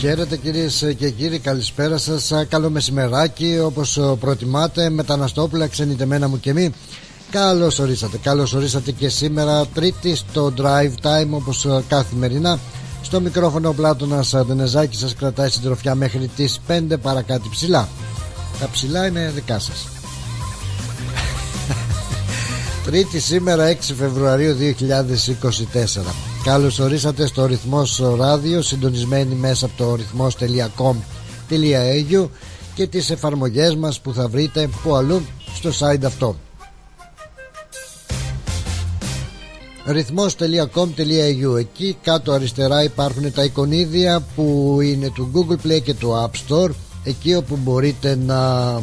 Χαίρετε κυρίες και κύριοι, καλησπέρα σας. Καλό μεσημεράκι, όπως προτιμάτε. Μεταναστόπουλα, ξενιτεμένα μου και μη. Καλώς ορίσατε. Καλώς ορίσατε και σήμερα, Τρίτη, στο drive time, όπως καθημερινά. Στο μικρόφωνο Πλάτωνας Δενεζάκη σας κρατάει συντροφιά μέχρι τις 5 παρακάτω ψηλά. Τα ψηλά είναι δικά σας. Τρίτη σήμερα 6 Φεβρουαρίου 2024 Καλώς ορίσατε στο ρυθμός ράδιο συντονισμένοι μέσα από το ρυθμός.com.au και τις εφαρμογές μας που θα βρείτε που αλλού στο site αυτό. ρυθμός.com.au εκεί κάτω αριστερά υπάρχουν τα εικονίδια που είναι του Google Play και του App Store εκεί όπου μπορείτε να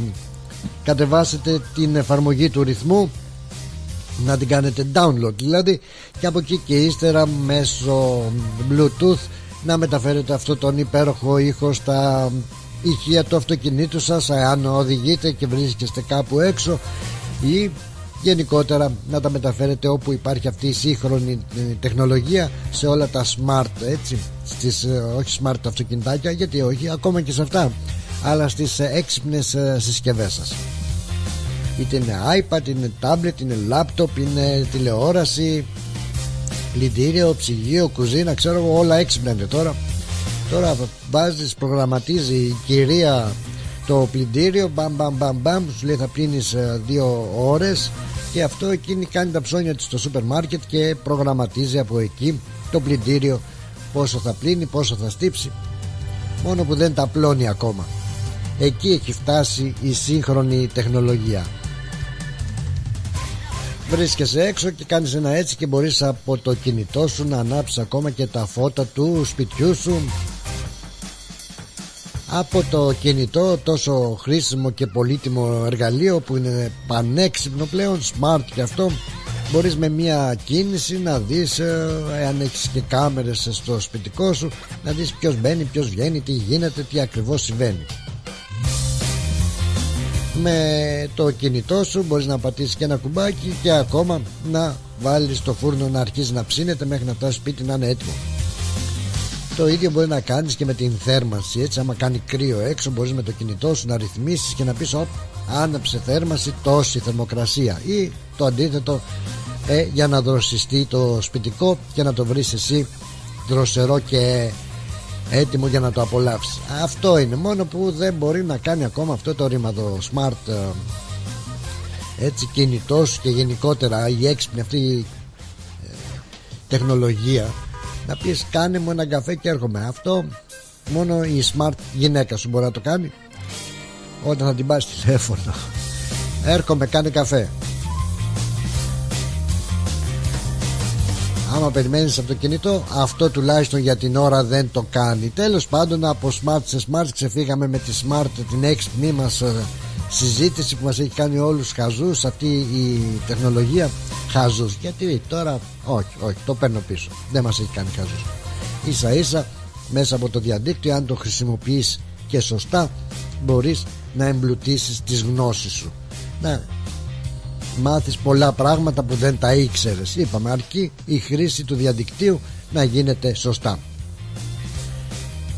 κατεβάσετε την εφαρμογή του ρυθμού να την κάνετε download. Δηλαδή και από εκεί και ύστερα μέσω bluetooth να μεταφέρετε αυτό τον υπέροχο ήχος στα ηχεία του αυτοκινήτου σας αν οδηγείτε και βρίσκεστε κάπου έξω ή γενικότερα να τα μεταφέρετε όπου υπάρχει αυτή η σύγχρονη τεχνολογία σε όλα τα smart έτσι στις, ε, όχι smart αυτοκινητάκια γιατί όχι ακόμα και σε αυτά αλλά στις έξυπνες ε, συσκευές σας είτε είναι iPad, είναι tablet, είναι laptop, είναι τηλεόραση πλυντήριο, ψυγείο, κουζίνα ξέρω εγώ όλα έξυπνα είναι τώρα. Τώρα βάζεις, προγραμματίζει η κυρία το πλυντήριο μπαμ μπαμ μπαμ μπαμ σου λέει θα πλύνεις ε, δύο ώρες και αυτό εκείνη κάνει τα ψώνια της στο σούπερ μάρκετ και προγραμματίζει από εκεί το πλυντήριο πόσο θα πλύνει, πόσο θα στύψει. Μόνο που δεν τα πλώνει ακόμα. Εκεί έχει φτάσει η σύγχρονη τεχνολογία βρίσκεσαι έξω και κάνεις ένα έτσι και μπορείς από το κινητό σου να ανάψεις ακόμα και τα φώτα του σπιτιού σου. Από το κινητό τόσο χρήσιμο και πολύτιμο εργαλείο που είναι πανέξυπνο πλέον smart και αυτό μπορείς με μια κίνηση να δεις αν ε, έχεις και κάμερες στο σπιτικό σου να δεις ποιος μπαίνει, ποιος βγαίνει, τι γίνεται, τι ακριβώς συμβαίνει με το κινητό σου μπορείς να πατήσεις και ένα κουμπάκι και ακόμα να βάλεις το φούρνο να αρχίσει να ψήνεται μέχρι να φτάσει σπίτι να είναι έτοιμο. Το ίδιο μπορεί να κάνεις και με την θέρμανση έτσι. Άμα κάνει κρύο έξω μπορείς με το κινητό σου να ρυθμίσεις και να πεις όπ, άναψε θέρμανση τόση θερμοκρασία ή το αντίθετο ε, για να δροσιστεί το σπιτικό και να το βρεις εσύ δροσερό και έτοιμο για να το απολαύσει. Αυτό είναι. Μόνο που δεν μπορεί να κάνει ακόμα αυτό το ρήματο smart ε, έτσι κινητός και γενικότερα η έξυπνη αυτή ε, τεχνολογία να πεις κάνε μου ένα καφέ και έρχομαι. Αυτό μόνο η smart γυναίκα σου μπορεί να το κάνει. Όταν θα την πάρεις τηλέφωνο. Έρχομαι κάνε καφέ άμα περιμένεις από το κινητό αυτό τουλάχιστον για την ώρα δεν το κάνει. Τέλος πάντων από smart σε smart ξεφύγαμε με τη smart την έξυπνη μας ε, συζήτηση που μας έχει κάνει όλους χαζούς. Αυτή η τεχνολογία χαζούς. Γιατί τώρα όχι όχι το παίρνω πίσω. Δεν μας έχει κάνει χαζούς. Ίσα ίσα μέσα από το διαδίκτυο αν το χρησιμοποιείς και σωστά μπορείς να εμπλουτίσεις τις γνώσεις σου. Να μάθεις πολλά πράγματα που δεν τα ήξερες. Είπαμε αρκεί η χρήση του διαδικτύου να γίνεται σωστά.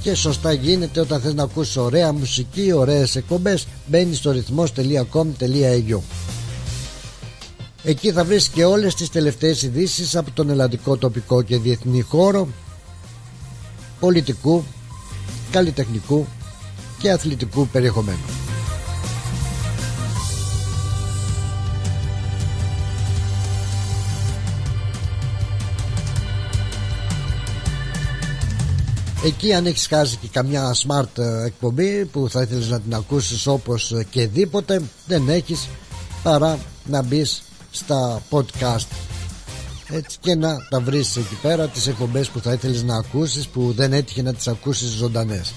Και σωστά γίνεται όταν θες να ακούσεις ωραία μουσική, ωραίες εκπομπές μπαίνεις στο ρυθμός.com.au Εκεί θα βρεις και όλες τις τελευταίες ειδήσεις από τον ελλαδικό τοπικό και διεθνή χώρο πολιτικού, καλλιτεχνικού και αθλητικού περιεχομένου. Εκεί αν έχεις χάσει και καμιά smart ε, εκπομπή που θα ήθελες να την ακούσεις όπως ε, και δίποτε δεν έχεις παρά να μπεις στα podcast. Έτσι και να τα βρεις εκεί πέρα τις εκπομπές που θα ήθελες να ακούσεις που δεν έτυχε να τις ακούσεις ζωντανές.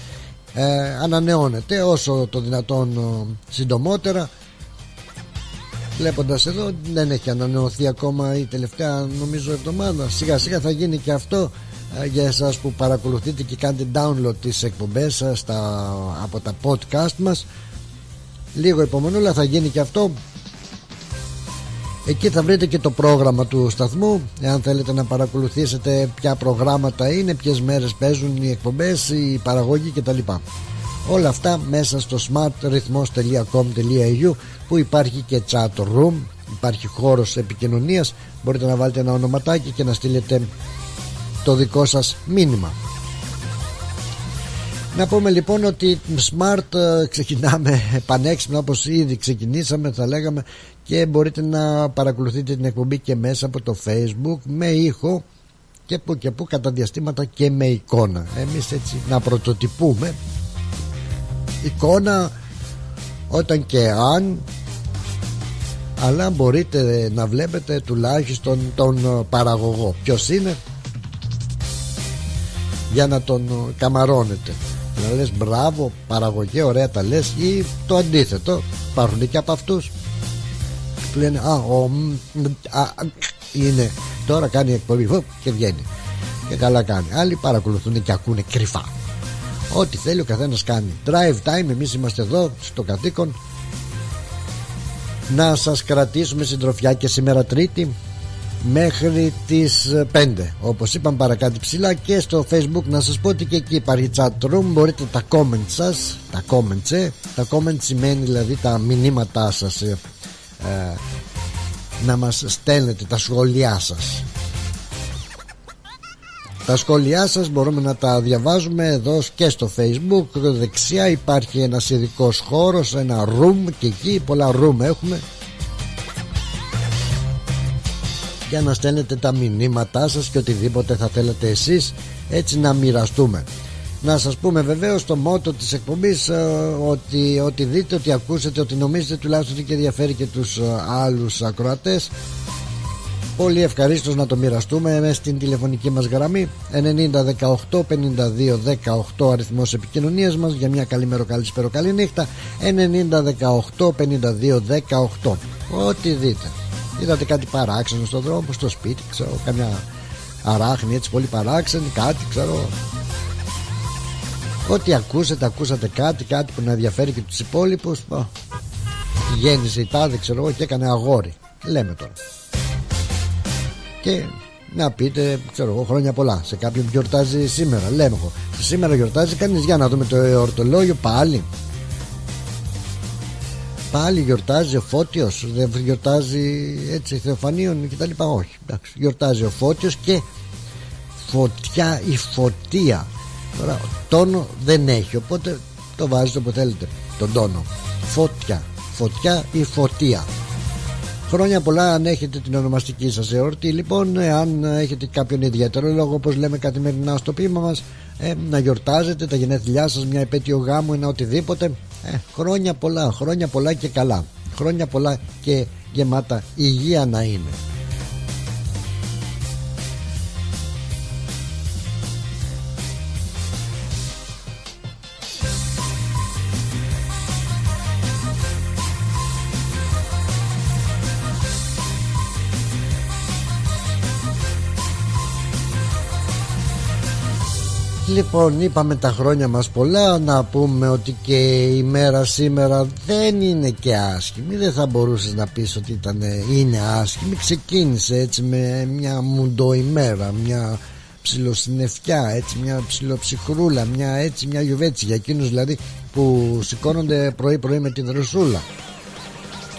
Ε, ανανεώνεται όσο το δυνατόν συντομότερα. Βλέποντας εδώ δεν έχει ανανεωθεί ακόμα η τελευταία νομίζω εβδομάδα. Σιγά σιγά θα γίνει και αυτό. ε, για εσάς που παρακολουθείτε και κάνετε download τις εκπομπές σας στα, από τα podcast μας λίγο υπομονούλα θα γίνει και αυτό. Εκεί θα βρείτε και το πρόγραμμα του σταθμού. Εάν θέλετε να παρακολουθήσετε ποια προγράμματα είναι Ποιες μέρες παίζουν οι εκπομπές Η παραγωγή κτλ. Όλα αυτά μέσα στο smartrhythmos.com.au Που υπάρχει και chat room Υπάρχει χώρος επικοινωνίας. Μπορείτε να βάλετε ένα ονοματάκι και να στείλετε το δικό σας μήνυμα. Να πούμε λοιπόν ότι Smart ε, ξεκινάμε πανέξυπνα όπως ήδη ξεκινήσαμε θα λέγαμε και μπορείτε να παρακολουθείτε την εκπομπή και μέσα από το facebook με ήχο και που και που κατά διαστήματα και με εικόνα. Εμείς έτσι να πρωτοτυπούμε. Εικόνα όταν και αν αλλά μπορείτε να βλέπετε τουλάχιστον τον παραγωγό. Ποιος είναι; Για να τον καμαρώνετε. Να λες μπράβο παραγωγή ωραία τα λες ή το αντίθετο υπάρχουν και από αυτούς. Που λένε α, ο, α, είναι τώρα κάνει εκπομπή και βγαίνει. Και καλά κάνει άλλοι παρακολουθούν και ακούνε κρυφά. Ό,τι θέλει ο καθένας κάνει. Drive time εμείς είμαστε εδώ στο κατοίκον. Να σας κρατήσουμε συντροφιά και σήμερα τρίτη μέχρι τις 5 όπως είπαμε παρακάτω ψηλά και στο facebook να σας πω ότι και εκεί υπάρχει chat room. Μπορείτε τα comments σας τα comments ε, τα comments σημαίνει δηλαδή τα μηνύματά σας ε, ε, να μας στέλνετε τα σχόλιά σας. Τα σχόλιά σας μπορούμε να τα διαβάζουμε εδώ και στο facebook. Δεξιά υπάρχει ένας ειδικός χώρος ένα room και εκεί πολλά room έχουμε για να στέλνετε τα μηνύματά σας και οτιδήποτε θα θέλετε εσείς έτσι να μοιραστούμε. Να σας πούμε βεβαίως το μότο της εκπομπής ε, ότι, ότι δείτε, ότι ακούσετε, ότι νομίζετε τουλάχιστον ότι και ενδιαφέρει και τους ε, άλλους ακροατές. Πολύ ευχαρίστως να το μοιραστούμε μέσα στην τηλεφωνική μας γραμμή 90 18 52 18 αριθμός επικοινωνίας μας. Για μια καλή μέρα καλησπέρα καλή νύχτα. 90 18 52 18 Ό,τι δείτε Είδατε κάτι παράξενο στον δρόμο, στο σπίτι, ξέρω, καμιά αράχνη έτσι πολύ παράξενη, κάτι ξέρω. Ό,τι ακούσατε, ακούσατε κάτι, κάτι που να ενδιαφέρει και τους υπόλοιπους. Γέννησε η τάδε, ξέρω εγώ, και έκανε αγόρι. Λέμε τώρα. Και να πείτε, ξέρω εγώ, χρόνια πολλά σε κάποιον που γιορτάζει σήμερα. Λέμε εγώ. Σήμερα γιορτάζει κανείς για να δούμε το εορτολόγιο πάλι πάλι γιορτάζει ο Φώτιος δεν γιορτάζει έτσι Θεοφανίων και τα λοιπά όχι εντάξει, γιορτάζει ο Φώτιος και φωτιά η φωτία. Τώρα τόνο δεν έχει οπότε το βάζετε όπου θέλετε τον τόνο. Φωτιά φωτιά ή φωτία. Χρόνια πολλά αν έχετε την ονομαστική σας εορτή Λοιπόν αν έχετε κάποιον ιδιαίτερο λόγο Όπως λέμε καθημερινά στο πείμα μας ε, Να γιορτάζετε τα γενέθλιά σας Μια επέτειο γάμου ένα οτιδήποτε ε, Χρόνια πολλά Χρόνια πολλά και καλά. Χρόνια πολλά και γεμάτα υγεία να είναι Λοιπόν είπαμε τα χρόνια μας πολλά Να πούμε ότι και η μέρα σήμερα δεν είναι και άσχημη. Δεν θα μπορούσες να πεις ότι ήταν, είναι άσχημη. Ξεκίνησε έτσι με μια μουντό ημέρα Μια ψιλοσυννεφιά έτσι Μια ψιλοψυχρούλα Μια έτσι μια γιουβέτσι Για εκείνους δηλαδή που σηκώνονται πρωί πρωί με τη δροσούλα.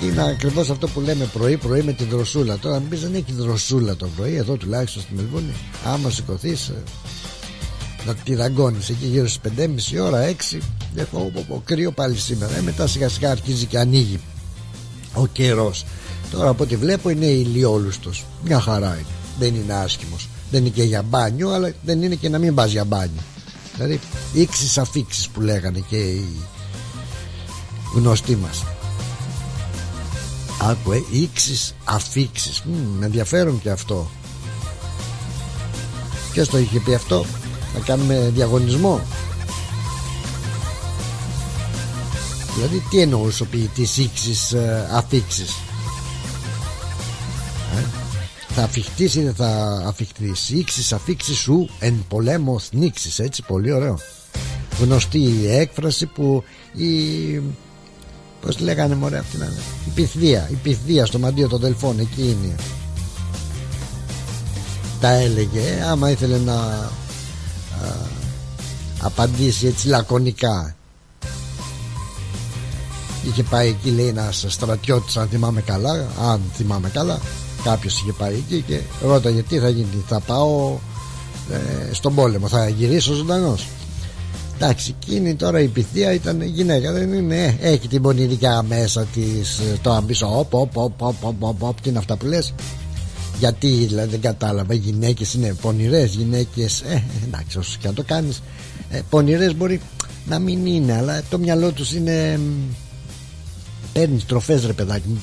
Και είναι ακριβώς αυτό που λέμε πρωί-πρωί με τη δροσούλα. Τώρα, αν πεις δεν έχει δροσούλα το πρωί, εδώ τουλάχιστον στη Μελβούνη, άμα σηκωθείς, ε, να τη δαγκώνεις εκεί γύρω στις 5.30 ώρα 6 έχω κρύο πάλι σήμερα. Ε, μετά σιγά σιγά αρχίζει και ανοίγει ο καιρός. τώρα από ό,τι βλέπω είναι ηλιόλουστος. Μια χαρά είναι. Δεν είναι άσχημος. Δεν είναι και για μπάνιο αλλά δεν είναι και να μην πας για μπάνιο. Δηλαδή ίξεις αφήξεις που λέγανε και οι γνωστοί μας. Άκουε ίξεις αφήξεις. Με ενδιαφέρον και αυτό. Ποιος το είχε πει αυτό να κάνουμε διαγωνισμό. Δηλαδή τι εννοούσε ο ποιητής ήξης ε, αφήξης; Ε, θα αφιχτείς ή δεν θα αφιχτείς ήξης αφήξης σου εν πολέμος θνήξης έτσι πολύ ωραίο. Γνωστή η έκφραση που η Πώς λέγανε μωρέ αυτή να Η πυθδία, η πυθδία στο μαντίο των Δελφών Εκεί είναι. Τα έλεγε άμα ήθελε να α, Απαντήσει έτσι λακωνικά Είχε πάει εκεί λέει ένα στρατιώτης, αν θυμάμαι καλά. Αν θυμάμαι καλά, κάποιος είχε πάει εκεί και ρώταγε τι θα γίνει. Θα πάω ε, στον πόλεμο, θα γυρίσω ζωντανός. Εντάξει, εκείνη τώρα η πυθία ήταν γυναίκα, δεν είναι. Ε, έχει την πονηρικά μέσα της. Ε, το αμπίσω, οπ, οπ, οπ, οπ, οπ, οπ, τι είναι αυτά που λες. Γιατί δηλαδή δεν κατάλαβα, οι γυναίκες είναι πονηρές, γυναίκες. Ε, εντάξει, όσο και να το κάνεις. Ε, πονηρές μπορεί να μην είναι, αλλά το μυαλό τους είναι παίρνει τροφέ ρε παιδάκι μου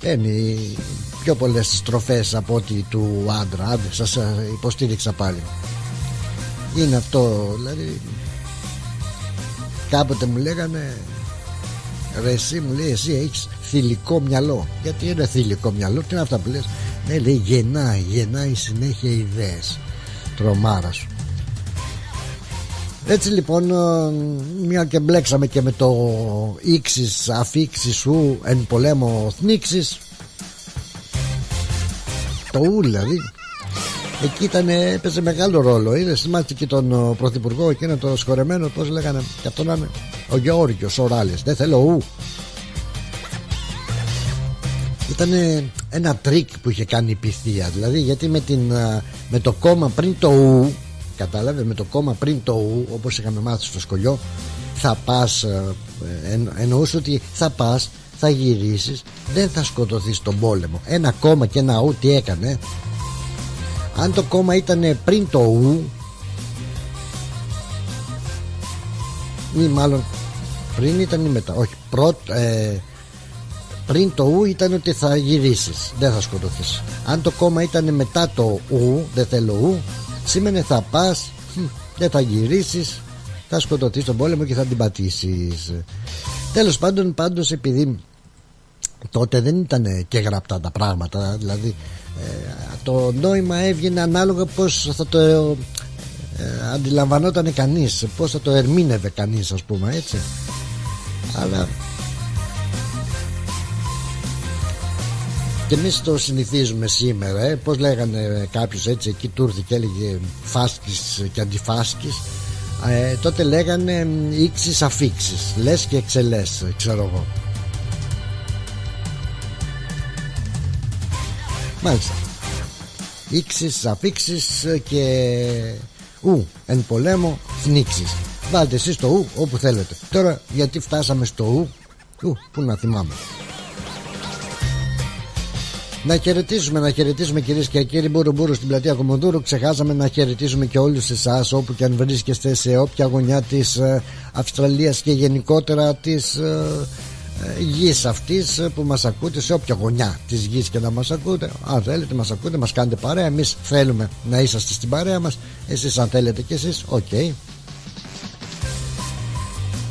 παίρνει πιο πολλές τροφέ από ότι του άντρα άντε σας ε, υποστήριξα πάλι είναι αυτό δηλαδή κάποτε μου λέγανε ρε εσύ μου λέει εσύ έχεις θηλυκό μυαλό γιατί είναι θηλυκό μυαλό τι είναι αυτά που λες; Ναι λέει γεννάει γεννάει συνέχεια ιδέες. Τρομάρα σου. Έτσι λοιπόν ε, μια και μπλέξαμε και με το ίξις αφήξεις σου εν πολέμο θνίξεις το ου δηλαδή εκεί ήταν, έπαιζε μεγάλο ρόλο. Είδε θυμάστε και τον ε, πρωθυπουργό εκείνο το συγχωρεμένο πως λέγανε και αυτό να είναι ο Γεώργιος ο Ράλης δεν θέλω ου ήταν ένα τρίκ που είχε κάνει η Πυθία δηλαδή γιατί με, την, ε, με το κόμμα πριν το ου Κατάλαβες με το κόμμα πριν το ου, όπως είχαμε μάθει στο σχολείο, θα πας, ε, εν, εννοούσε ότι θα πας, θα γυρίσεις, δεν θα σκοτωθείς στον πόλεμο. Ένα κόμμα και ένα ου τι έκανε; Αν το κόμμα ήταν πριν το ου, ή μάλλον πριν ήταν ή μετά, όχι, πρώτ, ε, πριν το ου ήταν ότι θα γυρίσεις δεν θα σκοτωθείς. Αν το κόμμα ήταν μετά το ου δεν θέλω ου Σήμαινε θα πας Δεν θα γυρίσεις Θα σκοτωθείς στον πόλεμο και θα την πατήσεις. Τέλος πάντων πάντως επειδή Τότε δεν ήταν και γραπτά τα πράγματα Δηλαδή ε, Το νόημα έβγαινε ανάλογα πως θα το ε, Αντιλαμβανόταν κανείς Πως θα το ερμήνευε κανείς ας πούμε έτσι. Αλλά Και εμείς το συνηθίζουμε σήμερα. Ε. Πώς λέγανε κάποιο έτσι εκεί τούρθι και έλεγε φάσκης και αντιφάσκης. Ε, τότε λέγανε ίξει αφήξεις. Λες και εξελές, ξέρω εγώ. Μάλιστα. Ήξει αφήξεις και ου εν πολέμο θνήξει. Βάλτε εσείς το ου όπου θέλετε. Τώρα γιατί φτάσαμε στο ου, ου που να θυμάμαι. Να χαιρετήσουμε, να χαιρετήσουμε κυρίες και κύριοι Μπουρου στην πλατεία Κομοντούρου. Ξεχάσαμε να χαιρετήσουμε και όλους εσάς όπου και αν βρίσκεστε σε όποια γωνιά της ε, Αυστραλίας και γενικότερα της ε, ε, γης αυτής που μας ακούτε, σε όποια γωνιά της γης και να μας ακούτε. Αν θέλετε, μας ακούτε, μας κάνετε παρέα. Εμείς θέλουμε να είσαστε στην παρέα μας. Εσείς, αν θέλετε κι εσείς, OK. Okay.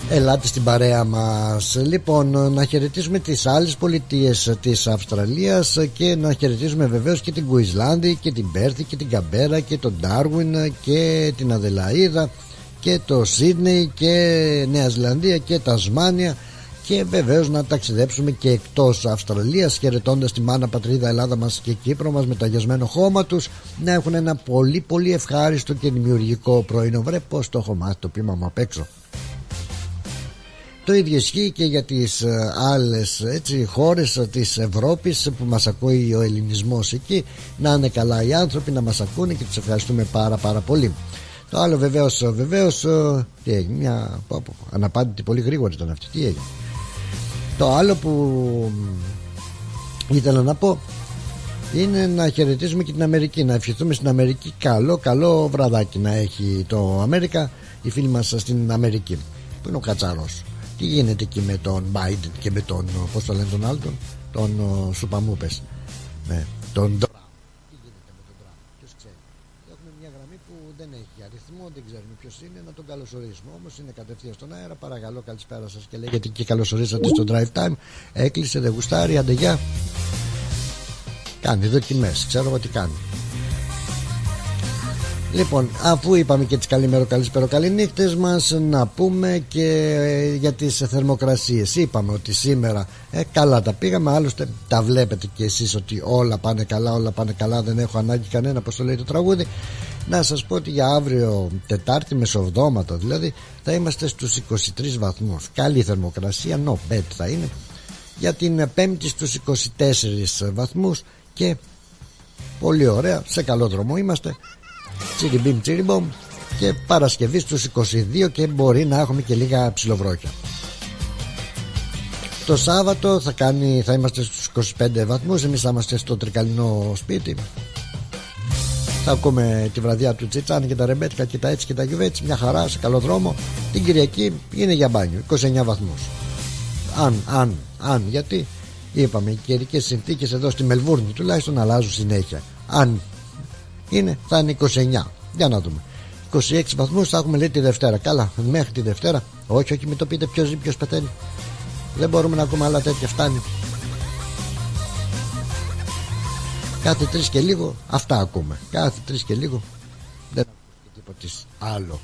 Ελάτε στην παρέα μας Λοιπόν να χαιρετήσουμε τις άλλες πολιτείες της Αυστραλίας Και να χαιρετήσουμε βεβαίως και την Κουινσλάνδη Και την Πέρθη και την Καμπέρα Και τον Ντάρουιν και την Αδελαίδα Και το Σίδνεϊ και Νέα Ζηλανδία και Τασμάνια και βεβαίως να ταξιδέψουμε και εκτός Αυστραλίας, χαιρετώντας τη μάνα πατρίδα Ελλάδα μας και Κύπρο μας με το αγιασμένο χώμα τους, να έχουν ένα πολύ πολύ ευχάριστο και δημιουργικό πρωινό. Βρε, πώς το έχω μάθει το πείμα μου απ' έξω. Το ίδιο ισχύει και για τις ε, άλλες έτσι, χώρες της Ευρώπης που μας ακούει ο ελληνισμός εκεί. Να είναι καλά οι άνθρωποι να μας ακούνε και τους ευχαριστούμε πάρα πάρα πολύ. Το άλλο βεβαίως, βεβαίως ε, τι έγινε, μια αναπάντητη πολύ γρήγορη ήταν αυτή, τι έγινε. Το άλλο που ήθελα να πω είναι να χαιρετήσουμε και την Αμερική να ευχηθούμε στην Αμερική καλό καλό βραδάκι να έχει το Αμέρικα η φίλη μας στην Αμερική που είναι ο Κατσαρός τι γίνεται εκεί με τον Biden και με τον, πώς το λένε τον άλλον, τον Σουπαμούπες, ναι, τον Τραμπ. Τι γίνεται με τον Τραμπ, ποιος ξέρει. Έχουμε μια γραμμή που δεν έχει αριθμό, δεν ξέρουμε ποιος είναι, να τον καλωσορίσουμε. Όμως είναι κατευθείαν στον αέρα, παρακαλώ καλησπέρα σας και λέγεται και καλωσορίσατε στο Drive Time. Έκλεισε, δεν γουστάρει, αντεγιά. Κάνει δοκιμές, ξέρω εγώ τι κάνει. Λοιπόν, αφού είπαμε και τις καλημέρο καλησπέρο καληνύχτες μας Να πούμε και ε, για τις θερμοκρασίες. Είπαμε ότι σήμερα ε, καλά τα πήγαμε Άλλωστε τα βλέπετε και εσείς ότι όλα πάνε καλά Όλα πάνε καλά δεν έχω ανάγκη κανένα Πώς το λέει το τραγούδι. Να σας πω ότι για αύριο Τετάρτη μεσοβδόματα δηλαδή Θα είμαστε στους 23 βαθμούς. Καλή θερμοκρασία, no bad θα είναι. Για την Πέμπτη στους 24 βαθμούς Και πολύ ωραία Σε καλό δρόμο είμαστε Τσιριμπιμ τσιριμπομ και Παρασκευή στους 22 και μπορεί να έχουμε και λίγα ψιλοβρόκια. Το Σάββατο θα, κάνει, θα είμαστε στους 25 βαθμούς Εμείς θα είμαστε στο τρικαλινό σπίτι. Θα ακούμε τη βραδιά του Τσιτσάνη και τα ρεμπέτικα και τα έτσι και τα γιουβέτσι Μια χαρά σε καλό δρόμο. Την Κυριακή είναι για μπάνιο 29 βαθμούς. Αν, αν, αν γιατί Είπαμε οι καιρικές συνθήκες εδώ στη Μελβούρνη τουλάχιστον αλλάζουν συνέχεια. Αν είναι, θα είναι 29. Για να δούμε. 26 βαθμούς θα έχουμε λέει τη Δευτέρα. Καλά, μέχρι τη Δευτέρα. Όχι, όχι, μην το πείτε ποιος ζει, ποιος πεθαίνει. Δεν μπορούμε να ακούμε άλλα τέτοια. Φτάνει. Κάθε τρεις και λίγο αυτά ακούμε. Κάθε τρεις και λίγο δεν ακούμε τίποτα άλλο.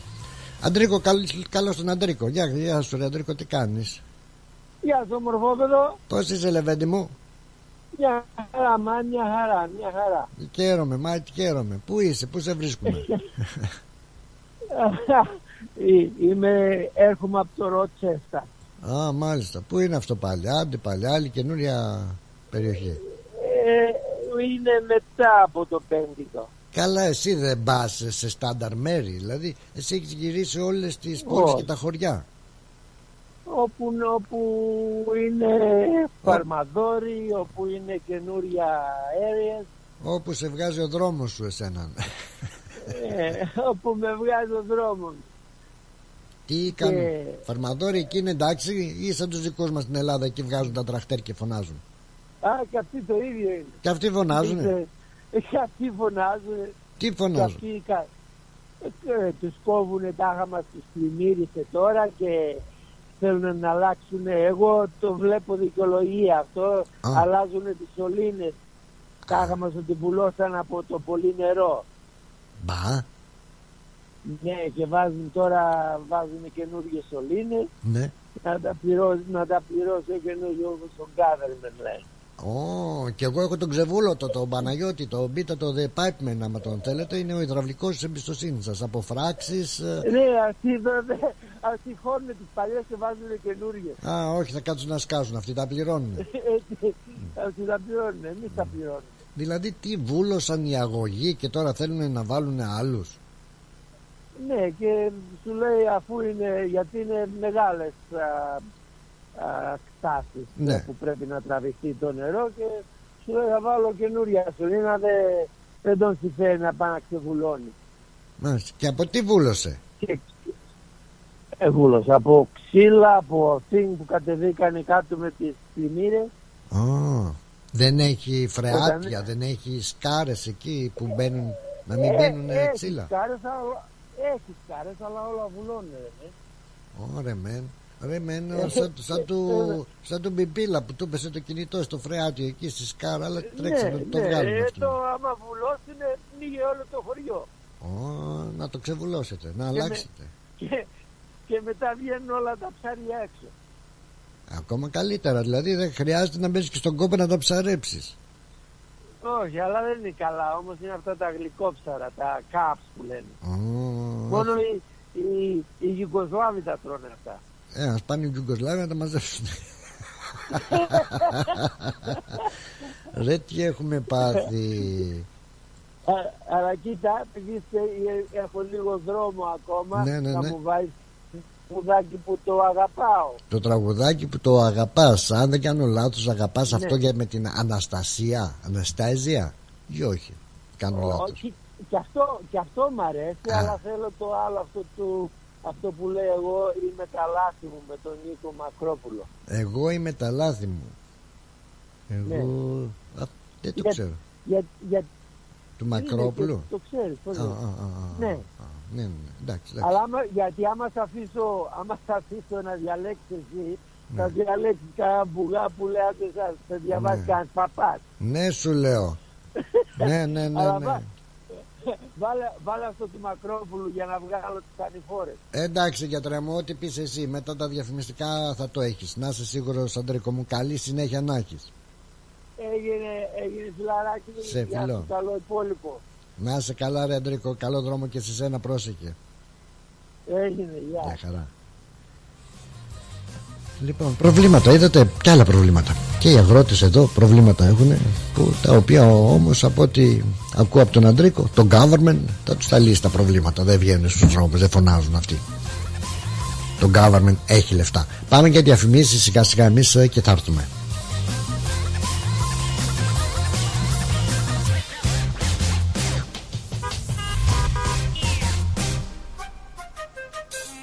Αντρίκο, καλώ τον Αντρίκο. Γεια, γεια σου, ρε Αντρίκο, τι κάνεις; Γεια σου, μορφόπεδο. Πώς είσαι, Λεβέντι μου; Μια χαρά, μα μια χαρά, μια χαρά. Χαίρομαι, μα χαίρομαι. Πού είσαι, πού σε βρίσκουμε; Ε, είμαι, έρχομαι από το Ροτσέστα. Α, μάλιστα. Πού είναι αυτό πάλι, άντε πάλι, άλλη καινούρια περιοχή. Ε, είναι μετά από το Πέντικο. Καλά, εσύ δεν πας σε στάνταρ μέρη, δηλαδή εσύ έχεις γυρίσει όλες τις πόλεις και τα χωριά όπου, όπου είναι φαρμαδόροι, όπου είναι καινούρια areas. Όπου σε βγάζει ο δρόμος σου εσέναν. Ε, όπου με βγάζει ο δρόμος. Τι κάνουν, και... φαρμαδόροι εκεί είναι εντάξει ή σαν τους δικούς μας στην Ελλάδα εκεί βγάζουν τα τραχτέρ και φωνάζουν; Α, και αυτοί το ίδιο είναι. Και αυτοί φωνάζουν. Και αυτοί φωνάζουν. Τι φωνάζουν; Και αυτοί, ε, τους κόβουν τα γάμα στους πλημμύρες τώρα και θέλουν να αλλάξουν. Εγώ το βλέπω δικαιολογία αυτό. Αλλάζουν τις σωλήνες. Κάγα μα ότι πουλώσαν από το πολύ νερό. Μπα. Ναι, και βάζουν τώρα βάζουν καινούργιες σωλήνες. Ναι. Να τα πληρώσει, να τα πληρώσει ο καινούργιος στον government λέει. Ω, και εγώ έχω τον ξεβούλο το, τον Παναγιώτη, το μπείτε το The Pipeman, άμα τον θέλετε, είναι ο υδραυλικός της εμπιστοσύνης σας. Από φράξεις. Ε, ναι, αυτοί αυτοί χώνουν τις παλιές και βάζουν καινούργιες. Α, όχι, θα κάτσουν να σκάσουν, αυτοί τα πληρώνουν. αυτοί τα πληρώνουν, εμείς τα πληρώνουμε. Δηλαδή, τι βούλωσαν οι αγωγοί και τώρα θέλουν να βάλουν άλλους; Ναι, και σου λέει αφού είναι, γιατί είναι μεγάλες κτάσεις ναι. που πρέπει να τραβηχτεί το νερό και σου λέει θα βάλω καινούρια σωλήνα δεν, δεν τον συμφέρει να πάει να ξεβουλώνει. Μάλιστα. Και από τι βούλωσε; Και, ε, βούλωσε από ξύλα, από αυτήν που κατεβήκανε κάτω με τις πλημμύρες. Oh. Δεν έχει φρεάτια, δεν έχει σκάρες εκεί που μπαίνουν, να μην ε, μπαίνουν έχει ξύλα; Σκάρες, έχει σκάρες αλλά όλα βουλώνουν. Ωραία, μεν. Ρε μένω ε, σαν, σαν, ε, του, ε, σαν του Μπιμπίλα που του έπεσε το κινητό στο φρεάτιο εκεί στη σκάρα αλλά τρέξαμε ναι, το ναι, βγάλουμε αυτό. Το άμα βουλώσουν πνίγει όλο το χωριό. Ω, να το ξεβουλώσετε, να και αλλάξετε. Με, και, και μετά βγαίνουν όλα τα ψάρια έξω. Ακόμα καλύτερα, δηλαδή δεν χρειάζεται να μπει και στον κόπο να τα ψαρέψεις. Όχι, αλλά δεν είναι καλά. Όμως είναι αυτά τα γλυκόψαρα, τα κάψ που λένε. Oh, Μόνο οι, οι, οι Γιουγκοσλάβοι τα τρώνε αυτά. Ε, ας πάνε οι Ιουγκοσλάβοι να τα μαζέψουν. Ρε τι έχουμε πάθει. Αλλά κοίτα, επειδή έχω λίγο δρόμο ακόμα, ναι, ναι, θα ναι. μου βάλεις τραγουδάκι που το αγαπάω. Το τραγουδάκι που το αγαπάς, αν δεν κάνω λάθος, αγαπάς ναι. αυτό για με την Αναστασία, Αναστάζια ή όχι, κάνω λάθος. Όχι, και αυτό, και αυτό μ' αρέσει, αλλά θέλω το άλλο αυτό του αυτό που λέω εγώ είμαι τα λάθη μου με τον Νίκο Μακρόπουλο. Εγώ είμαι τα λάθη μου. Εγώ ναι. α, δεν το για, ξέρω. Για, για... Του Μακρόπουλου; το ξέρεις. Πώς α, α, α, ναι. ναι. Ναι, ναι, εντάξει, Αλλά άμα, γιατί άμα θα αφήσω, άμα θα αφήσω να διαλέξεις εσύ, ναι. θα διαλέξεις κανένα μπουγά που λέει άντε σας, θα διαβάσει ναι. κανένας παπάς. Ναι σου λέω. ναι, ναι, ναι, ναι. Βάλε, βάλε αυτό του Μακρόπουλου για να βγάλω τις ανηφόρες. Εντάξει γιατρέ μου, ό,τι πεις εσύ. Μετά τα διαφημιστικά θα το έχεις. Να είσαι σίγουρος Αντρίκο μου, καλή συνέχεια να έχεις. Έγινε, έγινε φιλαράκι Σε φιλό. καλό υπόλοιπο. Να είσαι καλά ρε Αντρίκο, καλό δρόμο και σε σένα πρόσεχε. Έγινε, γεια. Γεια χαρά. Λοιπόν, προβλήματα, είδατε και άλλα προβλήματα. Και οι αγρότες εδώ προβλήματα έχουν, που, τα οποία όμως από ό,τι ακούω από τον Αντρίκο, τον government, θα τους τα λύσει τα προβλήματα. Δεν βγαίνουν στους δρόμους, δεν φωνάζουν αυτοί. Το government έχει λεφτά. Πάμε για διαφημίσεις σιγά σιγά εμείς ε, και θα έρθουμε.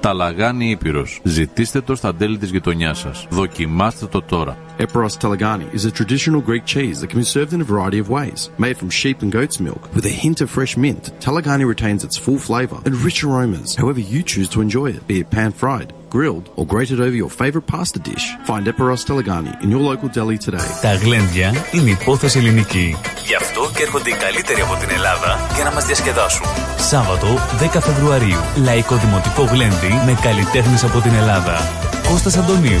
Ταλαγάνι Ήπειρος. Ζητήστε το στα τέλη της γειτονιάς σας. Δοκιμάστε το τώρα. Eperos Talagani is a traditional Greek cheese that can be served in a variety of ways. Made from sheep and goat's milk, with a hint of fresh mint, Talagani retains its full flavour and rich aromas, however you choose to enjoy it, be it pan-fried, grilled or grated over your favorite pasta dish. Find Eperos Telegani in your local deli today. Τα γλέντια είναι υπόθεση ελληνική. Γι' αυτό και έρχονται οι καλύτεροι από την Ελλάδα για να μας διασκεδάσουν. Σάββατο 10 Φεβρουαρίου. Λαϊκό Δημοτικό Γλέντι με καλλιτέχνες από την Ελλάδα. Κώστας Αντωνίου.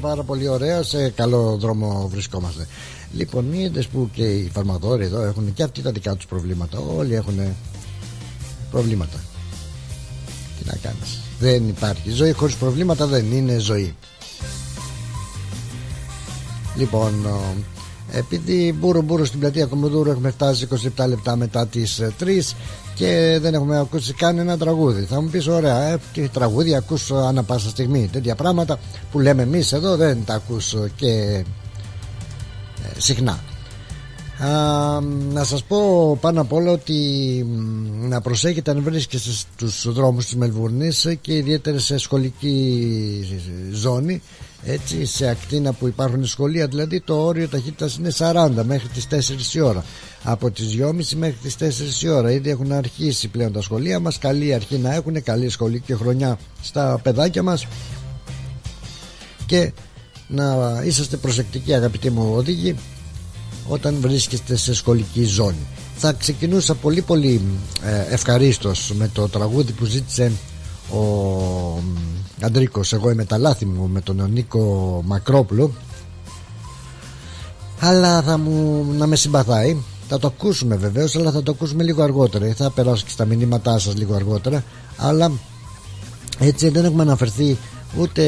Πάρα πάρα πολύ ωραία. Σε καλό δρόμο βρισκόμαστε. Λοιπόν είδες που και οι φαρμαδόροι εδώ έχουν και αυτοί τα δικά τους προβλήματα. Όλοι έχουν προβλήματα. Τι να κάνεις. Δεν υπάρχει ζωή. Χωρίς προβλήματα δεν είναι ζωή. Λοιπόν επειδή μπούρο μπούρο στην πλατεία Κουμουνδούρου έχουμε φτάσει 27 λεπτά μετά τις 3 και δεν έχουμε ακούσει καν ένα τραγούδι. Θα μου πεις, ωραία, ε, και τραγούδι ακούς ανά πάσα στιγμή. Τέτοια πράγματα που λέμε εμείς εδώ δεν τα ακούς και ε, συχνά. Α, να σας πω πάνω απ' όλα ότι να προσέχετε αν βρίσκεστε στους δρόμους της Μελβούρνης και ιδιαίτερα σε σχολική ζώνη έτσι σε ακτίνα που υπάρχουν σχολεία δηλαδή το όριο ταχύτητας είναι 40 μέχρι τις 4 η ώρα. Από τις 2.30 μέχρι τις 4 η ώρα. Ήδη έχουν αρχίσει πλέον τα σχολεία μας καλή αρχή να έχουν καλή σχολική χρονιά στα παιδάκια μας. Και να είσαστε προσεκτικοί αγαπητοί μου οδηγοί όταν βρίσκεστε σε σχολική ζώνη. Θα ξεκινούσα πολύ πολύ ε, ευχαρίστως με το τραγούδι που ζήτησε ο Αντρίκος εγώ είμαι τα λάθη μου με τον Νίκο Μακρόπουλο. Αλλά θα μου να με συμπαθάει. Θα το ακούσουμε βεβαίως αλλά θα το ακούσουμε λίγο αργότερα. Θα περάσω και στα μηνύματά σας λίγο αργότερα. Αλλά έτσι δεν έχουμε αναφερθεί ούτε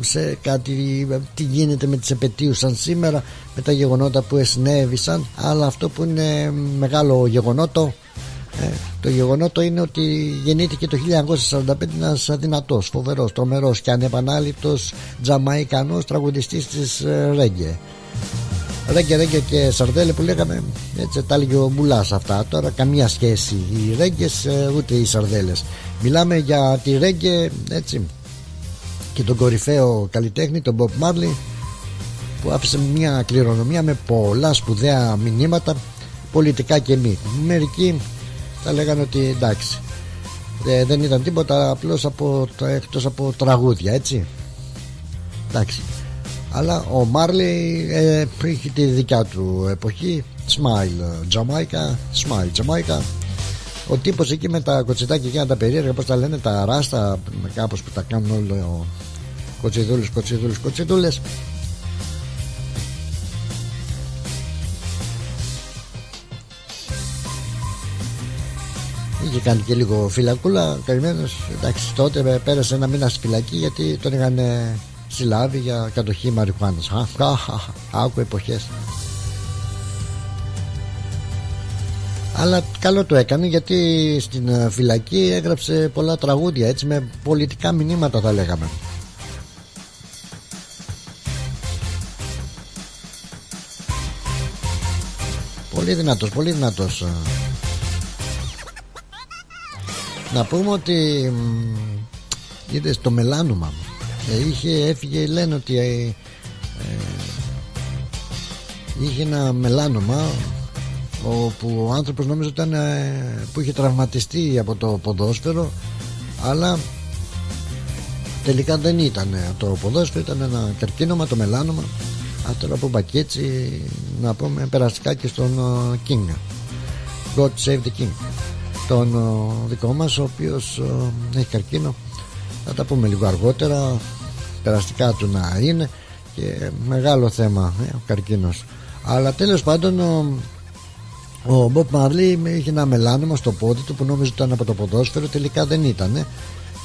σε κάτι τι γίνεται με τις επαιτίους σαν σήμερα με τα γεγονότα που εσυνέβησαν. Αλλά αυτό που είναι μεγάλο γεγονότο Ε, το γεγονότο είναι ότι γεννήθηκε το 1945 ένας αδυνατός, φοβερός, τρομερός και ανεπανάληπτος Τζαμαϊκανός τραγουδιστής της ε, Ρέγγε. Ρέγγε, Ρέγγε και Σαρδέλε που λέγαμε έτσι τα έλεγε ο Μπουλά αυτά. Τώρα καμία σχέση οι Ρέγγε ε, ούτε οι Σαρδέλες. Μιλάμε για τη Ρέγγε έτσι και τον κορυφαίο καλλιτέχνη, τον Bob Marley που άφησε μια κληρονομία με πολλά σπουδαία μηνύματα πολιτικά και μη. Μερικοί θα λέγανε ότι εντάξει ε, δεν ήταν τίποτα απλώς από, εκτός από τραγούδια έτσι. Εντάξει. Αλλά ο Μάρλι ε, είχε τη δικιά του εποχή Smile Jamaica Smile Jamaica. Ο τύπος εκεί με τα κοτσιτάκια και τα περίεργα πως τα λένε τα ράστα κάπως που τα κάνουν όλο κοτσιδούλες κοτσιδούλες κοτσιδούλες είχε κάνει και λίγο φυλακούλα καημένος. εντάξει τότε πέρασε ένα μήνα στη φυλακή γιατί τον είχαν συλλάβει για κατοχή μαριχουάνας. Άκου εποχές. Αλλά καλό το έκανε γιατί στην ε, φυλακή έγραψε πολλά τραγούδια έτσι με πολιτικά μηνύματα θα λέγαμε. Πολύ δυνατός πολύ δυνατός να πούμε ότι είδες το μελάνομα ε, είχε έφυγε λένε ότι ε, ε, είχε ένα μελάνομα όπου ο άνθρωπος νόμιζε ήταν ε, που είχε τραυματιστεί από το ποδόσφαιρο αλλά τελικά δεν ήταν το ποδόσφαιρο ήταν ένα καρκίνωμα το μελάνομα αυτό από μπακέτσι να πούμε περαστικά και στον King God save the King τον δικό μας ο οποίος έχει καρκίνο. Θα τα πούμε λίγο αργότερα. Περαστικά του να είναι και μεγάλο θέμα ε, ο καρκίνος. Αλλά τέλος πάντων ο, ο Μπομπ Μαρλί είχε ένα μελάνωμα στο πόδι του που νόμιζε ήταν από το ποδόσφαιρο. Τελικά δεν ήταν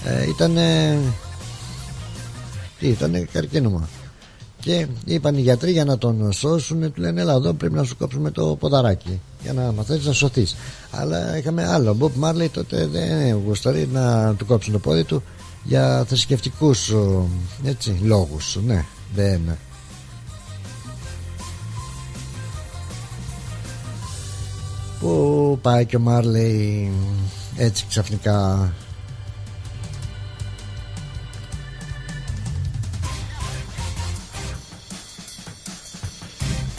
ε, ήταν τι ήταν καρκίνωμα και είπαν οι γιατροί για να τον σώσουν του λένε έλα εδώ πρέπει να σου κόψουμε το ποδαράκι για να μαθαίνεις να σωθείς αλλά είχαμε άλλο. Μπομπ Μάρλι τότε δεν γουσταρεί να του κόψουν το πόδι του για θρησκευτικούς έτσι λόγους. Ναι δεν. Πού πάει και ο Μάρλεϊ έτσι ξαφνικά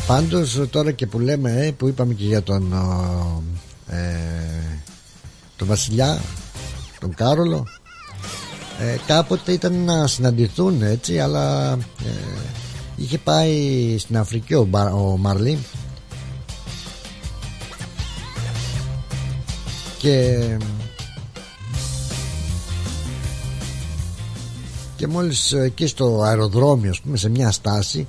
Πάντως τώρα και που λέμε ε, που είπαμε και για τον ε, τον Βασιλιά τον Κάρολο ε, κάποτε ήταν να συναντηθούν έτσι αλλά ε, είχε πάει στην Αφρική ο, ο Μαρλί και και μόλις εκεί στο αεροδρόμιο πούμε, σε μια στάση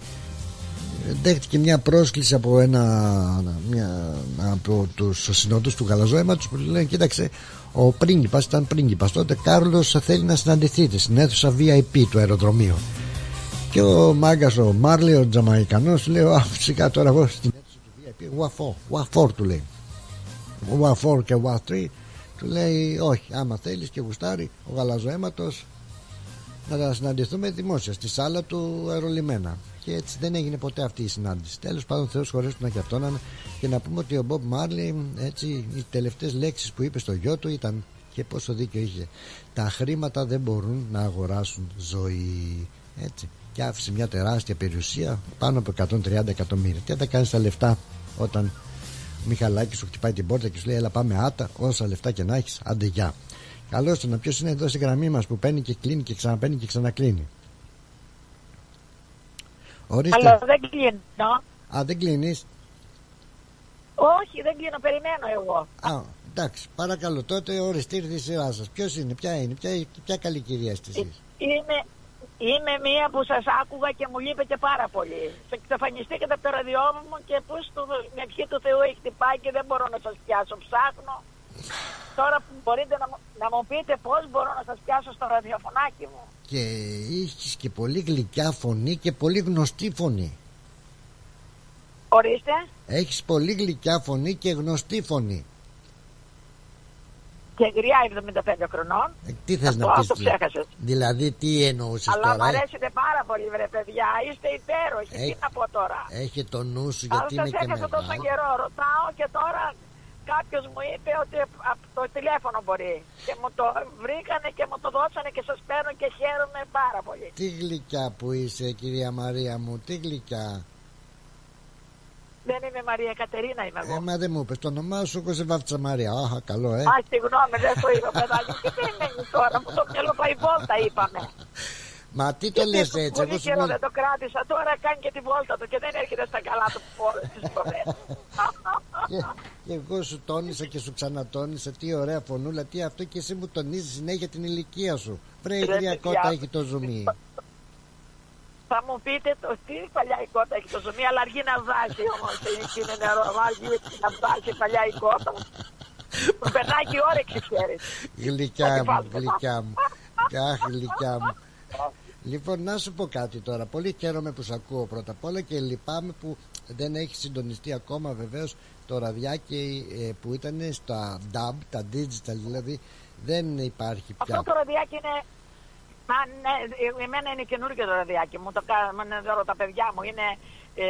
δέχτηκε μια πρόσκληση από ένα μια, από τους συνόδους του γαλαζόαιματος που λένε κοίταξε ο πρίγκιπας ήταν πρίγκιπας τότε Κάρλος θέλει να συναντηθείτε στην αίθουσα VIP του αεροδρομίου και ο μάγκας ο Μάρλι ο Τζαμαϊκανός λέει α φυσικά τώρα εγώ στην αίθουσα του VIP Ουαφόρ, Ουαφόρ του λέει. Ουαφόρ και Ουαθρί του λέει όχι άμα θέλεις και γουστάρει ο γαλαζοαίματος να συναντηθούμε δημόσια στη σάλα του αερολιμένα και έτσι δεν έγινε ποτέ αυτή η συνάντηση. Τέλος πάντων, Θεός χωρί να και αυτόν και να πούμε ότι ο Μπομπ Μάρλι, έτσι, οι τελευταίες λέξεις που είπε στο γιο του ήταν και πόσο δίκιο είχε. Τα χρήματα δεν μπορούν να αγοράσουν ζωή. Έτσι. Και άφησε μια τεράστια περιουσία πάνω από 130 εκατομμύρια. Τι θα κάνεις τα λεφτά όταν ο Μιχαλάκης σου χτυπάει την πόρτα και σου λέει: Έλα, πάμε άτα, όσα λεφτά και να έχεις, άντε γεια. Καλώς το να ποιος είναι εδώ στη γραμμή μας που παίρνει και κλείνει και ξαναπαίνει και ξανακλίνει. Ορίστε. Αλλά δεν κλείνω. Α, δεν κλείνεις. Όχι, δεν κλείνω, περιμένω εγώ. Α, εντάξει, παρακαλώ. Τότε οριστεί η σειρά σας. Ποιος είναι, ποια είναι, ποια, ποια καλή κυρία είστε εσείς; Είμαι, είμαι μία που σας άκουγα και μου λείπετε πάρα πολύ. Σε εξαφανιστήκατε από το ραδιόφωνο και πώ με ευχή του Θεού έχει χτυπάει και δεν μπορώ να σας πιάσω. Ψάχνω. Τώρα μπορείτε να, να μου πείτε πώς μπορώ να σας πιάσω στο ραδιοφωνάκι μου και είχες και πολύ γλυκιά φωνή και πολύ γνωστή φωνή Ορίστε Έχεις πολύ γλυκιά φωνή και γνωστή φωνή και γριά 75 χρονών. Ε, τι θες να πεις, το ξέχασες. δηλαδή τι εννοούσες Αλλά τώρα. Αλλά μου αρέσετε πάρα πολύ βρε παιδιά, είστε υπέροχοι, τι να πω τώρα. Έχει το νου σου γιατί Αλλά είναι και μεγάλο. τόσο καιρό, ρωτάω και τώρα κάποιος μου είπε ότι από το τηλέφωνο μπορεί. Και μου το βρήκανε και μου το δώσανε και σας παίρνω και χαίρομαι πάρα πολύ. Τι γλυκιά που είσαι κυρία Μαρία μου, τι γλυκιά. Δεν είμαι Μαρία Κατερίνα, είμαι εγώ. Ε, μα δεν μου είπες το όνομά σου, εγώ σε βάφτισα Μαρία. Αχ, καλό, ε. Α, συγγνώμη, δεν το είπα, παιδάκι. Τι μένει τώρα, που το μυαλό πάει βόλτα, είπαμε. Μα τι το λες έτσι, εγώ καιρό δεν το κράτησα, τώρα κάνει και τη βόλτα του και δεν έρχεται στα καλά του όλε τι φορέ. και εγώ σου τόνισα και σου ξανατόνισα τι ωραία φωνούλα, τι αυτό και εσύ μου τονίζεις συνέχεια την ηλικία σου. Βρε, η κότα έχει το ζουμί θα μου πείτε το τι παλιά η κότα έχει το ζουμί, αλλά αργεί να βάζει όμως. Είναι νερό, βάζει να βάζει παλιά η κότα. Που περνάει και η όρεξη, ξέρεις. Γλυκιά μου, γλυκιά μου. Αχ, γλυκιά μου. Λοιπόν, να σου πω κάτι τώρα. Πολύ χαίρομαι που σε ακούω πρώτα απ' όλα και λυπάμαι που δεν έχει συντονιστεί ακόμα βεβαίως το ραδιάκι ε, που ήταν στα DAB, τα digital δηλαδή. Δεν υπάρχει πια. Αυτό το ραδιάκι είναι Μα ναι, εμένα είναι καινούργιο το ραδιάκι μου. Το κάνω τα παιδιά μου. Είναι, ε,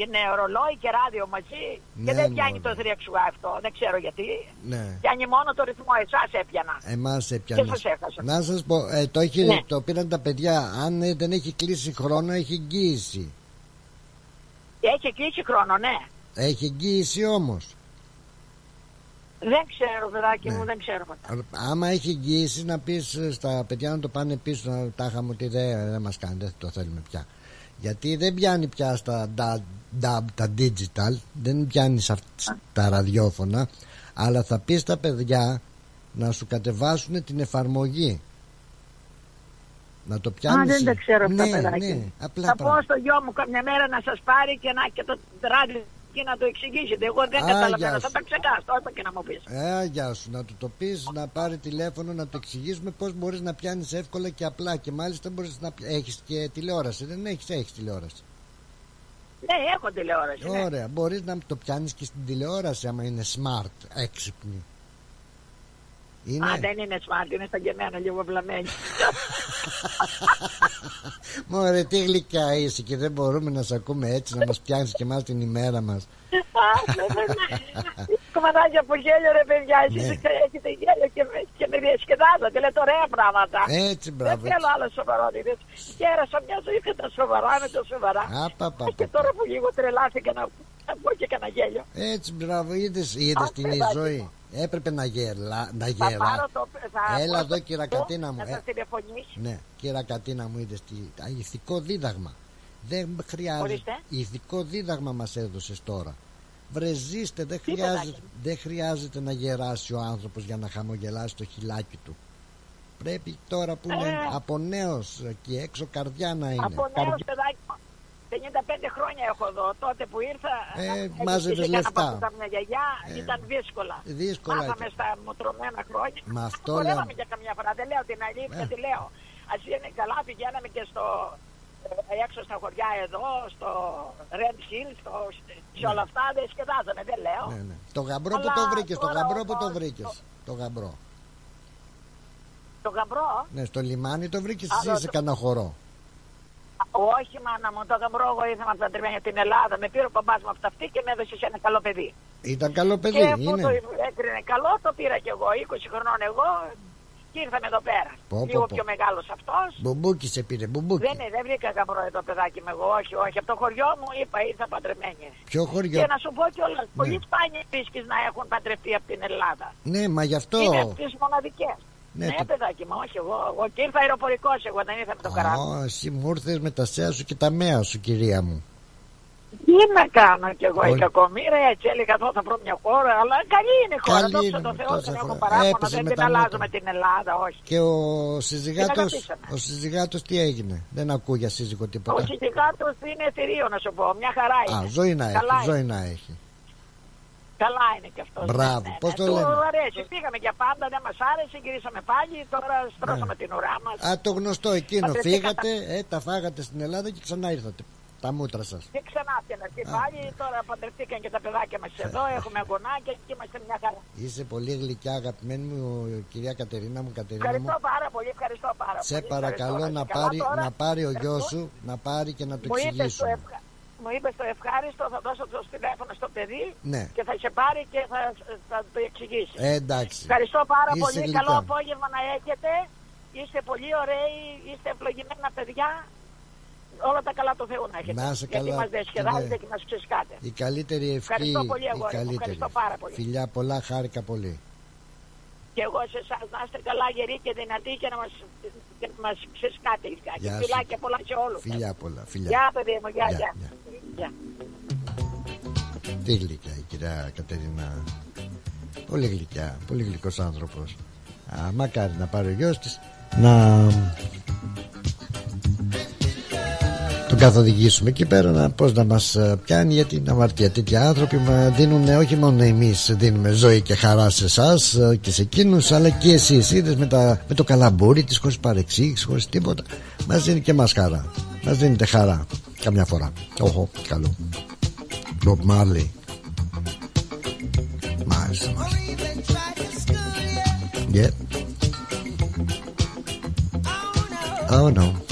είναι ρολόι και ράδιο μαζί ναι, και δεν πιάνει το 3 αυτό. Δεν ξέρω γιατί. Ναι. Πιάνει μόνο το ρυθμό. Εσάς έπιανα. Εμάς έπιανα. Και σας έχασα. Να σας πω, ε, το, έχει, ναι. το πήραν τα παιδιά. Αν ε, δεν έχει κλείσει χρόνο, έχει εγγύηση. Έχει κλείσει χρόνο, ναι. Έχει εγγύηση όμως. Δεν ξέρω, παιδάκι μου, ναι. δεν ξέρω. Άμα έχει εγγύηση να πεις στα παιδιά να το πάνε πίσω, να τα είχαμε ότι δεν, δεν μας κάνει, δεν το θέλουμε πια. Γιατί δεν πιάνει πια στα DAB, τα digital, δεν πιάνει στα ραδιόφωνα, αλλά θα πεις στα παιδιά να σου κατεβάσουν την εφαρμογή. Να το πιάνεις... Α, δεν τα ξέρω αυτά, ναι, παιδάκι. Ναι, απλά θα πω στο γιο μου καμιά μέρα να σας πάρει και, να, και το ράδιο και να το εξηγήσετε. Εγώ δεν καταλαβαίνω. Θα τα ξεχάσω. Όπα και να μου πεις. Ε, γεια σου. Να του το πεις, να πάρει τηλέφωνο, να το εξηγήσουμε πώς μπορείς να πιάνεις εύκολα και απλά. Και μάλιστα μπορείς να έχεις και τηλεόραση. Δεν έχεις, έχεις τηλεόραση. Ναι, έχω τηλεόραση. Ναι. Ωραία. Ναι. Μπορείς να το πιάνεις και στην τηλεόραση άμα είναι smart, έξυπνη. Είναι... Α, δεν είναι smart, είναι στα γεμένα λίγο βλαμμένη. Μωρέ, τι γλυκιά είσαι και δεν μπορούμε να σε ακούμε έτσι να μας πιάνεις και εμάς την ημέρα μας. Κομματάκια από γέλιο ρε παιδιά, εσείς ναι. έχετε γέλιο και, με, και με διασκεδάζετε, λέτε ωραία πράγματα. Έτσι, μπράβο. Δεν θέλω άλλο σοβαρότητες. Γέρασα μια ζωή και τα σοβαρά με το σοβαρά. Και τώρα που λίγο τρελάθηκα να, να πω και κανένα γέλιο. Έτσι, μπράβο, είδες, είδες την ζωή. Έπρεπε να γελά. Να γελά. Το, Έλα εδώ, κύρα Κατίνα μου. Να ε, ναι, κύρα Κατίνα μου, είδες τι. Ηθικό δίδαγμα. Δεν χρειάζεται. Ηθικό δίδαγμα μας έδωσες τώρα. Βρεζίστε, δεν χρειάζεται, δεν χρειάζεται να γεράσει ο άνθρωπος για να χαμογελάσει το χιλάκι του. Πρέπει τώρα που είναι ε. από νέος και έξω καρδιά να είναι. Από νέος παιδάκι 55 χρόνια έχω εδώ. Τότε που ήρθα. Ε, μάζευε λεφτά. Να μια γιαγιά ε, ήταν δύσκολα. Δύσκολα. Μάθαμε στα μοτρωμένα χρόνια. Μα αυτό λέω. και καμιά φορά. Δεν λέω την αλήθεια, ε. τη λέω. Α είναι καλά, πηγαίναμε και στο. Ε, έξω στα χωριά εδώ, στο Red Hill, στο, σε όλα αυτά δεν σκεδάζαμε, δεν λέω. Ναι, ναι. Το γαμπρό που το βρήκες, το γαμπρό που το βρήκες. Το γαμπρό. Το γαμπρό; Ναι, στο λιμάνι το βρήκες εσύ σε κανένα χορό. Όχι, μάνα μου, το γαμπρό εγώ ήρθα παντρεμένη από την Ελλάδα. Με πήρε ο παπά μου από αυτή και με έδωσε σε ένα καλό παιδί. Ήταν καλό παιδί, και είναι. το έκρινε καλό, το πήρα κι εγώ. 20 χρονών εγώ και ήρθαμε εδώ πέρα. Πω, Λίγο πω, πιο μεγάλος αυτός. Μπουμπούκι σε πήρε, μπουμπούκι. Δεν, δεν βρήκα γαμπρό εδώ παιδάκι με εγώ, όχι, όχι. Από το χωριό μου είπα ήρθα παντρεμένη. Ποιο χωριό; Και να σου πω κιόλας, ναι. πολύ σπάνιο βρίσκεις να έχουν παντρευτεί από την Ελλάδα. Ναι, μα γι' αυτό. Είναι από τις μοναδικές. Ναι, ναι το... παιδάκι μου, όχι εγώ. Εγώ και ήρθα αεροπορικός εγώ, δεν ήρθα με το καράβι. Ω, εσύ μου ήρθες με τα σέα σου και τα μέα σου, κυρία μου. Τι να κάνω κι εγώ, η κακομοίρα έτσι έλεγα εδώ θα βρω μια χώρα, αλλά καλή είναι η χώρα. Δόξα τω Θεώ, δεν έχω παράπονα, δεν την αλλάζουμε την Ελλάδα, όχι. Και ο συζυγάτος, ο συζυγάτος τι έγινε, δεν ακούω για σύζυγο τίποτα. Ο συζυγάτος είναι θηρίο να σου πω, μια χαρά είναι. Α, ζωή να έχει, ζωή να έχει. Καλά είναι και αυτός. Μπράβο, ναι, πώς ναι. το λέμε. Του αρέσει. Πήγαμε για πάντα, δεν μας άρεσε, γυρίσαμε πάλι. Τώρα στρώσαμε ναι. την ουρά μας. Α, το γνωστό εκείνο. Φύγατε, ε, τα φάγατε στην Ελλάδα και ξανά ήρθατε. Τα μούτρα σας. Και ξανά και πάλι. Τώρα παντρευτήκαν και τα παιδάκια μας εδώ. Έχουμε αγωνάκια και είμαστε μια χαρά. Είσαι πολύ γλυκιά, αγαπημένη μου κυρία Κατερίνα μου. Κατερίνα ευχαριστώ μου. πάρα πολύ, ευχαριστώ πάρα Σε παρακαλώ να πάρει, να πάρει ο γιος σου να πάρει και να το εξηγήσουμε μου είπες το ευχάριστο, θα δώσω το τηλέφωνο στο παιδί ναι. και θα σε πάρει και θα, θα το εξηγήσει. Ε, εντάξει. Ευχαριστώ πάρα πολύ. Καλό απόγευμα να έχετε. Είστε πολύ ωραίοι, είστε ευλογημένα παιδιά. Όλα τα καλά του Θεού να έχετε. Να σε Γιατί μας διασκεδάζετε ναι. και μας ξεσκάτε. Η καλύτερη ευχή. Ευχαριστώ πολύ εγώ. Ευχαριστώ πάρα πολύ. Φιλιά πολλά, χάρηκα πολύ. Και εγώ σε εσάς να είστε καλά, γεροί και δυνατοί και να μας και μας ξεσκάτε λιγάκι. Φιλάκια πολλά σε όλους. Φιλιά πολλά. Φιλιά. Γεια, παιδί μου, γεια, γεια. γεια. Τι γλυκιά η κυρία Κατερίνα. Πολύ γλυκιά, πολύ γλυκός άνθρωπος. Α, μακάρι να πάρει ο γιος της να τον καθοδηγήσουμε εκεί πέρα να, πώς να μας ε, πιάνει γιατί είναι αμαρτία τέτοιοι άνθρωποι μα δίνουν όχι μόνο εμείς δίνουμε ζωή και χαρά σε εσάς ε, και σε εκείνους αλλά και εσείς. Είδες με, με το καλαμπούρι της χωρίς παρεξήγηση χωρίς τίποτα. Μας δίνει και μας χαρά. Μας δίνετε χαρά καμιά φορά. Όχο καλό. Bob Marley. Μάλιστα μάλιστα. Yeah. Oh no.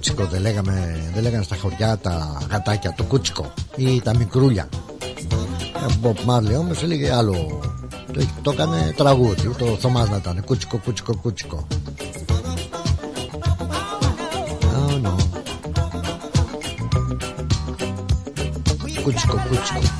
Κούτσικο. Κούτσικο δεν λέγαμε, δεν λέγανε στα χωριά τα γατάκια, το κούτσικο ή τα μικρούλια. Ο Μπομπ Μάρλι όμως έλεγε άλλο. Το, το έκανε τραγούδι, το Θωμάς να ήταν. Κούτσικο, κούτσικο, κούτσικο. Oh, no. Κούτσικο, κούτσικο.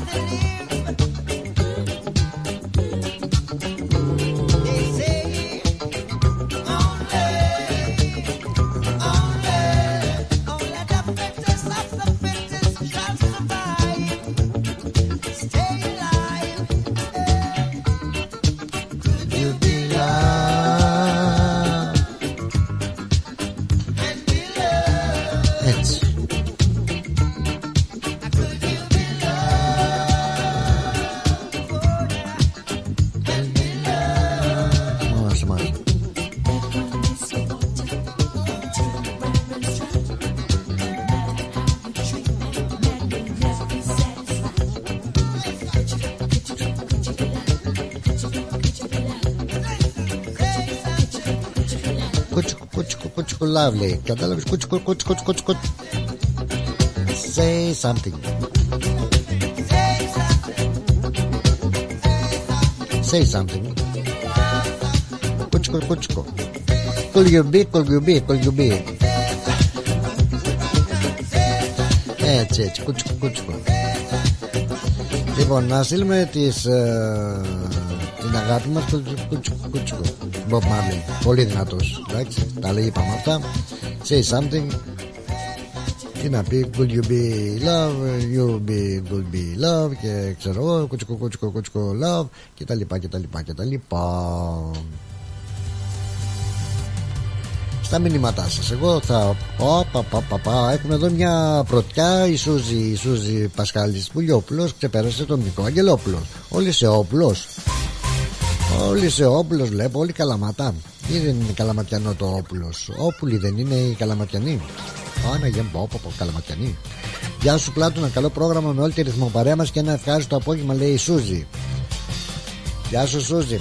Lovely. Κατάλαβες; Κούτσικο, κούτσικο, κούτσικο. Say something. Say something. Κούτσικο, κούτσικο. Κολγιουμπί, κολγιουμπί, κολγιουμπί. Έτσι, έτσι, κούτσικο, κούτσικο. Λοιπόν, να στείλουμε τις, ε, την αγάπη μας κούτσικο, κούτσικο. Bob Marley, πολύ δυνατός, εντάξει τα λέει είπαμε αυτά say something τι να πει could you be love you be could be love και ξέρω εγώ κουτσικο κουτσικο κουτσικο love και τα λοιπά και τα λοιπά και τα λοιπά στα μηνύματά σας. Εγώ θα. Πα, πα, πα, πα, πα. Έχουμε εδώ μια πρωτιά. Η Σούζη, η Σούζη Πασχάλης Πουλιόπουλος ξεπέρασε τον Νικό Αγγελόπουλος. Όλοι σε όπλος. Όλοι σε όπλος βλέπω, όλοι καλαματά. Ή δεν είναι καλαματιανό το όπουλος. Όπουλοι δεν είναι οι καλαματιανοί. Άνα για πω, πω, καλαματιανοί. Γεια σου Πλάτου, ένα καλό πρόγραμμα με όλη τη ρυθμοπαρέα μας και ένα ευχάριστο απόγευμα, λέει η Σούζη. Γεια σου Σούζη.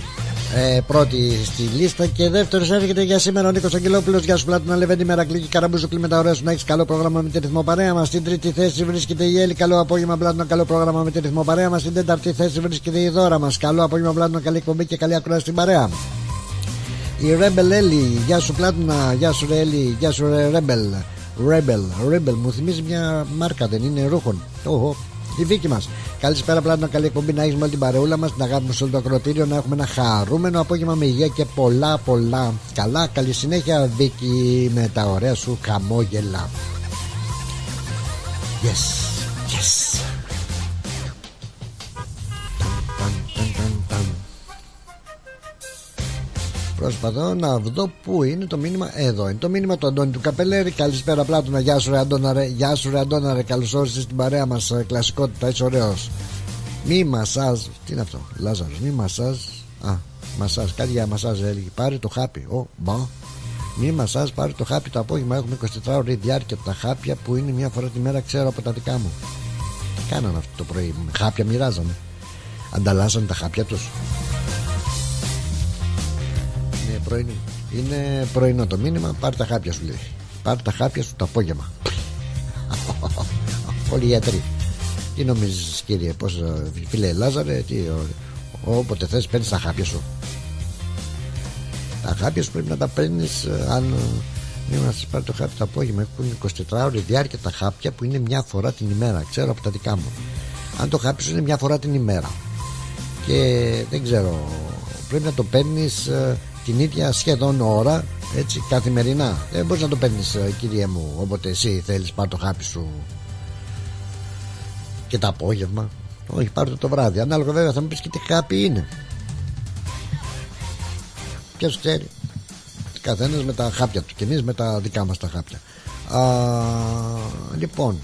ε, πρώτη στη λίστα και δεύτερος έρχεται για σήμερα ο Νίκος Αγγελόπουλος. Γεια σου, Πλάτου να λεβένει Μερακλή και καραμπούζο τα ωραία σου να έχεις καλό πρόγραμμα με τη ρυθμό παρέα μας. Στην τρίτη θέση βρίσκεται η Έλλη. Καλό απόγευμα, Πλάτου καλό πρόγραμμα με τη ρυθμό παρέα μας. Στην τέταρτη θέση βρίσκεται η Δώρα μας. Καλό απόγευμα, Πλάτου καλή εκπομπή και καλή ακρόαση στην παρέα. Η Rebel Έλλη, γεια σου Πλάτουνα, γεια σου Έλλη, γεια σου Rebel. Rebel, Rebel, μου θυμίζει μια μάρκα, δεν είναι ρούχων. Oh, η δίκη μας. Καλησπέρα, πλάτο. Καλή εκπομπή να έχουμε όλη την παρεούλα μας, να αγάπη σε όλο το ακροτήριο, να έχουμε ένα χαρούμενο απόγευμα με υγεία και πολλά πολλά καλά. Καλή συνέχεια, Βίκη, με τα ωραία σου χαμόγελα. Yes, yes. Προσπαθώ να δω πού είναι το μήνυμα. Εδώ είναι το μήνυμα του Αντώνη του Καπελέρη. Καλησπέρα Πλάτωνα. Γεια σου, ρε Αντώνα. Ρε. Γεια σου, ρε Αντώνα. Ρε. Καλώς όρισες στην παρέα μας. Ε, κλασικότητα, είσαι ωραίος. Μη μασάζ. Τι είναι αυτό, Λάζαρος. Μη μασάζ. Α, μασάζ. Κάτι για μασάζ έλεγε. Πάρε το χάπι. Ο, μπα. Μη μασάζ. Πάρε το χάπι το απόγευμα. Έχουμε 24 ώρε διάρκεια τα χάπια που είναι μια φορά τη μέρα. Ξέρω από τα δικά μου. Τι κάνανε αυτό το πρωί. Χάπια μοιράζανε. Ανταλλάσσανε τα χάπια τους πρωινή. Είναι πρωινό το μήνυμα. Πάρε τα χάπια σου λέει. Πάρε τα χάπια σου το απόγευμα. Όλοι οι γιατροί. Τι νομίζεις, κύριε, πώς φίλε Λάζαρε, τι, όποτε θες παίρνεις τα χάπια σου. Τα χάπια σου πρέπει να τα παίρνεις ε, αν μην μας πάρει το χάπι το απόγευμα. Έχουν 24 ώρε διάρκεια τα χάπια που είναι μια φορά την ημέρα. Ξέρω από τα δικά μου. Αν το χάπι σου είναι μια φορά την ημέρα και δεν ξέρω, πρέπει να το παίρνεις ε, την ίδια σχεδόν ώρα έτσι καθημερινά. Δεν μπορείς να το παίρνεις ε, κύριε μου όποτε εσύ θέλεις πάρ το χάπι σου. Και το απόγευμα. Όχι πάρ το το βράδυ. Ανάλογα βέβαια θα μου πεις και τι χάπι είναι. Ποιος ξέρει. Καθένας με τα χάπια του και εμείς με τα δικά μας τα χάπια. Α, λοιπόν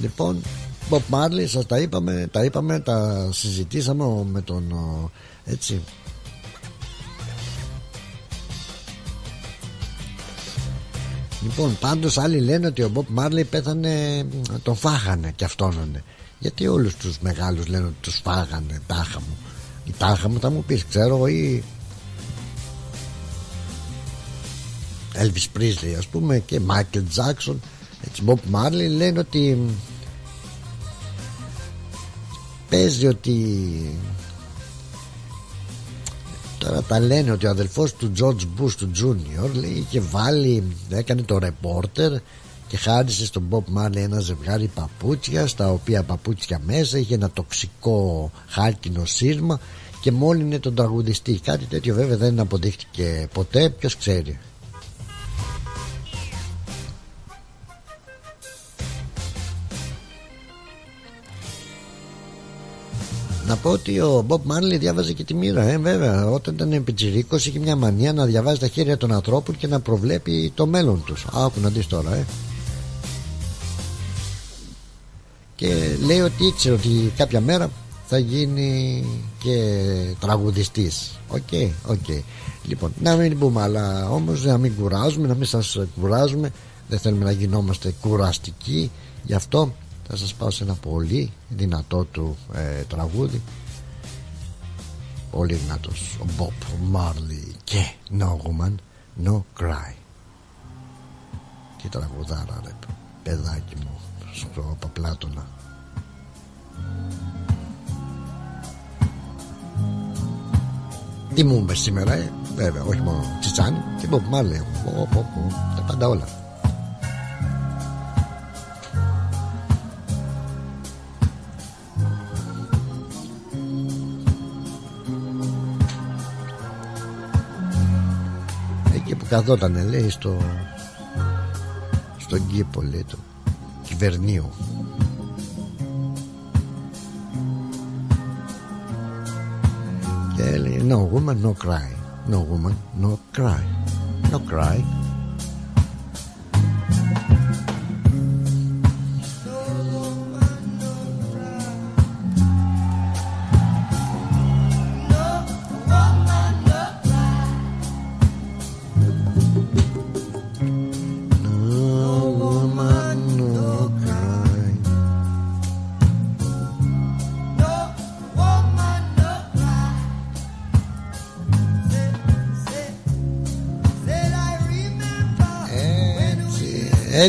λοιπόν Bob Marley σας τα είπαμε τα είπαμε τα συζητήσαμε με τον έτσι Λοιπόν, πάντως άλλοι λένε ότι ο Μπομπ Μάρλι πέθανε, τον φάγανε και αυτόν. Γιατί όλους τους μεγάλους λένε ότι τους φάγανε, τάχα μου. Η τάχα μου θα μου πεις, ξέρω, ή. Elvis Presley, ας πούμε, και Michael Jackson. Έτσι, Bob Marley λένε ότι παίζει ότι Τώρα τα λένε ότι ο αδελφός του George Bush του Junior λέει, είχε βάλει, έκανε το ρεπόρτερ και χάρισε στον Bob Marley ένα ζευγάρι παπούτσια στα οποία παπούτσια μέσα είχε ένα τοξικό χάλκινο σύρμα και μόλυνε τον τραγουδιστή. Κάτι τέτοιο βέβαια δεν αποδείχτηκε ποτέ. Ποιος ξέρει Να πω ότι ο Μπομπ Μάρλι διάβαζε και τη μοίρα, ε, βέβαια. Όταν ήταν πιτσιρίκος είχε μια μανία να διαβάζει τα χέρια των ανθρώπων και να προβλέπει το μέλλον τους. Άκου να δεις τώρα, ε. Και λέει ότι ήξερε ότι κάποια μέρα θα γίνει και τραγουδιστής OK, okay, OK okay. Λοιπόν, να μην πούμε αλλά όμως να μην κουράζουμε Να μην σας κουράζουμε Δεν θέλουμε να γινόμαστε κουραστικοί Γι' αυτό θα σας πάω σε ένα πολύ δυνατό του ε, τραγούδι. Πολύ δυνατός. Ο Bob Marley και No Woman No Cry. Τι τραγουδάρα ρε παιδάκι μου στο Παπλάτωνα. Τι μου είπες σήμερα ε; βέβαια όχι μόνο Τσιτσάνι και Bob Marley τα πάντα όλα καθόταν λέει στο στον κήπο λέει του κυβερνίου και έλεγε no woman no cry. No woman no cry. No cry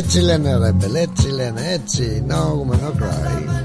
Έτσι λένε ρεμπελ Έτσι λένε έτσι. No woman no cry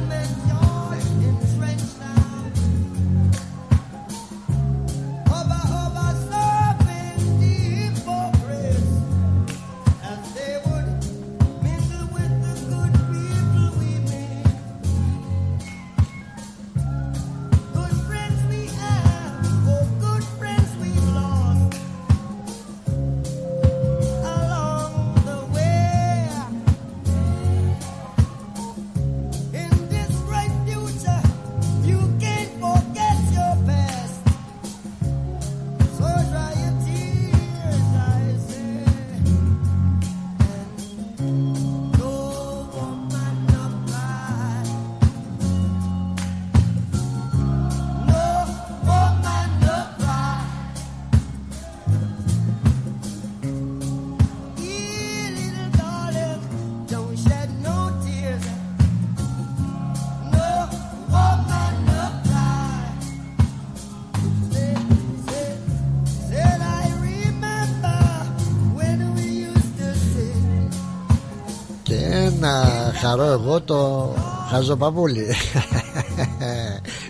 εγώ το χαζοπαπούλι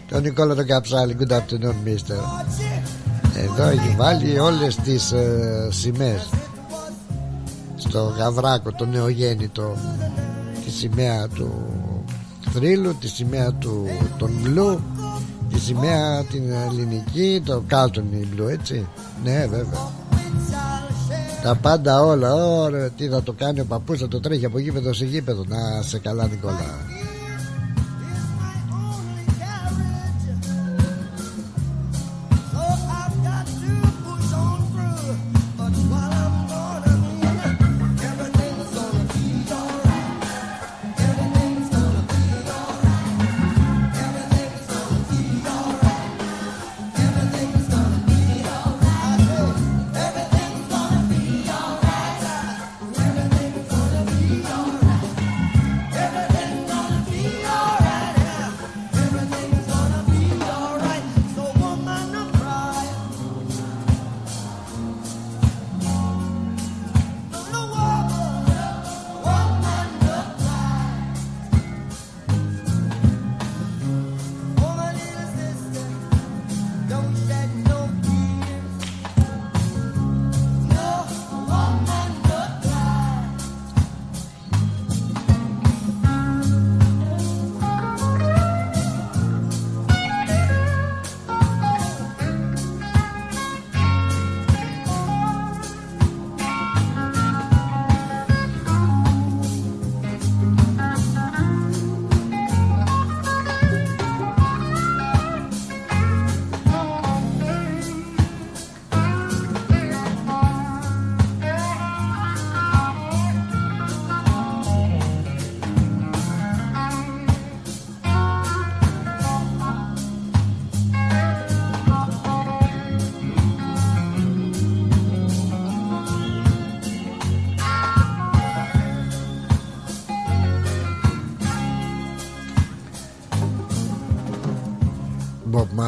τον Νικόλα τον Καψάλη Good afternoon mister. Εδώ έχει βάλει όλες τις ε, σημαίες. Στο γαβράκο το νεογέννητο Τη σημαία του θρύλου Τη σημαία του των μπλου Τη σημαία την ελληνική Το κάλτον μπλου έτσι. Ναι βέβαια τα πάντα όλα, ωραία, τι θα το κάνει ο παππούς θα το τρέχει από γήπεδο σε γήπεδο. Να σε καλά Νικόλα.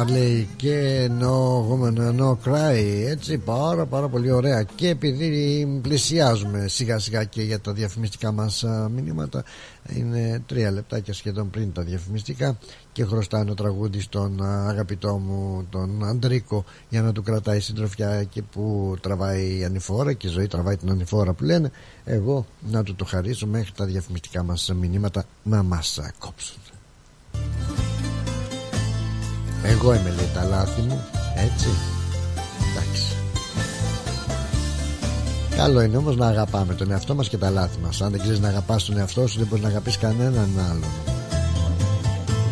Marley και No Woman No Cry έτσι πάρα πάρα πολύ ωραία. Και επειδή πλησιάζουμε σιγά σιγά και για τα διαφημιστικά μας μηνύματα είναι τρία λεπτάκια σχεδόν πριν τα διαφημιστικά και χρωστάει ένα τραγούδι στον αγαπητό μου τον Αντρίκο για να του κρατάει συντροφιά εκεί που τραβάει η ανηφόρα και η ζωή τραβάει την ανηφόρα που λένε. Εγώ να του το χαρίσω μέχρι τα διαφημιστικά μας μηνύματα να μας κόψουν εγώ είμαι λέει τα λάθη μου Έτσι. Εντάξει. Καλό είναι όμως να αγαπάμε τον εαυτό μας και τα λάθη μας. Αν δεν ξέρεις να αγαπάς τον εαυτό σου Δεν μπορείς να αγαπείς κανέναν άλλον.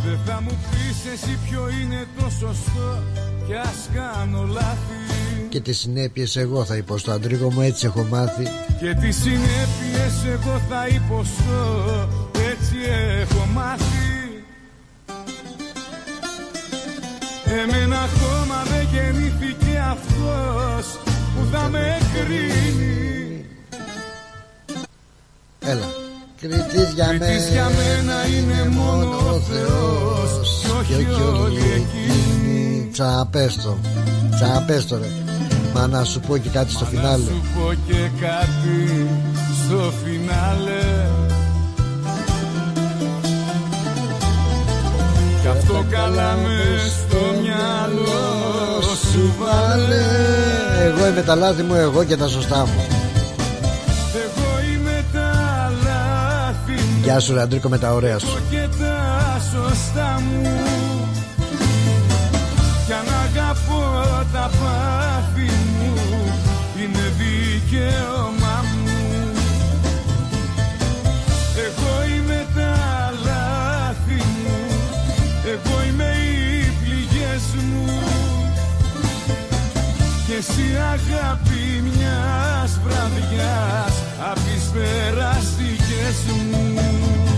Δεν θα μου πεις εσύ ποιο είναι το σωστό Κι ας κάνω λάθη. Και τις συνέπειες εγώ θα υποστώ. Αντρίγο μου έτσι έχω μάθει. Και τις συνέπειες εγώ θα υποστώ. Έτσι έχω μάθει Εμένα ακόμα δεν γεννήθηκε αυτός που θα με κρίνει. Έλα. Κριτής για, Κριτής για μένα είναι μόνο ο Θεός. Και όχι όλοι εκείνοι Τσαπέστο Τσαπέστο ρε. Μα να σου πω και κάτι στο φινάλε Να σου πω και κάτι στο φινάλε Κι αυτό καλά με στο μυαλό σου βάλε. Εγώ είμαι τα λάθη μου, εγώ και τα σωστά μου. Εγώ είμαι τα λάθη μου. Γεια σου Ραντρίκο με τα ωραία σου. Και τα σωστά μου. Κι αν αγαπώ τα πάθη μου Είναι δικαίωμά εσύ αγάπη μιας βραδιάς Απ' τις περαστικές μου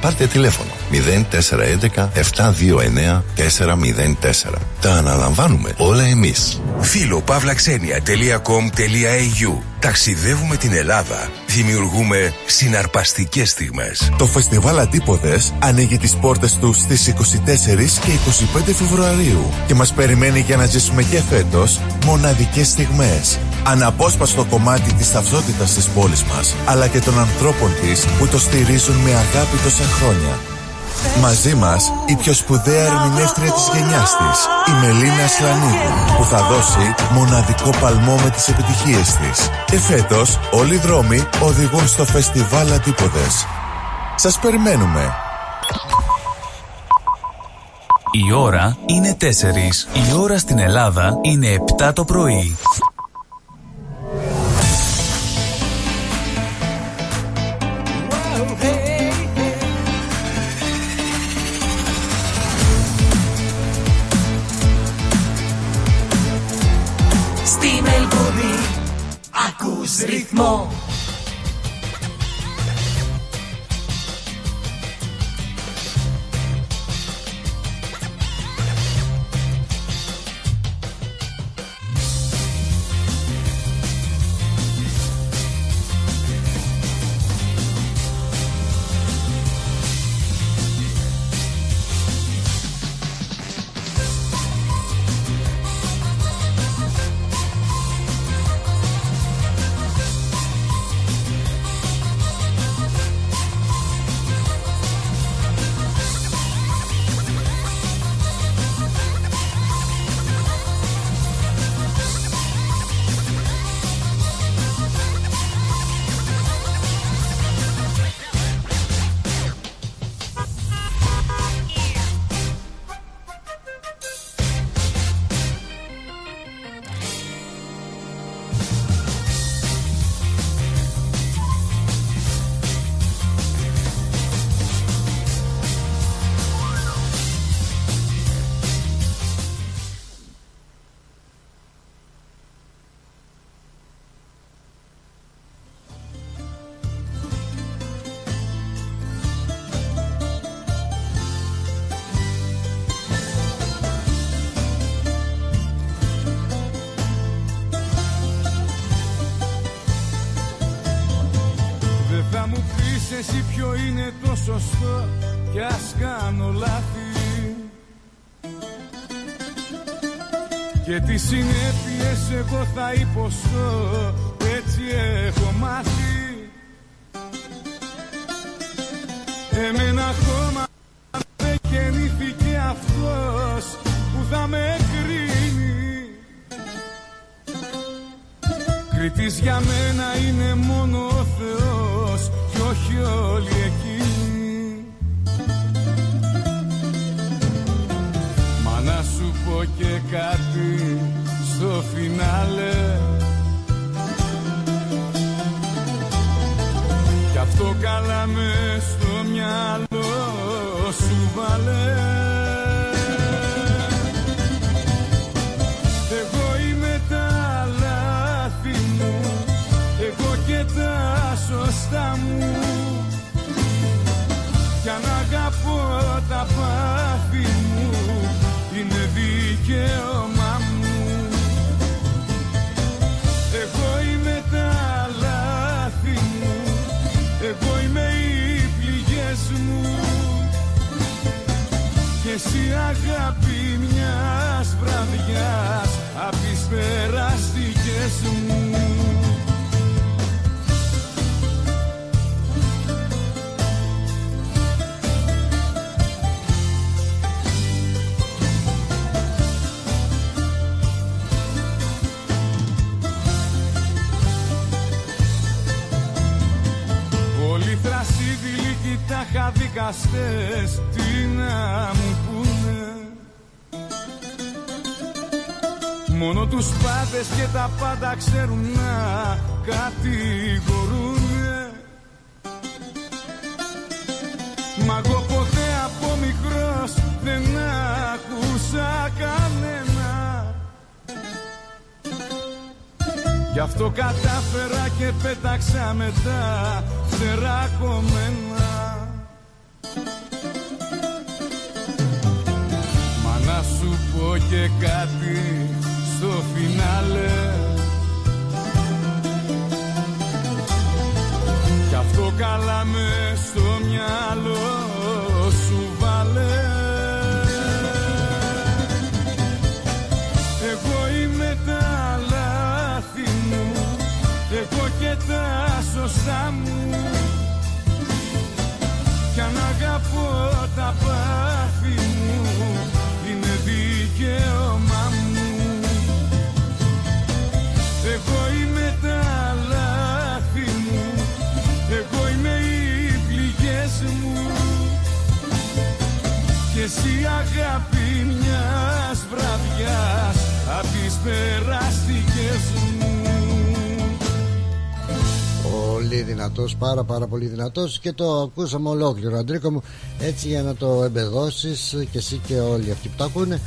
Πάρτε τηλέφωνο 0411 729 404. Τα αναλαμβάνουμε όλα εμείς. Φίλο παύλαξενια.com.au Ταξιδεύουμε την Ελλάδα. Δημιουργούμε συναρπαστικές στιγμές. Το φεστιβάλ Αντίποδες ανοίγει τις πόρτες του στις 24 και 25 Φεβρουαρίου και μας περιμένει για να ζήσουμε και φέτος μοναδικές στιγμές. Αναπόσπαστο κομμάτι της ταυτότητας της πόλης μας, αλλά και των ανθρώπων της που το στηρίζουν με αγάπη τόσα χρόνια. Μαζί μας η πιο σπουδαία ερμηνεύτρια της γενιάς της, η Μελίνα Σλανίδου, που θα δώσει μοναδικό παλμό με τις επιτυχίες της. Και φέτος όλοι οι δρόμοι οδηγούν στο φεστιβάλ Αντίποδες. Σας περιμένουμε. Η ώρα είναι 4. Η ώρα στην Ελλάδα είναι 7 το πρωί. Ρυθμό σου βάλε; Εγώ είμαι τα λάθη μου Εγώ και τα σωστά μου. Κι αν αγαπώ τα πάθη εσύ αγάπη μιας βραδιάς απ' τις περαστικές μου. Όλοι θρασίδηλοι κι τα χαδικαστές τι να μου Μόνο τους πάντες και τα πάντα ξέρουν να κατηγορούνε Μα εγώ ποτέ από μικρός δεν άκουσα κανένα. Γι' αυτό κατάφερα και πέταξα μετά φτερά κομμένα. Μα να σου πω και κάτι στο φινάλε. Κι αυτό καλά μες στο μυαλό σου βάλε. Εγώ είμαι τα λάθη μου Εγώ και τα σωστά μου. Κι αν αγαπώ τα πάθη μου Είναι δικαίωμά Εγώ είμαι τα λάθη μου. Εγώ είμαι οι πληγές μου. Και εσύ αγάπη μιας βραδιάς απ' τις περαστικές μου. Πολύ δυνατός, πάρα πάρα πολύ δυνατός. Και το ακούσαμε ολόκληρο Αντρίκο μου. Έτσι για να το εμπεδώσεις και εσύ και όλοι αυτοί που το ακούνε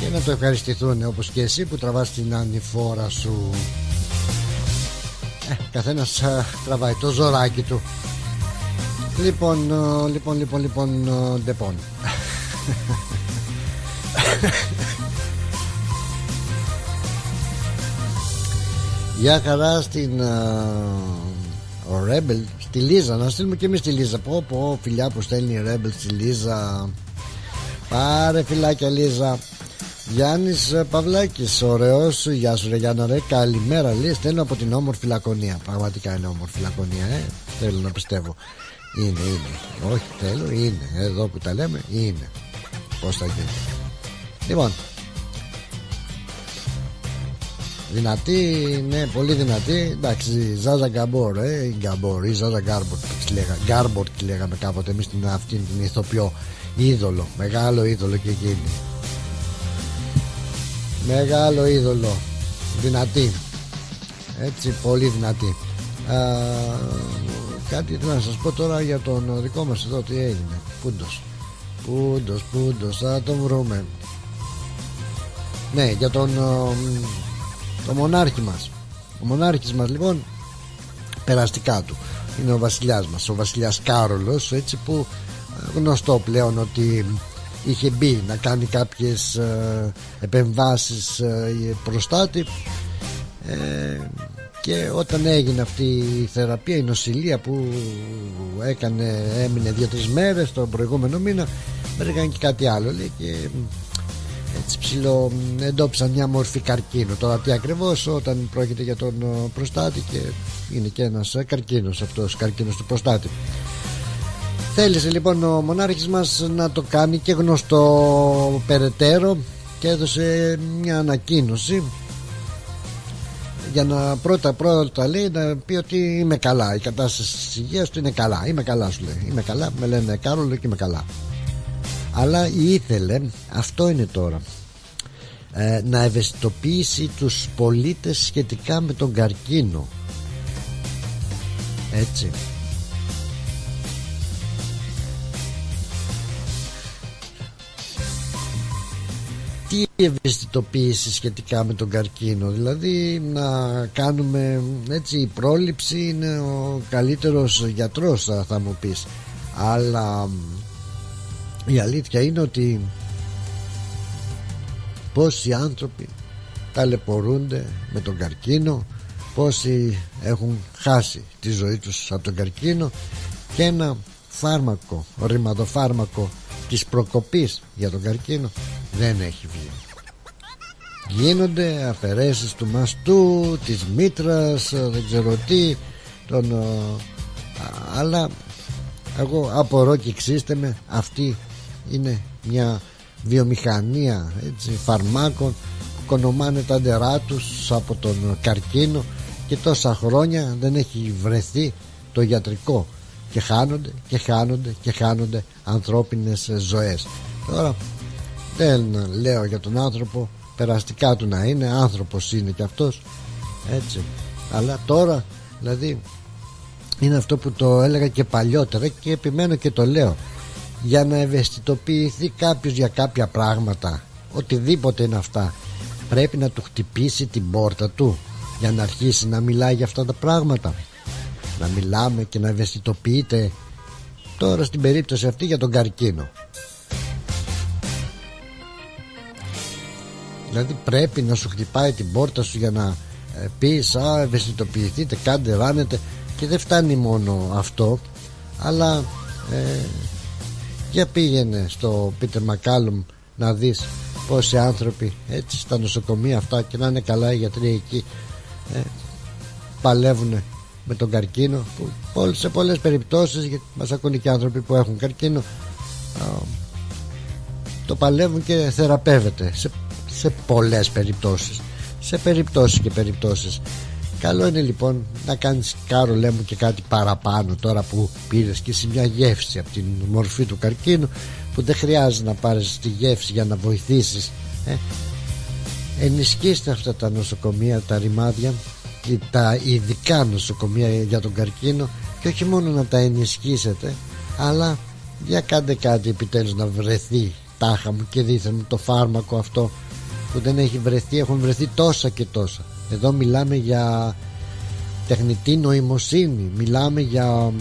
και να το ευχαριστηθούν όπως και εσύ που τραβάς την ανηφόρα σου. ε, καθένας α, τραβάει το ζωράκι του. Λοιπόν, ε, λοιπόν, λοιπόν, λοιπόν, ε, ντεπών. Γεια χαρά στην ο Rebel στη Λίζα. Να στείλουμε και εμείς τη Λίζα. Πω πω φιλιά που στέλνει η Rebel στη Λίζα. Πάρε φιλάκια Λίζα Γιάννης Παυλάκης ωραίος. Γεια σου ρε Γιάννα ρε. Καλημέρα λέει. Στέλνω από την όμορφη Λακωνία. Πραγματικά είναι όμορφη Λακωνία ε; θέλω να πιστεύω. Είναι είναι. Όχι θέλω είναι. Εδώ που τα λέμε είναι. Πως θα γίνει. Λοιπόν. Δυνατή, ναι, πολύ δυνατή. Εντάξει, Ζάζα Γκαμπόρ, ε, η Γκαμπόρ ή Ζάζα Γκάρμπορ, τη λέγα, Γκάρμπορ τη λέγαμε κάποτε. Εμείς την αυτήν την ηθοποιό. Είδωλο, μεγάλο είδωλο και εκείνη. Μεγάλο είδωλο. Δυνατή. Έτσι, πολύ δυνατή. Α, κάτι να σας πω τώρα για τον δικό μας εδώ τι έγινε. Πούντος. Πούντος, πούντος, θα τον βρούμε. Ναι, για τον το μονάρχη μας ο μονάρχης μας λοιπόν περαστικά του είναι ο βασιλιάς μας ο βασιλιάς Κάρολος έτσι που ε, γνωστό πλέον ότι είχε μπει να κάνει κάποιες ε, επεμβάσεις ε, προστάτη ε, και όταν έγινε αυτή η θεραπεία η νοσηλεία που έκανε έμεινε δύο-τρεις μέρες τον προηγούμενο μήνα βρήκαν και κάτι άλλο. Λέει και έτσι ψηλό εντόπισαν μια μορφή καρκίνου. Τώρα τι ακριβώς όταν πρόκειται για τον προστάτη και είναι και ένας ε, καρκίνος αυτός καρκίνος του προστάτη θέλησε λοιπόν ο μονάρχης μας να το κάνει και γνωστό περαιτέρω και έδωσε μια ανακοίνωση για να πρώτα πρώτα λέει να πει ότι είμαι καλά η κατάσταση της υγείας του είναι καλά. Είμαι καλά σου λέει. Είμαι καλά με λένε Κάρολο και είμαι καλά. Αλλά ήθελε αυτό είναι τώρα ε, να ευαισθητοποιήσει τους πολίτες σχετικά με τον καρκίνο. Έτσι τι ευαισθητοποίηση σχετικά με τον καρκίνο. Δηλαδή να κάνουμε έτσι η πρόληψη είναι ο καλύτερος γιατρός θα μου πεις. Αλλά η αλήθεια είναι ότι πόσοι άνθρωποι ταλαιπωρούνται με τον καρκίνο πόσοι έχουν χάσει τη ζωή τους από τον καρκίνο και ένα φάρμακο, ρηματοφάρμακο της προκοπής για τον καρκίνο δεν έχει βγει. Γίνονται αφαιρέσεις του μαστού της μήτρας δεν ξέρω τι τον, αλλά εγώ απορώ και ξύστε με αυτή είναι μια βιομηχανία έτσι, φαρμάκων που κονομάνε τα ντερά τους από τον καρκίνο και τόσα χρόνια δεν έχει βρεθεί το ιατρικό και χάνονται και χάνονται και χάνονται ανθρώπινες ζωές. Τώρα δεν λέω για τον άνθρωπο περαστικά του να είναι άνθρωπος είναι και αυτός. Έτσι. Αλλά τώρα δηλαδή είναι αυτό που το έλεγα και παλιότερα και επιμένω και το λέω. Για να ευαισθητοποιηθεί κάποιος για κάποια πράγματα οτιδήποτε είναι αυτά πρέπει να του χτυπήσει την πόρτα του για να αρχίσει να μιλάει για αυτά τα πράγματα. Να μιλάμε και να ευαισθητοποιείται. Τώρα στην περίπτωση αυτή για τον καρκίνο δηλαδή πρέπει να σου χτυπάει την πόρτα σου για να ε, πεις α ευαισθητοποιηθείτε κάντε ράνετε και δεν φτάνει μόνο αυτό αλλά ε, για πήγαινε στο Πίτερ Μακάλουμ να δεις πόσοι άνθρωποι έτσι στα νοσοκομεία αυτά και να είναι καλά οι γιατροί εκεί ε, παλεύουν με τον καρκίνο που σε πολλές περιπτώσεις γιατί μας ακούνε και άνθρωποι που έχουν καρκίνο το παλεύουν και θεραπεύεται. Σε, σε πολλές περιπτώσεις σε περιπτώσεις και περιπτώσεις Καλό είναι λοιπόν να κάνεις κάρο λέμε και κάτι παραπάνω τώρα που πήρες και εσύ μια γεύση από την μορφή του καρκίνου που δεν χρειάζεται να πάρεις τη γεύση για να βοηθήσεις ε. ενισχύστε αυτά τα νοσοκομεία τα ρημάδια και τα ειδικά νοσοκομεία για τον καρκίνο και όχι μόνο να τα ενισχύσετε αλλά για κάντε κάτι επιτέλους να βρεθεί τάχα μου και δίθεν μου το φάρμακο αυτό που δεν έχει βρεθεί έχουν βρεθεί τόσα και τόσα. Εδώ μιλάμε για τεχνητή νοημοσύνη μιλάμε για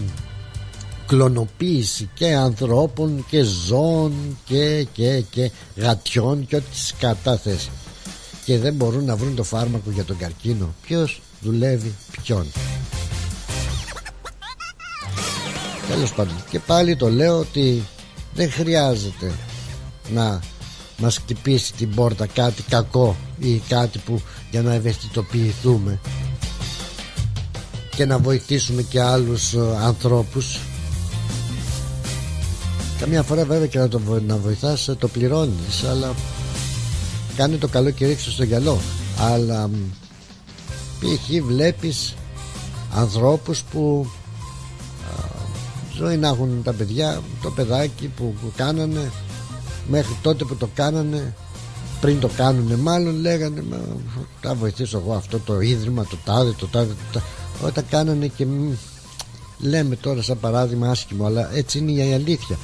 κλωνοποίηση και ανθρώπων και ζώων και, και, και γατιών και ό,τι σκατά και δεν μπορούν να βρουν το φάρμακο για τον καρκίνο. Ποιος δουλεύει ποιον. Τέλος πάντων. Και πάλι το λέω ότι δεν χρειάζεται να μας χτυπήσει την πόρτα κάτι κακό ή κάτι που για να ευαισθητοποιηθούμε και να βοηθήσουμε και άλλους ε, ανθρώπους καμιά φορά βέβαια και να, το, να βοηθάς ε, το πληρώνεις αλλά κάνει το καλό και ρίξω στο γυαλό αλλά π.χ. βλέπεις ανθρώπους που ζωή να έχουν τα παιδιά το παιδάκι που, που κάνανε μέχρι τότε που το κάνανε πριν το κάνουνε μάλλον λέγανε μα, θα βοηθήσω εγώ αυτό το ίδρυμα το τάδε το τάδε το τάδε όταν κάνανε και λέμε τώρα σαν παράδειγμα άσχημο αλλά έτσι είναι η αλήθεια.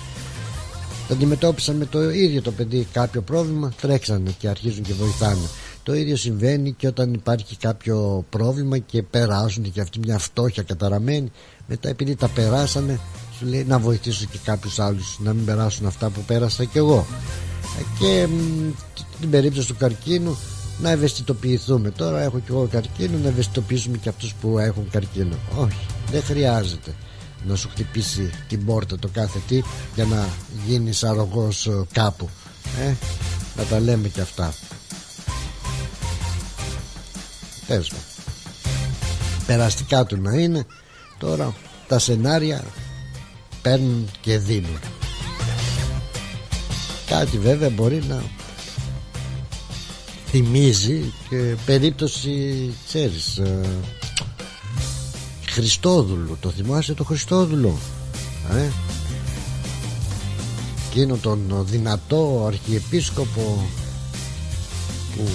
Αντιμετώπισαν με το ίδιο το παιδί κάποιο πρόβλημα τρέξανε και αρχίζουν και βοηθάνε. Το ίδιο συμβαίνει και όταν υπάρχει κάποιο πρόβλημα και περάσουν και αυτή μια φτώχεια καταραμένη. Μετά επειδή τα περάσανε σου λέει να βοηθήσω και κάποιους άλλους να μην περάσουν αυτά που πέρασα και εγώ. Και την περίπτωση του καρκίνου να ευαισθητοποιηθούμε. Τώρα έχω και εγώ καρκίνο να ευαισθητοποιήσουμε και αυτούς που έχουν καρκίνο. Όχι δεν χρειάζεται να σου χτυπήσει την πόρτα το κάθε τι για να γίνεις αρρωγός ε, κάπου. Ε, να τα λέμε και αυτά. Τέλος περαστικά του να είναι. Τώρα τα σενάρια παίρνουν και δίνουν. Κάτι βέβαια μπορεί να θυμίζει και περίπτωση ξέρεις ε, Χριστόδουλου. Το θυμάσαι το Χριστόδουλο ε; εκείνο τον δυνατό αρχιεπίσκοπο που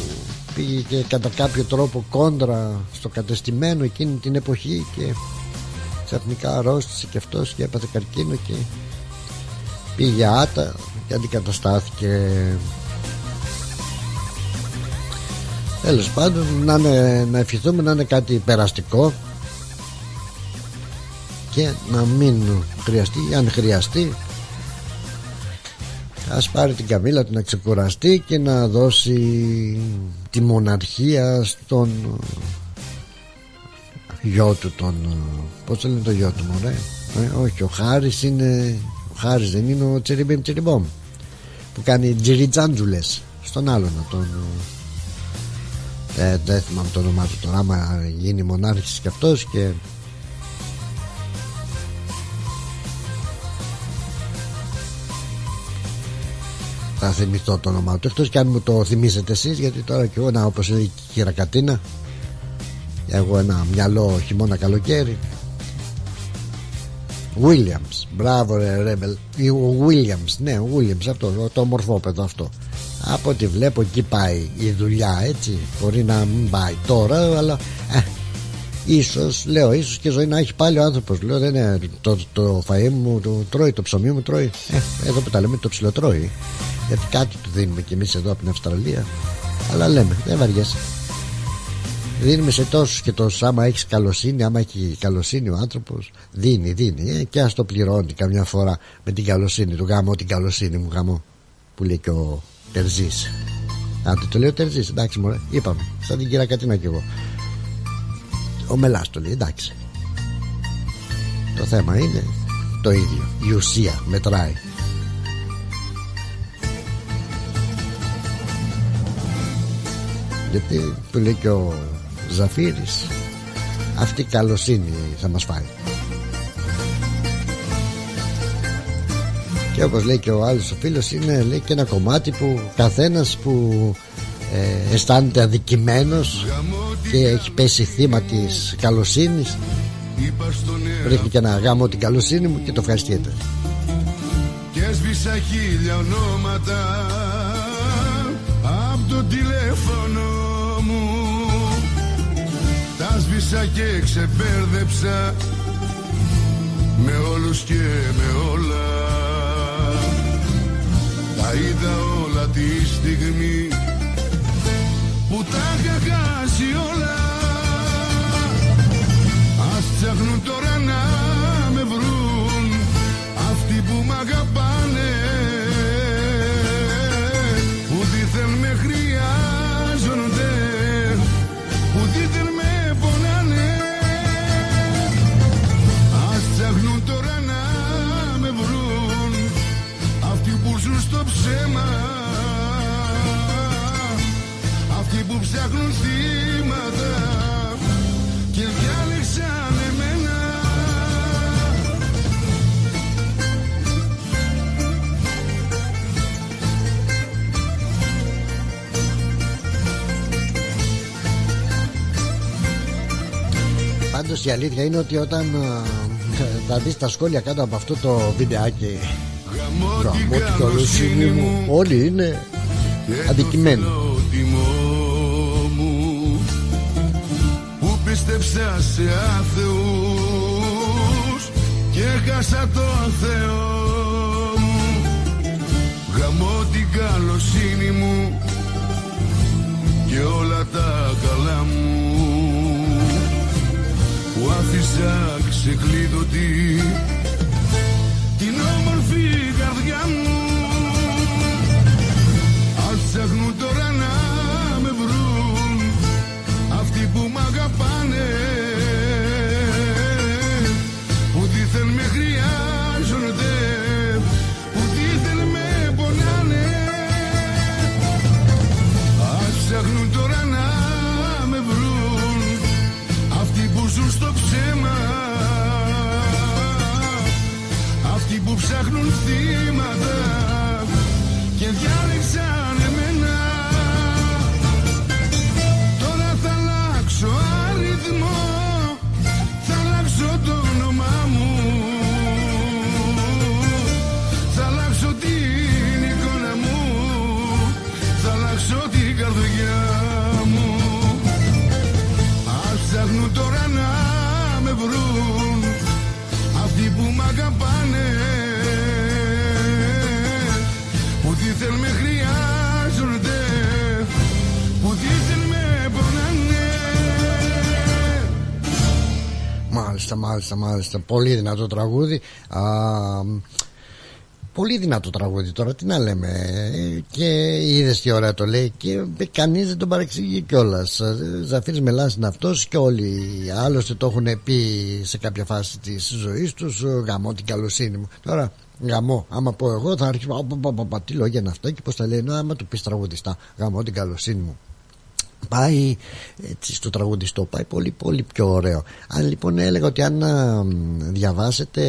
πήγε και κατά κάποιο τρόπο κόντρα στο κατεστημένο εκείνη την εποχή και ξαφνικά αρρώστησε και αυτός και έπαθε καρκίνο και πήγε άτα και αντικαταστάθηκε. Τέλος πάντων να, είναι, να ευχηθούμε να είναι κάτι περαστικό και να μην χρειαστεί αν χρειαστεί ας πάρει την Καμίλα του να ξεκουραστεί και να δώσει τη μοναρχία στον γιο του τον πως λένε το γιο του μωρέ; Ε, όχι ο Χάρης είναι ο Χάρης δεν είναι ο Τσεριμπίμ Τσεριμπόμ που κάνει τζιριτζάντζουλες στον άλλον τον ε, δεν θυμάμαι το όνομά του τώρα άμα γίνει μονάρχης και αυτός και θα θυμηθώ το όνομά του εκτός και αν μου το θυμίσετε εσείς γιατί τώρα και εγώ να όπως λέει η Χειρακατίνα έχω ένα μυαλό χειμώνα καλοκαίρι. Williams μπράβο ρε Ρέμπελ ο Williams ναι ο Williams αυτό το μορφόπεδο αυτό. Από ό,τι βλέπω εκεί πάει η δουλειά έτσι. Μπορεί να μην πάει τώρα αλλά ε, ίσως λέω ίσως και ζωή να έχει πάλι ο άνθρωπος. Λέω δεν είναι το, το φαΐ μου το τρώει το ψωμί μου τρώει. Ε, εδώ που τα λέμε το ψιλοτρώει. Γιατί κάτι του δίνουμε κι εμείς εδώ από την Αυστραλία. Αλλά λέμε δεν βαριέσαι δίνουμε σε τόσους και τόσους. Άμα έχεις καλοσύνη άμα έχει καλοσύνη ο άνθρωπος δίνει δίνει. Ε, και ας το πληρώνει καμιά φορά με την καλοσύνη του. Γάμο την καλοσύνη μου γάμο που λέει και ο Τερζής. Άντε το λέω Τερζής εντάξει μωρέ είπαμε. Σαν την κυρία Κατίνα κι εγώ. Ο Μελάς το λέει εντάξει. Το θέμα είναι το ίδιο. Η ουσία μετράει. Γιατί που λέει και ο Ζαφύρης. Αυτή η καλοσύνη θα μας φάει. Και όπως λέει και ο άλλος ο φίλος είναι λέει και ένα κομμάτι που καθένας που ε, αισθάνεται αδικημένος και έχει πέσει θύμα της καλοσύνης ρίχνει και ένα γάμο την καλοσύνη μου και το ευχαριστείτε και έσβησα χίλια ονόματα από το τηλέφωνο τα σβήσα και ξεπέρδεψα με όλους και με όλα. Τα είδα όλα τη στιγμή που τα είχα χάσει όλα. Ας ψάχνουν τώρα ψάχνουν θύματα και διάλεξαν εμένα. Πάντως η αλήθεια είναι ότι όταν ε, θα δεις τα σχόλια κάτω από αυτό το βιντεάκι Γαμώ την καλοσύνη μου. Όλοι είναι αδικημένοι πίστεψα σε άθεους και έχασα το Θεό μου. Γαμώ την καλοσύνη μου και όλα τα καλά μου. Που άφησα ξεκλείδωτη την όμορφη καρδιά μου μ' αγαπάνε που δίθεν με χρειάζονται που δίθεν με πονάνε. Ας ψάχνουν τώρα να με βρουν αυτοί που ζουν στο ψέμα αυτοί που ψάχνουν θύματα μάλιστα, μάλιστα. Πολύ δυνατό τραγούδι. Α, πολύ δυνατό τραγούδι τώρα, τι να λέμε. Και είδες τι ωραία το λέει και κανείς δεν τον παρεξηγεί κιόλας. Ζαφίρι Μελάς είναι αυτός και όλοι άλλωστε το έχουν πει σε κάποια φάση της ζωής τους. Γαμώ την καλοσύνη μου. Τώρα Γαμό, άμα πω εγώ θα αρχίσω. Τι λόγια είναι αυτά και πώς τα λένε. Άμα του πεις τραγουδιστά, γαμώ την καλοσύνη μου πάει έτσι στο τραγουδιστό πάει. Πολύ πολύ πιο ωραίο. Αν λοιπόν έλεγα ότι αν διαβάσετε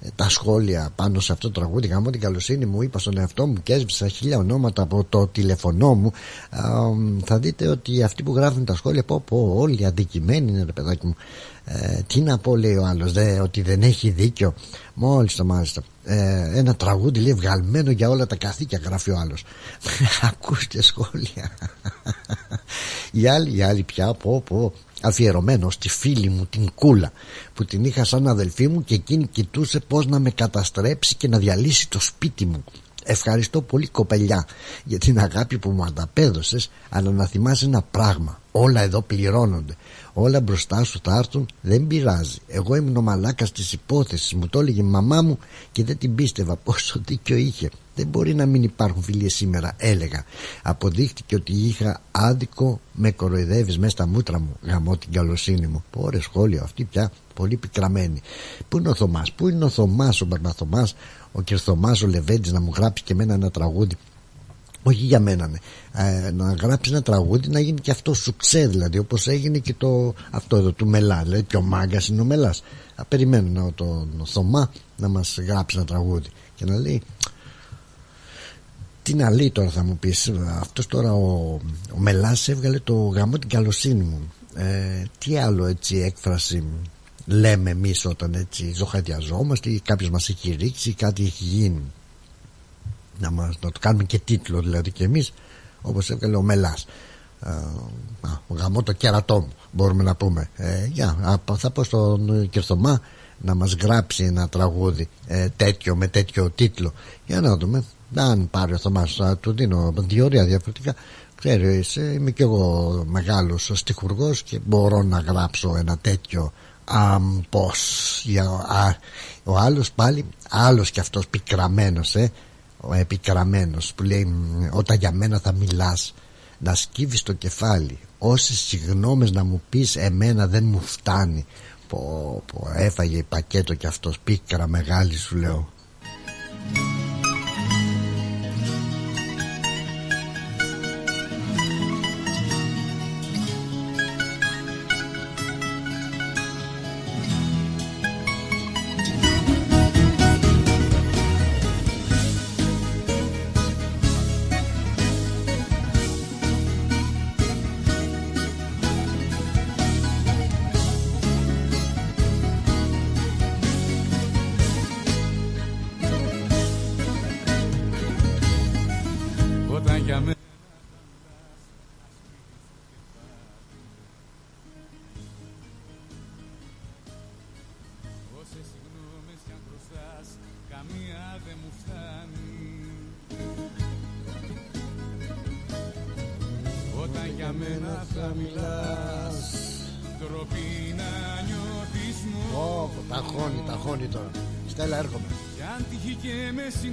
ε, τα σχόλια πάνω σε αυτό το τραγούδι γάμω την καλοσύνη μου είπα στον εαυτό μου και έσβησα χίλια ονόματα από το τηλεφωνό μου θα δείτε ότι αυτοί που γράφουν τα σχόλια πω πω όλοι αντικειμένοι είναι ρε παιδάκι μου ε, τι να πω λέει ο άλλος δε, ότι δεν έχει δίκιο. Μόλις το μάλιστα. Ε, ένα τραγούδι λέει βγαλμένο για όλα τα καθήκια γράφει ο άλλος. Ακούστε σχόλια. Η άλλη, η άλλη πια πω πω αφιερωμένο στη φίλη μου την Κούλα που την είχα σαν αδελφή μου και εκείνη κοιτούσε πως να με καταστρέψει και να διαλύσει το σπίτι μου. Ευχαριστώ πολύ κοπελιά για την αγάπη που μου ανταπέδωσες αλλά να θυμάσαι ένα πράγμα. Όλα εδώ πληρώνονται όλα μπροστά σου θα έρθουν δεν πειράζει. Εγώ ήμουν ο μαλάκας της υπόθεσης μου το έλεγε η μαμά μου και δεν την πίστευα πόσο δίκιο είχε. Δεν μπορεί να μην υπάρχουν φιλίες σήμερα έλεγα. Αποδείχτηκε ότι είχα άδικο με κοροϊδεύεις μέσα στα μούτρα μου γαμώ την καλοσύνη μου. Πόρε σχόλιο αυτή πια πολύ πικραμένη. Πού είναι ο Θωμάς πού είναι ο Θωμάς ο Μπαρμπαθωμάς ο Κερθωμάς ο Λεβέντης να μου γράψει και εμένα ένα τραγούδι όχι για μένα ναι. ε, να γράψεις ένα τραγούδι να γίνει και αυτό σου ξέ δηλαδή όπως έγινε και το αυτό εδώ του Μελάς. Δηλαδή και ο Μάγκας είναι ο Μελάς. Περιμένω τον το, Θωμά να μας γράψει ένα τραγούδι και να λέει τι να λέει τώρα θα μου πεις αυτός τώρα ο, ο Μελάς έβγαλε το γαμό την καλοσύνη μου. Ε, τι άλλο έτσι έκφραση λέμε εμείς όταν έτσι ζωχαδιαζόμαστε ή κάποιος μας έχει ρίξει ή κάτι έχει γίνει να, μας, να το κάνουμε και τίτλο δηλαδή και εμείς όπως έβγαλε ο Μελάς. Ε, γαμώ το κέρατό μου μπορούμε να πούμε. Ε, για, θα πω στον Κερθωμά να μας γράψει ένα τραγούδι ε, τέτοιο με τέτοιο τίτλο. Για να δούμε αν πάρει ο Θωμάς θα του δίνω δύο ωρία διαφορετικά. Ξέρεις είμαι κι εγώ μεγάλος στιχουργός και μπορώ να γράψω ένα τέτοιο αμ, πως για, α, ο άλλος πάλι άλλος κι αυτός πικραμένος ε, ο επικραμένος που λέει όταν για μένα θα μιλάς να σκύβεις το κεφάλι όσες συγγνώμες να μου πεις εμένα δεν μου φτάνει πω, πω έφαγε πακέτο κι αυτός πίκρα μεγάλη σου λέω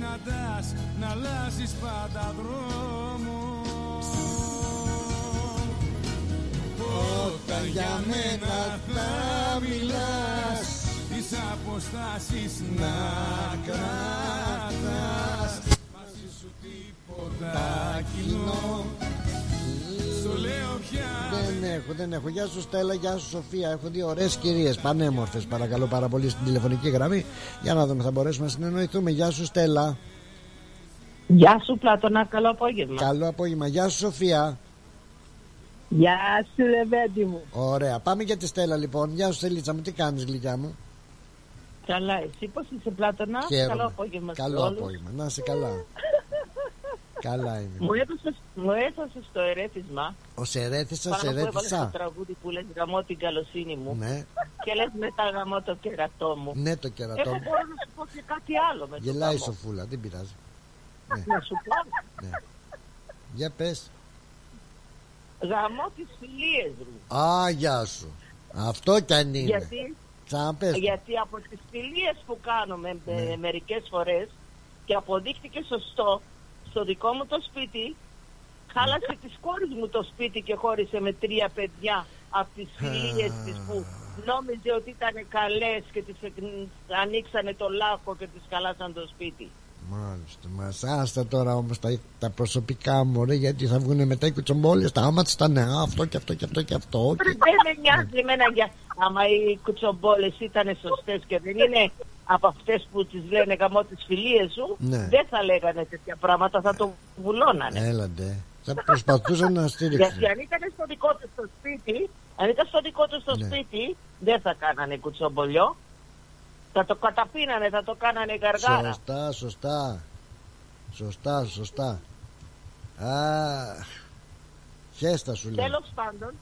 συναντάς να αλλάζεις πάντα δρόμο. Γεια σου Στέλλα, γεια σου Σοφία. Έχω δύο ωραίες κυρίες, πανέμορφες. Παρακαλώ πάρα πολύ στην τηλεφωνική γραμμή. Για να δούμε, θα μπορέσουμε να συνεννοηθούμε. Γεια σου Στέλλα. Γεια σου Πλάτωνα, καλό απόγευμα. Καλό απόγευμα. Γεια σου Σοφία. Γεια σου Λεβέντι μου. Ωραία, πάμε για τη Στέλλα λοιπόν. Γεια σου Στελίτσα μου, τι κάνεις γλυκιά μου; Καλά, εσύ πώς είσαι Πλάτωνα; Καλό απόγευμα. Καλό απόγευμα, να είσαι καλά. Καλά είναι. Μου έδωσες, μου έδωσες το ερέθισμα. Ο σε ερέθισα, σε ερέθισα. το τραγούδι που λες γαμώ την καλοσύνη μου. Ναι. Και λες μετά γαμώ το κερατό μου. Ναι, το κερατό μου. Εγώ μπορώ να σου πω και κάτι άλλο με Γελάει η Σοφούλα, δεν πειράζει. ναι. Να σου πω. Ναι. Για πες. Γαμώ τις φιλίες μου. Α, γεια σου. Αυτό κι αν είναι. Γιατί; Ξαναπες. Γιατί από τις φιλίες που κάνουμε Ναι. ε, μερικές φορές και αποδείχτηκε σωστό στο δικό μου το σπίτι χάλασε της κόρης μου το σπίτι και χώρισε με τρία παιδιά από τις φιλίες της που νόμιζε ότι ήταν καλές και τις εκ- ανοίξανε το λάκκο και τις χαλάσαν το σπίτι. Μάλιστα, μας άστα τώρα όμως τα, τα προσωπικά μου ρε, γιατί θα βγουν μετά οι κουτσομπόλες τα άμα της τα νέα αυτό και αυτό και αυτό και αυτό και... Δεν με νοιάζει εμένα για άμα οι κουτσομπόλες ήταν σωστές και δεν είναι από αυτές που τις λένε γαμό τις φιλίες σου Ναι. δεν θα λέγανε τέτοια πράγματα, θα το βουλώνανε. Έλαντε θα προσπαθούσαν να στήριξουν Γιατί αν ήταν στο δικό τους στο σπίτι, αν ήταν στο δικό τους στο Ναι. σπίτι, δεν θα κάνανε κουτσομπολιό. Θα το καταπίνανε, θα το κάνανε γαργάρα. Σωστά, σωστά Σωστά, σωστά Αχ Χέστα σου λέω Τέλος πάντων,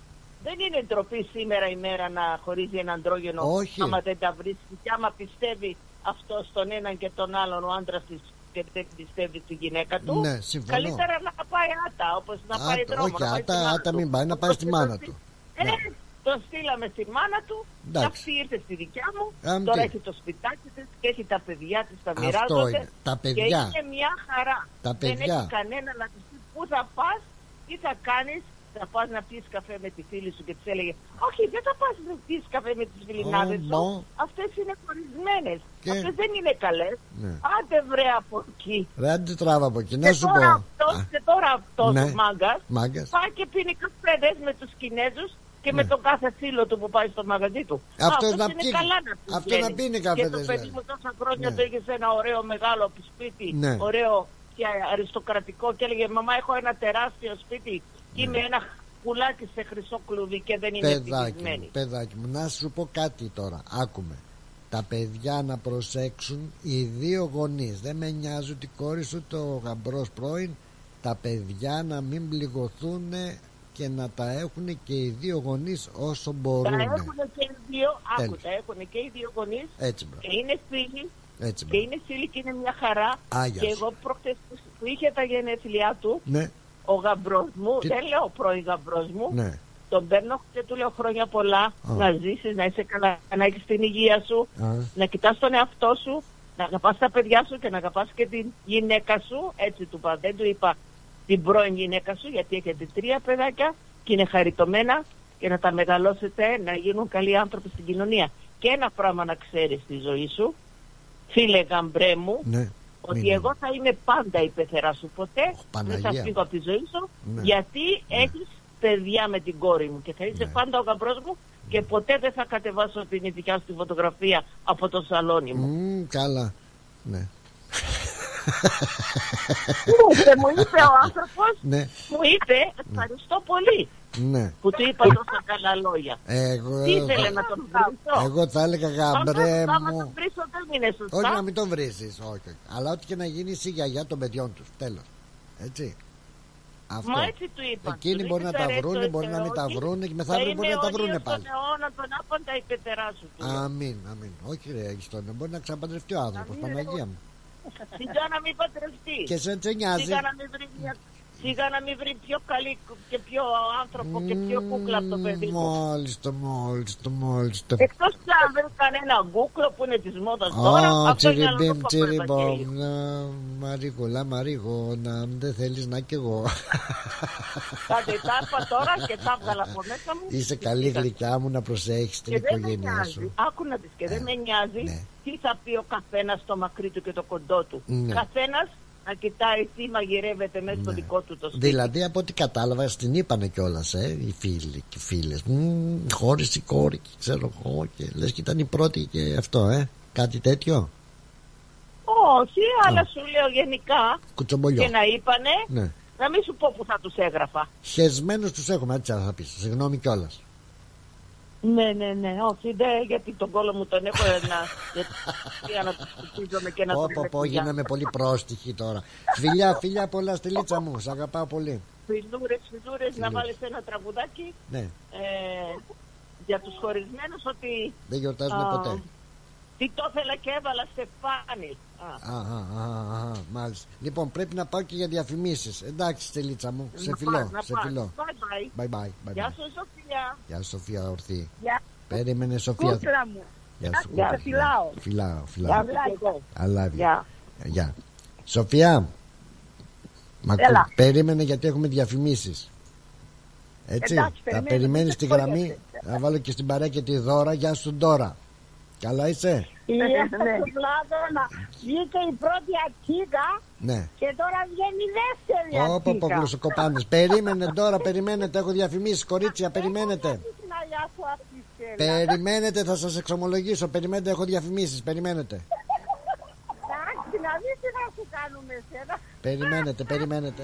δεν είναι ντροπή σήμερα η μέρα να χωρίζει ένα αντρόγενο Όχι. άμα δεν τα βρίσκει και άμα πιστεύει αυτό στον έναν και τον άλλον ο άντρας της και δεν πιστεύει στη γυναίκα του. Ναι, συμφωνώ. Καλύτερα να πάει άτα, όπως να πάει Άτα, δρόμο. όχι, να πάει στη άτα, μάνα άτα του. μην πάει να πάει στη Όπως μάνα το του. Ε, Ναι. Τον στείλαμε στη μάνα του. Εντάξει. Και αυτή ήρθε στη δικιά μου. Αμ, τώρα τι. έχει το σπιτάκι της και έχει τα παιδιά της. Τα Αυτό μοιράζονται. είναι. Τα Και παιδιά. είναι μια χαρά. Τα Δεν παιδιά. έχει κανένα να τη πει πού θα πας, τι θα κάνεις. Θα πας να πιει καφέ με τη φίλη σου και της έλεγε Όχι, δεν θα πας να πιει καφέ με τις φιλινάδε Ω, σου. μπο. Αυτές είναι χωρισμένες. Και- Αυτές δεν είναι καλές. Ναι. Άντε βρε από εκεί. Ρε άντε τράβα από εκεί, να Και σου πω τώρα αυτός, Α, και τώρα αυτός Ναι. ο μάγκας Μάγκας. πάει και πίνει καφέδες με τους Κινέζους και με Ναι. τον κάθε φίλο του που πάει στο μαγαζί του. Αυτός Α, να είναι πιει- καλά να τους αυτό να βγαίνει. πίνει Και καφέδες, το παιδί λέει. μου τόσα χρόνια Ναι. το είχε σε ένα ωραίο μεγάλο σπίτι, Ναι. ωραίο και αριστοκρατικό και έλεγε μαμά έχω ένα τεράστιο σπίτι και είμαι ένα πουλάκι σε χρυσό κλουβί και δεν είμαι Ναι. Παιδάκι ευτυχισμένη. μου, παιδάκι μου, να σου πω κάτι τώρα. Άκουμε. Τα παιδιά να προσέξουν οι δύο γονείς. Δεν με νοιάζει ότι η κόρη σου το γαμπρός πρώην. Τα παιδιά να μην πληγωθούν και να τα έχουν και οι δύο γονείς όσο Τα μπορούν. έχουν και οι δύο, άκου, Τέλεια. τα έχουν και οι δύο γονείς Έτσι μπράβο. και είναι φίλοι Έτσι και μπράβο. είναι φίλοι και είναι μια χαρά. Α, γεια και σου. εγώ προχτές που- που είχε τα γενέθλιά του, Ναι, ο γαμπρός μου, Τι- δεν λέω πρώην γαμπρός μου, ναι. τον παίρνω και του λέω χρόνια πολλά, Α. να ζήσεις, να είσαι καλά, να έχεις την υγεία σου, Α, να κοιτάς τον εαυτό σου, να αγαπάς τα παιδιά σου και να αγαπάς και την γυναίκα σου, έτσι του είπα, δεν του είπα την πρώην γυναίκα σου, γιατί έχετε τρία παιδάκια και είναι χαριτωμένα και να τα μεγαλώσετε, να γίνουν καλοί άνθρωποι στην κοινωνία. Και ένα πράγμα να ξέρεις στη ζωή σου, φίλε γαμπρέ μου, ναι. ότι Μην- εγώ θα είμαι πάντα η πεθερά σου. Ποτέ δεν Παναγία θα μου. φύγω από τη ζωή σου, Ναι. γιατί έχεις παιδιά με την κόρη μου και θα είσαι Ναι. πάντα ο γαμπρός μου και ποτέ δεν θα κατεβάσω την δικιά σου τη φωτογραφία από το σαλόνι μου. Μμ, καλά. Ναι. Ναι, και μου είπε ο άνθρωπος, Ναι, μου είπε ευχαριστώ πολύ ναι. που του είπα τόσα καλά λόγια. Εγώ, Τι ήθελε να τον βρίσω. εγώ θα έλεγα γαμπρέ Άμα μου. τον βρίσω δεν είναι σωστά. Όχι να μην τον βρίσει, όχι. όχι. Αλλά ό,τι και να γίνει εσύ γιαγιά των παιδιών τους. Τέλος. Έτσι. Αυτό. Μα έτσι του είπα. Εκείνοι Του μπορεί να είπες, τα «Ρε, βρούνε, το μπορεί να μην τα ετερόκι βρούνε και θα μεθαύριο μπορεί είναι να τα ο βρούνε ήλιος πάλι. των αιώνων των άπαντα η πεθερά σου. του λέω. Αμήν, αμήν. Όχι ρε Αγιστόνια, μπορεί να ξαναπαντρευτεί ο άνθρωπος. Αμήν, Παναγία ρε. Μου. Σιγά να μην παντρευτεί. Και σε σε νοιάζει. Σιγά να μην βρεις μια... Σιγά να μην βρει πιο καλή κου- και πιο άνθρωπο και πιο κούκλα από το παιδί μου. Μάλιστα, μάλιστα, μάλιστα. Εκτός πια αν βρει κανένα γκούκλο που είναι της μόδας τώρα, Α, αυτό είναι άλλο τσιριμπίμ, το τσιριμπόμ, παπαδάκι. να μαρίγολα, μαρίγωνα, δεν θέλεις να κι εγώ. Κάτι τα είπα τώρα και τα έβγαλα από μέσα μου. Είσαι καλή γλυκιά μου να προσέχεις την Και δεν με οικογένειά νοιάζει. σου. Άκου να δεις και δεν με νοιάζει ναι. τι θα πει ο καθένας στο μακρύ του και το κοντό του. Ναι. Καθένας να κοιτάει τι μαγειρεύεται μέσα στο δικό του το σπίτι. Δηλαδή από ό,τι κατάλαβα την είπανε κιόλας ε, οι φίλοι και οι φίλες. Μμμ, Χώρισε η κόρη και ξέρω εγώ και λες και ήταν η πρώτη και αυτό ε Κάτι τέτοιο Όχι, αλλά σου λέω γενικά Κουτσομπολιό. και να είπανε Ναι. να μην σου πω που θα τους έγραφα. Χεσμένους τους έχουμε έτσι θα πεις. Συγγνώμη κιόλας. Ναι, ναι, ναι, όχι, δεν, γιατί τον κόλο μου τον έχω να, γιατί, για να τους σκουπίζομαι και να Πω τον πω πω γίναμε πολύ πρόστιχοι τώρα. Φιλιά φιλιά πολλά στελίτσα μου. Σ' αγαπάω πολύ. Φιλούρες, φιλούρες, να βάλεις ένα τραγουδάκι Ναι. ε, για τους χωρισμένους ότι δεν γιορτάζουμε Α, ποτέ τι το ήθελα και έβαλα στεφάνι. Α, Α, α, α, α, μάλιστα. Λοιπόν, πρέπει να πάω και για διαφημίσεις. Εντάξει, Στελίτσα μου, σε να φιλό. πας, να Σε πας. φιλό. Bye bye. Bye bye. bye, Γεια bye. σου Σοφία. Γεια σου, Σοφία Ορθή. Γεια. Περίμενε, Σοφία. Κούκλα μου. Γεια σου. Γεια. Φιλάω. Φιλάω, φιλάω. Γεια. Γεια. Γεια. Σοφία. Μα Έλα. ακού- περίμενε γιατί έχουμε διαφημίσεις. Έτσι. Εντάξει, θα περιμένω, περιμένεις δεν τη σε γραμμή. χωριέσαι. Θα βάλω και στην παρέα και τη δώρα. Γεια σου Ντόρα. Καλά είσαι; Η του Βλάδωνα βγήκε η πρώτη ατσίκα Ναι. και τώρα βγαίνει η δεύτερη Όπο πω ατσίκα. γλωσσοκοπάνες. Περίμενε τώρα, περιμένετε. Έχω διαφημίσεις. Κορίτσια, περιμένετε. Την αγιά σου αυτή η Περιμένετε, θα σας εξομολογήσω. Περιμένετε, έχω διαφημίσεις. Περιμένετε. Εντάξει, να δεις τι θα σου κάνουμε σένα. Περιμένετε, περιμένετε.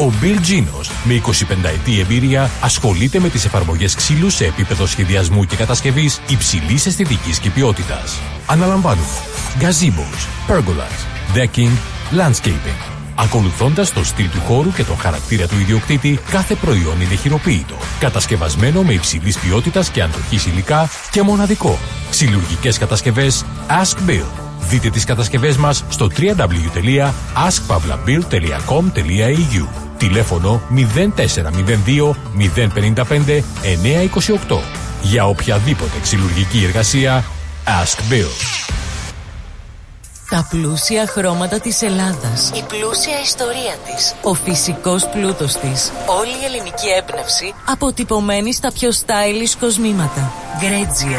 Ο Bill Genos, με 25 ετή εμπειρία, ασχολείται με τις εφαρμογές ξύλου σε επίπεδο σχεδιασμού και κατασκευής υψηλής αισθητικής και ποιότητας. Αναλαμβάνουμε gazebos, pergolas, decking, landscaping. Ακολουθώντας το στυλ του χώρου και τον χαρακτήρα του ιδιοκτήτη, κάθε προϊόν είναι χειροποίητο. Κατασκευασμένο με υψηλής ποιότητας και αντοχής υλικά και μοναδικό. Ξυλουργικές κατασκευές Ask Bill. Δείτε τις κατασκευές μας στο www.askpavlabill.com.au Τηλέφωνο 0402 055 928 Για οποιαδήποτε ξυλουργική εργασία Ask Bill. Τα πλούσια χρώματα της Ελλάδας. Η πλούσια ιστορία της. Ο φυσικός πλούτος της. Όλη η ελληνική έμπνευση αποτυπωμένη στα πιο stylish κοσμήματα. Γκρέτζιο.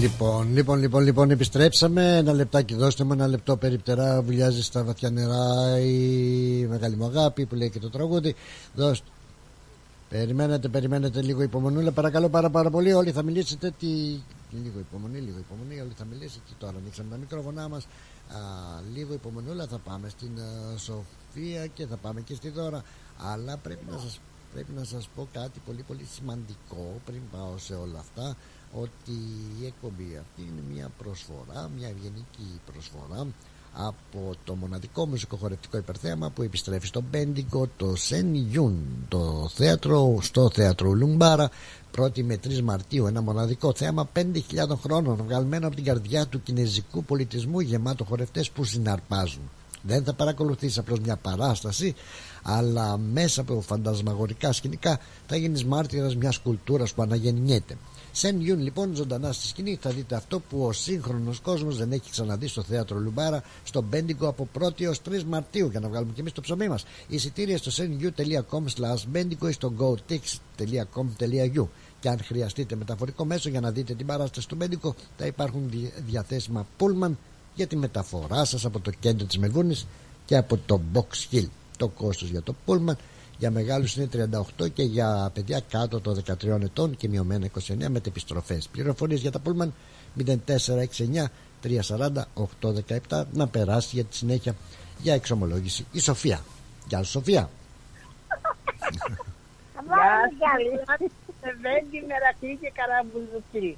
Λοιπόν, λοιπόν, λοιπόν, λοιπόν, επιστρέψαμε. Ένα λεπτάκι, δώστε μου ένα λεπτό περιπτερά. Βουλιάζει στα βαθιά νερά η μεγάλη μου αγάπη που λέει και το τραγούδι. Δώστε. Περιμένετε, περιμένετε λίγο υπομονούλα. Παρακαλώ πάρα, πάρα πολύ. Όλοι θα μιλήσετε. Τι... Λίγο υπομονή, λίγο υπομονή. Όλοι θα μιλήσετε. Τώρα ανοίξαμε τα μικρόφωνά μας. Λίγο υπομονούλα. Θα πάμε στην α, Σοφία και θα πάμε και στη Δώρα. Αλλά πρέπει να σας πρέπει να σας πω κάτι πολύ πολύ σημαντικό πριν πάω σε όλα αυτά ότι η εκπομπή αυτή είναι μια προσφορά, μια ευγενική προσφορά από το μοναδικό μουσικοχορευτικό υπερθέαμα που επιστρέφει στο Μπέντικο το Σεν Ιούν το θέατρο, στο θέατρο Λουμπάρα 1η με 3 Μαρτίου ένα μοναδικό θέαμα 5.000 χρόνων βγαλμένο από την καρδιά του κινέζικου πολιτισμού γεμάτο χορευτές που συναρπάζουν Δεν θα παρακολουθείς απλώς μια παράσταση αλλά μέσα από φαντασμαγορικά σκηνικά θα γίνεις μάρτυρας μιας κουλτούρας που αναγεννιέται. Σεν Γιούν λοιπόν ζωντανά στη σκηνή θα δείτε αυτό που ο σύγχρονος κόσμος δεν έχει ξαναδεί στο θέατρο Λουμπάρα στο Μπέντιγκο από 1η έως 3 Μαρτίου για να βγάλουμε και εμείς το ψωμί μας. Εισιτήρια στο senyou.com slash bendigo ή στο gotix.com.au και αν χρειαστείτε μεταφορικό μέσο για να δείτε την παράσταση του Μπέντικο θα υπάρχουν διαθέσιμα πούλμαν για τη μεταφορά σας από το κέντρο της Μελβούρνης και από το Box Hill. Το κόστος για το πούλμαν για μεγάλους είναι 38 και για παιδιά κάτω των 13 ετών και μειωμένα 29 με επιστροφές. Πληροφορίες για τα πούλμαν 0469 340 817 να περάσει για τη συνέχεια για εξομολόγηση η Σοφία. Γεια σου Σοφία.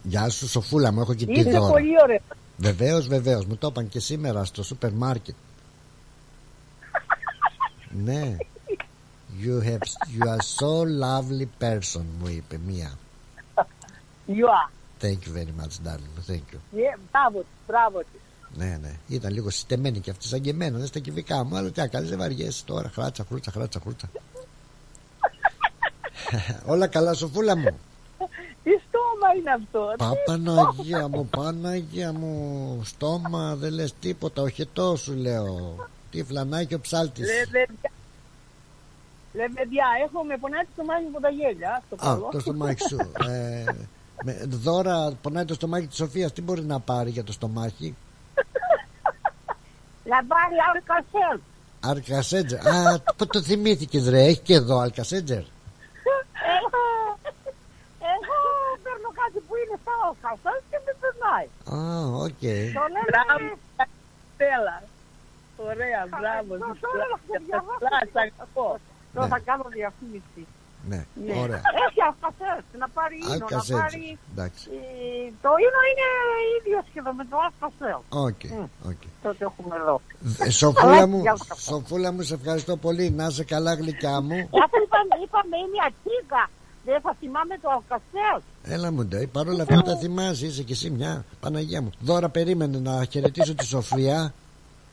Γεια σου Σοφούλα μου έχω και τη δώρα. πολύ ωραία. Βεβαίως βεβαίως μου το είπαν και σήμερα στο σούπερ μάρκετ. ναι. You, have, you are so lovely person μου είπε μία. You are. Thank you very much darling. Thank you. Yeah, μπράβο της, μπράβο της. Ναι, ναι. Ήταν λίγο συστεμένη και αυτή σαν και εμένα, δεν στα κυβικά μου. Αλλά τι να κάνεις, δεν βαριέσαι τώρα. Χράτσα, χρούτσα, χράτσα, χρούτσα. Όλα καλά, σοφούλα μου. Τι στόμα είναι αυτό. Παπαναγία μου, Παναγία μου. Στόμα δεν λες τίποτα. Οχετό σου λέω. Τι φλανάκι ο ψάλτης. Λε παιδιά, έχω με πονάει το στομάχι από τα γέλια. Στο Α, το στομάχι σου. ε, με, δώρα πονάει το στομάχι της Σοφίας. Τι μπορεί να πάρει για το στομάχι; Να πάρει αλκασέλ. Αλκασέτζερ. Α, πού το θυμήθηκες ρε. Έχει και εδώ αλκασέτζερ. Εγώ παίρνω κάτι που είναι στα αλκασέλ και με περνάει. Α, οκ. Το λέμε... Στέλλα. Ωραία, μπράβο. Τώρα θα κάνω διαφήμιση. Ναι, ωραία. Έχει αλκασέλ. Να πάρει Eno. Να Alka-Seltzer. πάρει... Εντάξει. Ε, Το Eno είναι ίδιο σχεδόν με το αλκασέλ. OK, OK. Τότε έχουμε εδώ. Ε, Σοφούλα μου, Για αλκασέλ. Σοφούλα μου, σε ευχαριστώ πολύ. Να είσαι καλά, γλυκιά μου. Αφού είπαμε, είπαμε είναι ατσίδα. Δεν θα θυμάμαι το αλκασέλ. Έλα μου ντε, παρόλα αυτά τα θυμάσαι, είσαι κι εσύ μια Παναγία μου. Δώρα περίμενε να χαιρετήσω τη Σοφία.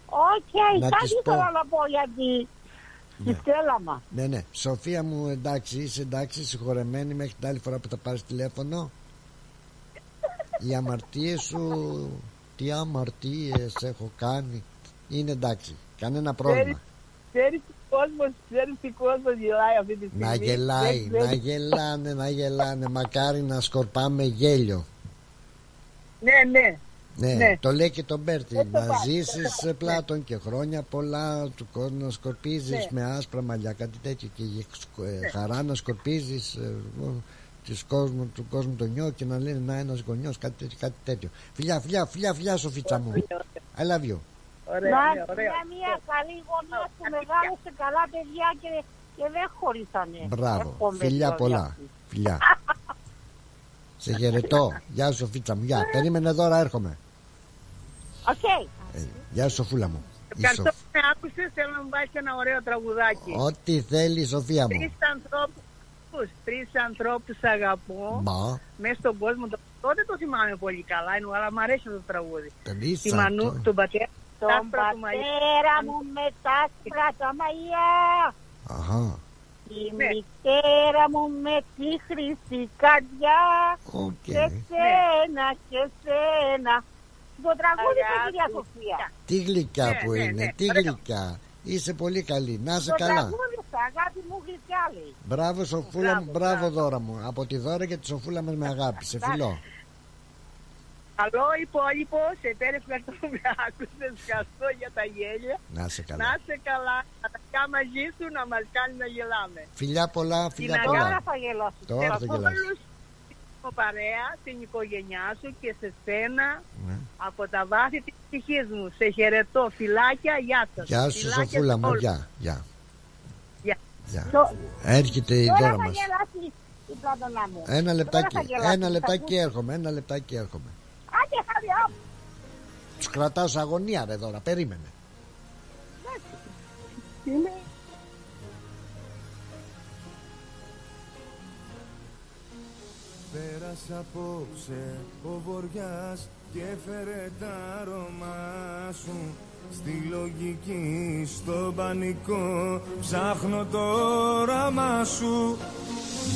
Οκ, Να κάτι της πω. ήθελα να πω γιατί τη στέλαμα. Ναι, ναι. Σοφία μου, εντάξει, είσαι εντάξει, συγχωρεμένη μέχρι την άλλη φορά που θα πάρεις τηλέφωνο. Οι αμαρτίες σου, τι αμαρτίες έχω κάνει. Είναι εντάξει, κανένα πρόβλημα. Ξέρεις τι κόσμος, ξέρεις τι κόσμος γελάει αυτή τη στιγμή. Να γελάει, Δεν να ξέρεις. γελάνε, να γελάνε. Μακάρι να σκορπάμε γέλιο. Ναι, ναι. Ναι, Ναι. το λέει και τον Μπέρτι. Έτσι το Να πάει, ζήσεις έτσι το σε πλάτων και χρόνια πολλά του κόσμου να σκορπίζεις Ναι. με άσπρα μαλλιά, κάτι τέτοιο. Και η σκο- ε, χαρά να σκορπίζεις κόσμου, του κόσμου το νιό και να λένε να ένας γονιός, κάτι τέτοιο. Κάτι τέτοιο. Φιλιά, φιλιά, φιλιά, φιλιά, Σοφίτσα μου. I love you. Ωραία, να ναι, ωραία. είναι μια καλή γωνία που μεγάλωσε καλά παιδιά και, και δεν χωρίσανε. Μπράβο. Εύχομαι Φιλιά τώρα. πολλά. Φιλιά. Σε χαιρετώ. Γεια σου, Σοφίτσα μου. Γεια. Περίμενε Δώρα, έρχομαι. Οκ. Ε, Γεια σου, Σοφούλα μου. Η Ευχαριστώ Σοφ- που με άκουσες, θέλω να μου βάλεις ένα ωραίο τραγουδάκι. Ό,τι θέλει, Σοφία μου. Τρεις ανθρώπους, τρεις ανθρώπους αγαπώ Μπα. μέσα στον κόσμο. Το- Τότε το θυμάμαι πολύ καλά, ενώ, αλλά μου αρέσει αυτό το τραγούδι. Τρεις Τη Μανού, ανθρώπους. τον πατέρα, Τον τα άσπρα του μαλλιά. πατέρα μου με τα άσπρα τα μαλλιά. Αχα. Τη μητέρα μου με τη χρυσή καρδιά. Οκ. Και σένα και σένα. Το τραγούδι του Αγάπη. κυρία Σοφία. Τι γλυκιά Ναι, που ναι, είναι, ναι, τι ωραίο. γλυκιά. Είσαι πολύ καλή. Να είσαι Το καλά. τραγούδι σου, αγάπη μου γλυκιά λέει. Μπράβο, Σοφούλα μου, Μπράβο, μπράβο, μπράβο. δώρα μου. Από τη δώρα και τη Σοφούλα μας με αγάπη. Σε φιλό. Καλό υπόλοιπο, σε τέλος ευχαριστώ που με άκουσες, ευχαριστώ για τα γέλια. Να είσαι Να καλά. είσαι καλά, να τα κάνω μαζί σου, να μας κάνει να γελάμε. Φιλιά πολλά, Την φιλιά αγάπη. πολλά. Τώρα θα γελάσει. Τώρα θα Σε γελάσει. όλους την παρέα, την οικογένειά σου και σε σένα Ναι. από τα βάθη της ψυχής μου. Σε χαιρετώ. Φιλάκια, γεια σας. Γεια σου, Φιλάκια Σοφούλα σε μου. όλους. Γεια. Γεια. Γεια. Γεια. Το- Έρχεται η Τώρα δώρα θα μας. γελάσει η πλάτωνα μου. Ένα λεπτάκι, Τώρα θα γελάσει. ένα Θα λεπτάκι σου- έρχομαι, ένα λεπτάκι έρχομαι. Άντε, χάρη, α, Τους κρατάω σε αγωνία ρε δώρα, περίμενε. Είναι Πέρασε απόψε ο βοριάς και φέρε τα αρώμα σου. Στη λογική, στο πανικό Ψάχνω το όραμά σου.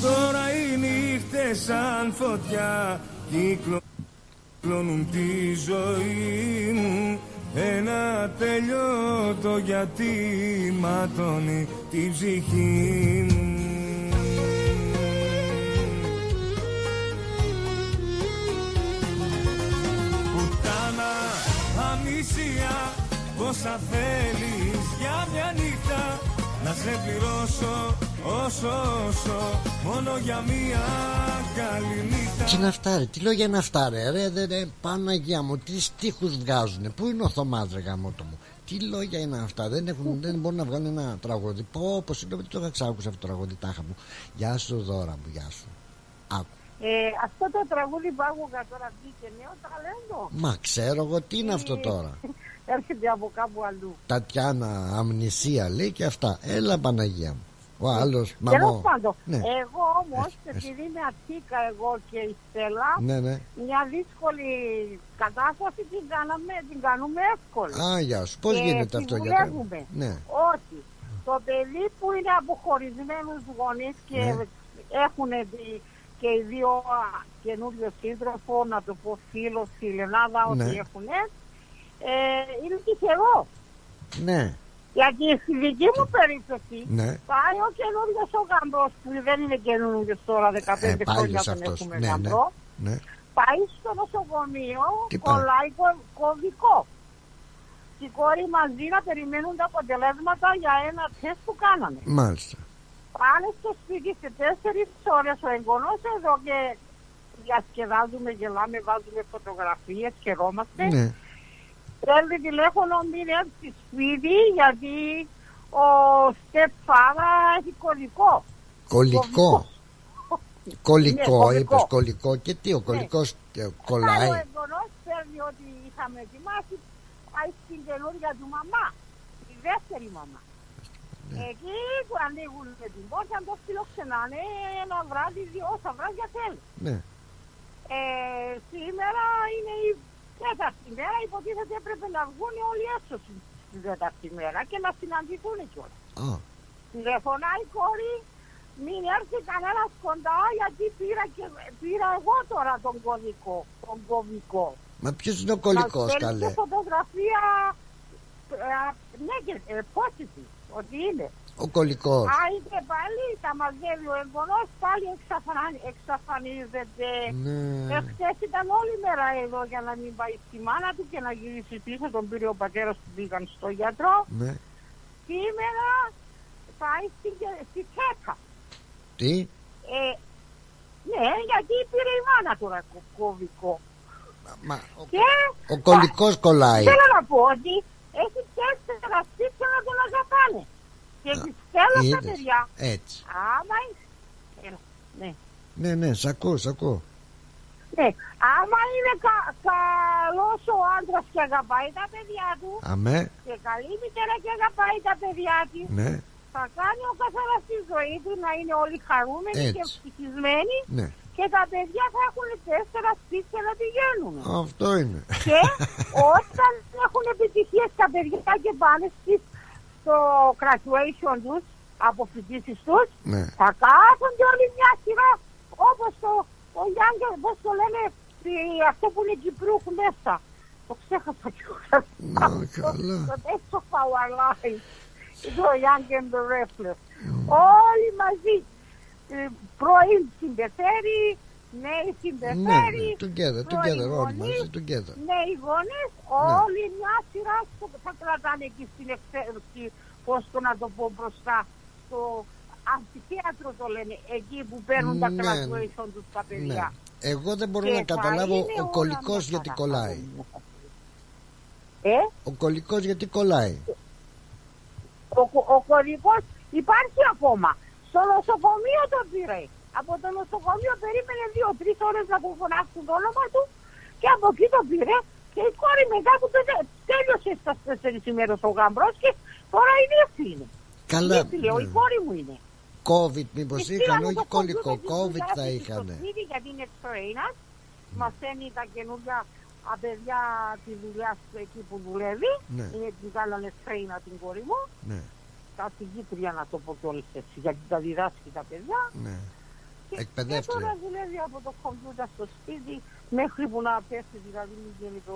Τώρα οι νύχτες σαν φωτιά Κυκλώνουν τη ζωή μου. Ένα τελειώτο γιατί ματώνει τη ψυχή μου Πουτάνα, αμνησία Πόσα θέλεις για μια νύχτα. Να σε πληρώσω όσο όσο Μόνο για μια καλή νύχτα. Τι είναι αυτά ρε, τι λόγια είναι αυτά ρε, ρε, ρε, ρε Παναγία μου, τι στίχους βγάζουνε Πού είναι ο Θωμάς ρε γαμότο μου. Τι λόγια είναι αυτά, δεν, έχουν, δεν μπορούν να βγάλουν ένα τραγούδι. Πω, πως είναι, το είχα ξάκουσα αυτό το τραγούδι τάχα μου. Γεια σου δώρα μου, γεια σου. Άκου Ε, αυτό το τραγούδι που άκουγα τώρα βγήκε νέο ταλέντο. Μα ξέρω εγώ τι είναι αυτό τώρα Έρχεται από κάπου αλλού. Τατιάνα αμνησία λέει και αυτά Έλα Παναγία μου Ο άλλος Τέλος μαμό πάντων, Ναι. εγώ όμως, επειδή είμαι αττίκα εγώ και η Στέλλα, Ναι ναι μια δύσκολη κατάσταση την, κάναμε, την κάνουμε εύκολη. Α γεια σου πως Και γίνεται αυτό για συμβουλεύουμε Ναι ότι το παιδί που είναι από χωρισμένους γονείς και Ναι. έχουν δει και οι δύο α, καινούριο σύντροφο, να το πω φίλος στην Ελλάδα, Ναι. ότι έχουν ε, είναι τυχερός. Ναι Γιατί στη δική μου περίπτωση Ναι. πάει ο καινούριος ο γαμπρός που δεν είναι καινούριος τώρα, 15 Ε, χρόνια πάλιος τον αυτός έχουμε Ναι ναι γαμπρό. ναι Πάει στο νοσοκομείο, Τι πάει; κολλάει κο- κωδικό. Και η κόρη μαζί να περιμένουν τα αποτελέσματα για ένα τεστ που κάνανε. Μάλιστα Πάνε στο σπίτι σε τέσσερις ώρες ο εγγονός εδώ και διασκεδάζουμε, γελάμε, βάζουμε φωτογραφίες, χαιρόμαστε. Ναι Παίρνει τηλέφωνο μην έρθει σπίτι γιατί ο στεπφάρα έχει κωδικό. Κολλικό Κολλικό Ναι, είπες κωδικό. κολλικό Και τι ο κολλικός ε, Πάει κολλάει ο εγγονός παίρνει ό,τι είχαμε ετοιμάσει, πάει στην καινούργια του μαμά, τη δεύτερη μαμά. Ναι. Εκεί που ανοίγουν με την πόρτα, το φιλοξενάνε ένα βράδυ, δύο όσα βράδια θέλει. Ναι Ε, σήμερα είναι η τέταρτη μέρα, υποτίθεται έπρεπε να βγουν όλοι έξω στην στην τέταρτη μέρα και να συναντηθούν κιόλας. Α Τηλεφωνάει η κόρη, μην έρθει κανένα κοντά γιατί πήρα, και, πήρα εγώ τώρα τον κωδικό, τον κωδικό. Μα ποιος είναι ο κολλικός Μας στέλνει καλέ; και φωτογραφία, ε, ναι και ε, positive, ότι είναι. Ο κολλικός Άιτε πάλι, τα μαζεύει ο εγγονός, πάλι εξαφανι- εξαφανίζεται. Ναι Εχθές ήταν όλη μέρα εδώ για να μην πάει στη μάνα του και να γυρίσει πίσω. Τον πήρε ο πατέρας που πήγαν στο γιατρό. Ναι Σήμερα πάει στη, στη ΚΕΚΑ. Τι; Ε, ναι, γιατί πήρε η μάνα τώρα κο- κωδικό. Μα ο, Και ο κολλικός κολλάει θέλω να πω ότι έχει τέσσερα σπίτια να τον αγαπάνε. Και της στέλνω τα Είδες. παιδιά. Έτσι Άμα είναι... Έλα, ναι. Ναι ναι σ' ακούω σ' ακούω Ναι, άμα είναι κα, καλός ο άντρας και αγαπάει τα παιδιά του Αμέ και καλή μητέρα και αγαπάει τα παιδιά της Ναι θα κάνει ο καθένας τη ζωή του να είναι όλοι χαρούμενοι και Έτσι. ευτυχισμένοι Ναι και τα παιδιά θα έχουν τέσσερα σπίτια να πηγαίνουν. Αυτό είναι και όταν έχουν επιτυχίες τα παιδιά και πάνε στη- στο graduation τους, αποφοιτήσεις τους, Ναι θα κάθονται όλοι μια σειρά όπως το, το Younger, πώς το λένε, τι- αυτό που είναι Κυπρούχ μέσα. Το ξέχασα κιόλας. Να καλά Το Best of Our Lives. Το Young and the Restless. Όλοι μαζί. Ε, Πρώην συμπεθέροι, νέοι Ναι, συμπεθέροι, ναι, together, πρώην together, όλοι γονείς, μαζί, together. νέοι γονείς, όλοι μια σειρά στο- θα κρατάνε εκεί στην εξέλιξη, πώς το να το πω μπροστά, στο αμφιθέατρο το λένε, εκεί που παίρνουν τα Ναι, graduation τους τα παιδιά. Ναι. Εγώ δεν μπορώ Και να θα καταλάβω είναι ο όλα κολλικός μια γιατί χαρά. κολλάει. Ε, Ο κολλικός γιατί κολλάει. ο, ο κωδικός υπάρχει ακόμα. Στο νοσοκομείο τον πήρε. Από το νοσοκομείο περίμενε δύο-τρεις ώρες να του φωνάξουν το όνομα του και από εκεί τον πήρε και η κόρη μετά που το τε- τέλειωσε στα τέσσερις ημέρες ο γαμπρός και τώρα η νύφη είναι. Καλά, Η νύφη, λέω, η ναι. κόρη μου είναι. COVID μήπως Της είχαν, πήραμε όχι το κολλικό. κομπιούτερ της COVID δουλειάς θα της είχαν. στο σπίτι γιατί είναι εξωήνας. Μαθαίνει τα καινούργια απαιδιά τη δουλειά σου εκεί που δουλεύει. Ναι. Είναι την κάνανε στρέινα την κόρη μου. Ναι, Καθηγήτρια να το πω κιόλας έτσι, γιατί τα διδάσκει τα παιδιά. ναι. Και, και Εκπαιδεύτρια. τώρα δουλεύει από το κομπιούτερ στο σπίτι μέχρι που να πέσει δηλαδή μην γίνει το,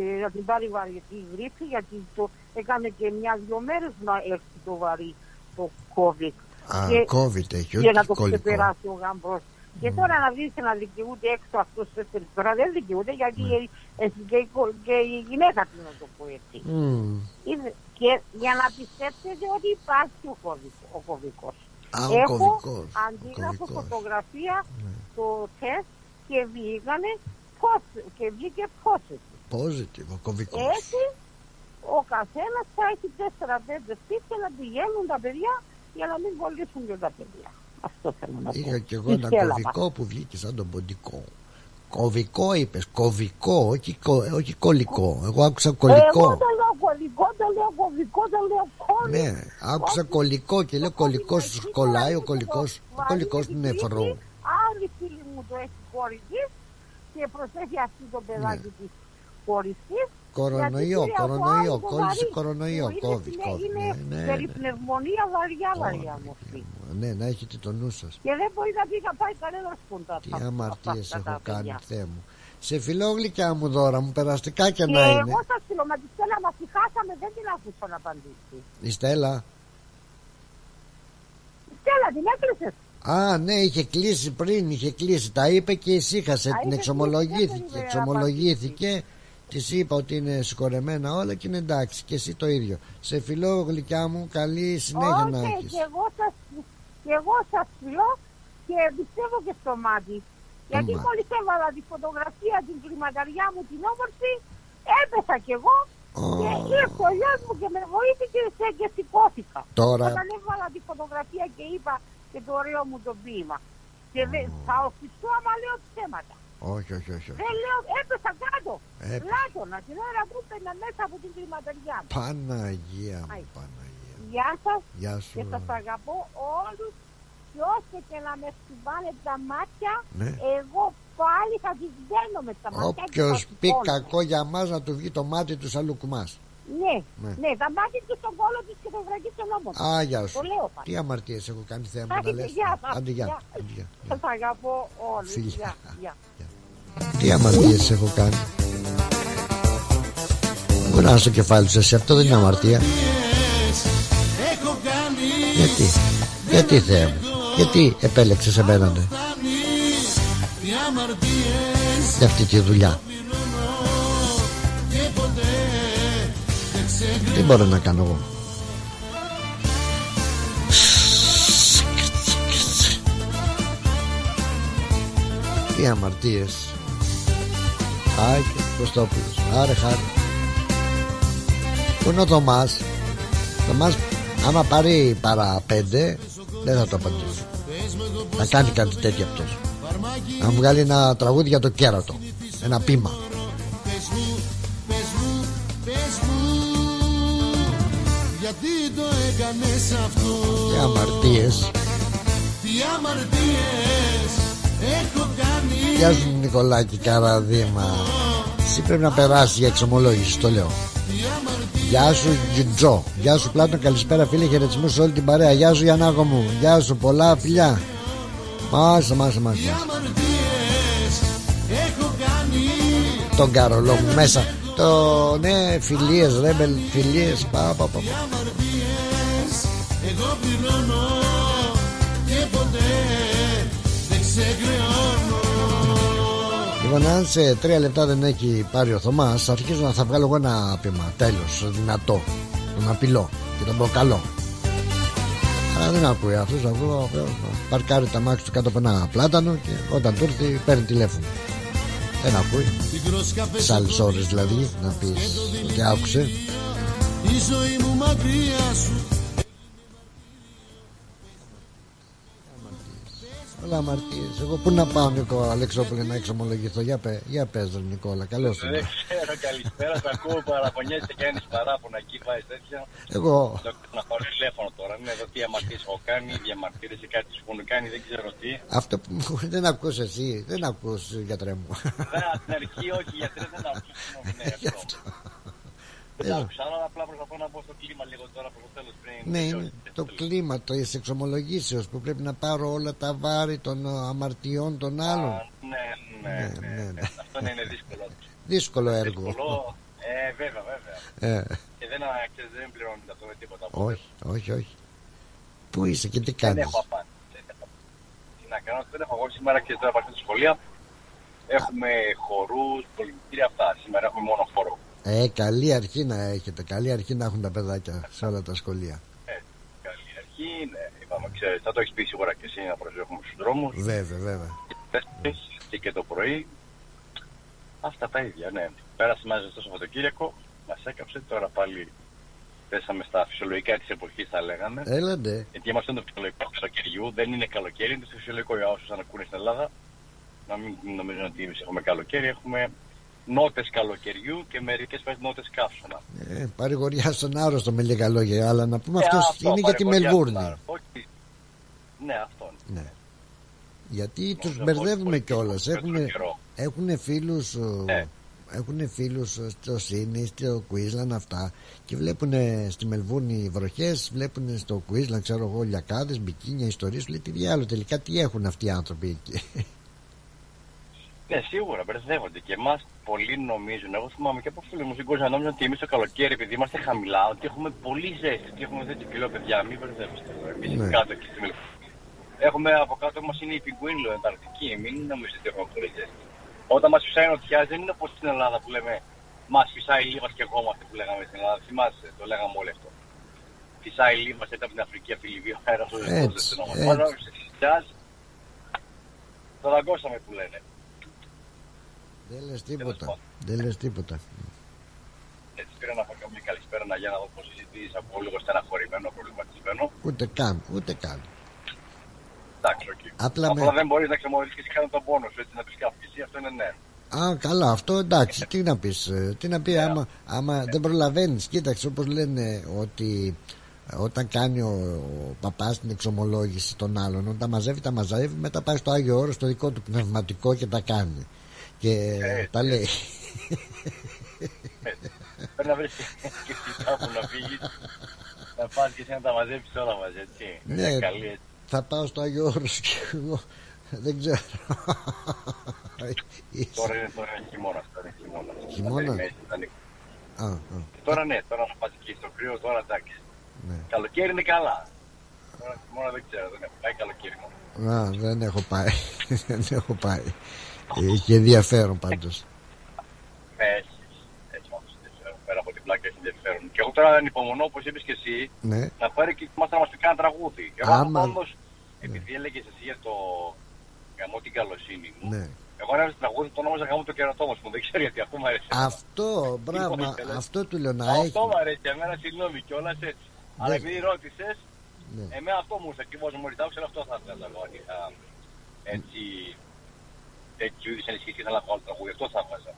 ε, να την πάρει βαρετή γρήπη γιατί το έκανε και μια-δυο μέρες να έρθει το βαρύ το COVID. Α, και, COVID έχει, για όχι να το κολλικό. ξεπεράσει ο γαμπρός. Και τώρα να δεις να δικαιούται έξω αυτός τέσσερις τώρα δεν δικαιούται γιατί Ναι. έχει και, η κο- και η γυναίκα τους να το πω έτσι. Μμμ. Είναι- Και για να πιστέψετε ότι υπάρχει ο κωδικός. Ο κωδικός. Α, ο Έχω κωδικός, ο αντίγραφο κωδικός. φωτογραφία το τεστ και βγήκανε πώς, και βγήκε positive. Positive, ο κομβικός. Έτσι ο καθένας θα έχει 4-5 σπίτια να πηγαίνουν τα παιδιά για να μην κολλήσουν και τα παιδιά. Αυτό θέλω να πω. Είχα κι εγώ Η ένα Στέλλα κωδικό που βγήκε σαν τον ποντικό. Κωβικό είπες, κωβικό, όχι, κο- όχι κολλικό. Εγώ άκουσα Εγώ κολλικό. το λέω κολλικό, το λέω κωδικό, το λέω κόλλη. Ναι, άκουσα κολλικό και λέω κολλικό σου κολλάει, ο κολλικό ο κολλικός του νεφρού. Άλλη φίλη μου το έχει κόρη της και προσέχει αυτή το παιδάκι της κόρης της. Ναι. Κορονοϊό, γιατί πήρε από κορονοϊό, άλλο το κόλλησε βαρύ, κορονοϊό, που είναι κόβει, συνε- κόβει. Είναι Ναι, ναι, περί ναι. πνευμονία βαριά βαριά μορφή. Ναι, να έχετε το νου σας. Και δεν μπορεί να πει να πάει κανένας σποντά. Τι αμαρτίες έχω κάνει, Θεέ μου. Σε φιλόγλυκιά μου δώρα μου, περαστικά και Και να είναι. εγώ σας φιλώ, μα τη Στέλλα μας τη χάσαμε, δεν την άκουσα να απαντήσει. Η Στέλλα. Η Στέλλα την έκλεισες; Α, ναι, είχε κλείσει πριν, είχε κλείσει. Τα είπε και ησύχασε, Α, την είχε εξομολογήθηκε. κλείσει, δεν Εξομολογήθηκε, της είπα ότι είναι συγχωρεμένα όλα και είναι εντάξει. Και εσύ το ίδιο. Σε φιλώ γλυκιά μου, καλή συνέχεια να Όχι, έχεις. και εγώ σας, και εγώ σας φιλώ και πιστεύω και στο μάτι. Γιατί μάτι. μόλις έβαλα τη φωτογραφία την κλιματαριά μου την όμορφη, έπεσα κι εγώ και ήρθε ο γιος μου και με βοήθησε και, και σηκώθηκα. Τώρα- Όταν έβαλα τη φωτογραφία και είπα και το ωραίο μου το ποίημα. Και δεν θα οφιστώ άμα λέω ψέματα. Όχι, όχι, όχι. όχι. Δεν λέω, έπεσα κάτω. Έπεσα. Λάτωνα την ώρα που έπαιρνα μέσα από την κλιματαριά μου. Παναγία μου, Άι. Παναγία. Γεια σας Γεια σου. και σας αγαπώ όλους και όσο και να με χτυπάνε τα μάτια Ναι. εγώ πάλι θα τις δένω μες τα μάτια και θα Όποιος τους πει κόλλω. κακό για μας να του βγει το μάτι του σαν λουκουμάς. Ναι, Ναι. ναι, τα μάτια του στον κόλλο της και το βραγεί στον ώμο του. Α, γεια σου. Το λέω πάλι. Τι αμαρτίες έχω κάνει θέμα Θα να έχετε λες. γεια σας. Άντε γεια. Γεια. Άντε, γεια. Σας αγαπώ όλους. Φιλιά. Γεια, γεια. Τι αμαρτίες έχω κάνει. Γουρά στο κεφάλι σου εσύ, αυτό δεν είναι αμαρτία. Έχω κάνει Γιατί, γιατί Θεέ μου, γιατί επέλεξες εμένα ναι, Τι αμαρτίες για αυτή τη δουλειά. και ποτέ δεν ξεχνάω Τι μπορώ να κάνω εγώ. Τι αμαρτίες. Άκη, Κωστόπουλος. Άρε χάρη. Πού είναι ο Θωμάς; Θωμάς, άμα πάρει παρά πέντε, δεν θα το απαντήσει. Θα κάνει κάτι τέτοιο αυτός. Να βγάλει ένα τραγούδι για το κέρατο. Ένα πείμα. Πες μου, πες μου, πες μου Γιατί το έκανες αυτό; Τι αμαρτίες. Τι αμαρτίες έχω κάνει Γεια σου Νικολάκη Καραδίμα. Εσύ πρέπει να περάσεις για εξομολόγηση το λέω. Γεια σου Τζιτζό Γεια σου Πλάτων καλησπέρα φίλε χαιρετισμού σε όλη την παρέα. Γεια σου Γιαννάκο μου. Γεια σου πολλά φιλιά. Μάσα μάσα μάσα. Αμαρτίες έχω κάνει Τον καρολό μου μέσα. Το ναι φιλίες ρέμπελ φιλίες. Πα, πα, πα, πα. αμαρτίες εγώ πληρώνω δεν ξεχρεώνω Λοιπόν, αν σε τρία λεπτά δεν έχει πάρει ο Θωμάς Αρχίζω να θα βγάλω εγώ ένα πείμα. Τέλος, δυνατό Τον απειλώ και τον προκαλώ. Αλλά δεν ακούει αυτός ακούω, Παρκάρει τα μάξι του κάτω από ένα πλάτανο Και όταν του έρθει παίρνει τηλέφωνο. Δεν ακούει. Μικρός καφές Τις άλλες ώρες δηλαδή Να πεις ότι άκουσε. Η ζωή μου μακριά σου Έλα αμαρτίες. Εγώ πού να πάω Νικό Αλεξόπουλε να εξομολογηθώ. Για, πε, για πες ρε Νικόλα Καλώς Δεν ξέρω καλησπέρα Θα ακούω παραπονιέσαι και κάνεις παράπονα εκεί πάει τέτοια. Εγώ. Να πάρω τηλέφωνο τώρα Ναι εδώ τι αμαρτίες έχω κάνει Διαμαρτύρεσαι κάτι σου έχουν κάνει Δεν ξέρω τι. Αυτό που μου- δεν ακούς εσύ Δεν ακούς γιατρέ μου. Δεν από την αρχή όχι γιατρέ δεν άκουσα Ναι αυτό Δεν Έλα. άκουσα αλλά απλά προσπαθώ να μπω στο κλίμα λίγο τώρα προς το τέλος πριν Ναι είναι το κλίμα της εξομολογήσεως Που πρέπει να πάρω όλα τα βάρη των ε, αμαρτιών των άλλων Ναι ναι ναι ναι. Αυτό ναι, είναι δύσκολο Δύσκολο έργο Δύσκολο Ε βέβαια βέβαια Ε, Και δεν, ξέρεις, δεν πληρώνεται αυτό με τίποτα Όχι όχι όχι Πού είσαι και τι Δεν κάνεις; έχω απάντηση. Δεν έχω. Τι να κάνω, δεν έχω εγώ σήμερα και τώρα πάω στη σχολεία. Έχουμε χορούς, πολυμητήρια αυτά. Σήμερα έχουμε μόνο χώρο. Ε, καλή αρχή να έχετε. Καλή αρχή να έχουν τα παιδάκια σε όλα τα σχολεία. Ε, καλή αρχή, ναι. Είπαμε, ξέρεις, θα το έχεις πει σίγουρα και εσύ να προσέχουμε στους δρόμους. Βέβαια, βέβαια. Και, και το πρωί. Αυτά τα ίδια, ναι. Πέρασε μαζί στο Σαββατοκύριακο, μας έκαψε. Τώρα πάλι πέσαμε στα φυσιολογικά της εποχής, θα λέγαμε. Έλαντε. Γιατί είμαστε το φυσιολογικό του καλοκαιριού, δεν είναι καλοκαίρι, είναι το φυσιολογικό για όσους ακούνε στην Ελλάδα. Να μην νομίζουν ότι εμείς έχουμε καλοκαίρι, έχουμε νότες καλοκαιριού και μερικές φορές νότες καύσωνα. Ε, παρηγοριά στον άρρωστο με λίγα λόγια. Αλλά να πούμε Ε, αυτός αυτό, είναι για τη παρηγοριά στον Μελβούρνη. άρρωστο. Όχι. Ναι, αυτό. Ναι. Γιατί τους Νομίζω μπερδεύουμε πολύ κιόλας. πολύ Έχουν, καιρό. έχουν φίλους. Ναι. Έχουν φίλους στο Σίνι, στο Κουίσλαν αυτά και βλέπουν στη Μελβούρνη βροχές, βλέπουν στο Κουίσλαν, ξέρω εγώ, λιακάδες, μπικίνια, ιστορίες. Λέει τι διάλογο τελικά τι έχουν αυτοί οι άνθρωποι εκεί. Ναι, σίγουρα μπερδεύονται και εμάς πολλοί νομίζουν. Εγώ θυμάμαι και από φίλους μου στην Κόζα νόμιζαν ότι εμείς το καλοκαίρι, επειδή είμαστε χαμηλά, ότι έχουμε πολύ ζέστη. Και έχουμε τέτοιο κιλό, παιδιά, μην μπερδεύεστε. Εμεί Ναι. κάτω εκεί στη Μελβούρνη. Έχουμε από κάτω μας είναι η πιγκουίνλο Ανταρκτική. Μην νομίζετε ότι έχουμε πολύ ζέστη. Όταν μας φυσάει νοτιάς, δεν είναι όπως στην Ελλάδα που λέμε Μας φυσάει λίβα και εγώ είμαστε που λέγαμε στην Ελλάδα. Θυμάσαι, το λέγαμε όλοι αυτό. Φυσάει λίβα ήταν από την Αφρική, από τη Λιβύη, ο αέρα του Έτσι, έτσι. Τώρα φυσιάζει. Το δαγκώσαμε που λένε. Δεν λες τίποτα. Δεν λες τίποτα. Έτσι πήρα να πω και μια καλησπέρα να για να δω πώ συζητήσει από λίγο στεναχωρημένο, προβληματισμένο. Ούτε καν, ούτε καν. Εντάξει, οκ. Απλά Απλά με- δεν μπορείς να ξεμοδίσει καν τον πόνο σου, έτσι να πεις κάποιο. Εσύ αυτό είναι ναι. Α, καλά, αυτό εντάξει. Τι να πεις, τι να πει άμα, άμα δεν προλαβαίνεις. Κοίταξε, όπως λένε ότι ε, όταν κάνει ο, ο παπάς την εξομολόγηση των άλλων, όταν τα μαζεύει, τα μαζεύει, μετά πάει στο Άγιο Όρος, στο δικό του πνευματικό και τα κάνει. Και τα λέει. Πρέπει να βρεις και εσύ κάπου να φύγεις. Να πας και εσύ να τα μαζέψεις όλα μαζί, έτσι. Ναι, Είναι καλή, έτσι. θα πάω στο Άγιο Όρος και εγώ δεν ξέρω. Τώρα είναι τώρα είναι χειμώνα. Τώρα είναι χειμώνα. Χειμώνα; Θα περιμένεις, θα είναι- Α, α, Τώρα ναι, τώρα να πας εκεί στο κρύο, τώρα εντάξει. ναι. Καλοκαίρι είναι καλά. Τώρα χειμώνα δεν ξέρω, δεν έχω πάει καλοκαίρι μόνο. Α, δεν έχω πάει. δεν έχω πάει. Είχε ενδιαφέρον πάντως. Ναι, έχει. Έχει όμως ενδιαφέρον. Πέρα από την πλάκα έχει ενδιαφέρον. Και εγώ τώρα ανυπομονώ, όπως είπες και εσύ, Ναι. να πάρει και μας να μα πει κάνα τραγούδι. Και εγώ Άμα- όμως, επειδή έλεγες εσύ για το γαμό την καλοσύνη μου, Ναι. εγώ έβαζα τραγούδι το ονόμαζα γαμό το κερατό μου. Δεν ξέρω γιατί αυτό μου αρέσει. Αυτό, μπράβο, Λοιπόν, μα- ήθελες. αυτό του λέω να έχει. Αυτό μου αρέσει, εμένα συγγνώμη κιόλας έτσι. Αλλά επειδή ρώτησες, Ναι. εμένα αυτό μου ήρθε ακριβώ μου ήρθε, ξέρω αυτό θα ήθελα εγώ. αν είχα Έτσι, τέτοιου είδους ενισχύσεις ήθελα να βάλω τραγούδι, αυτό θα έβαζα.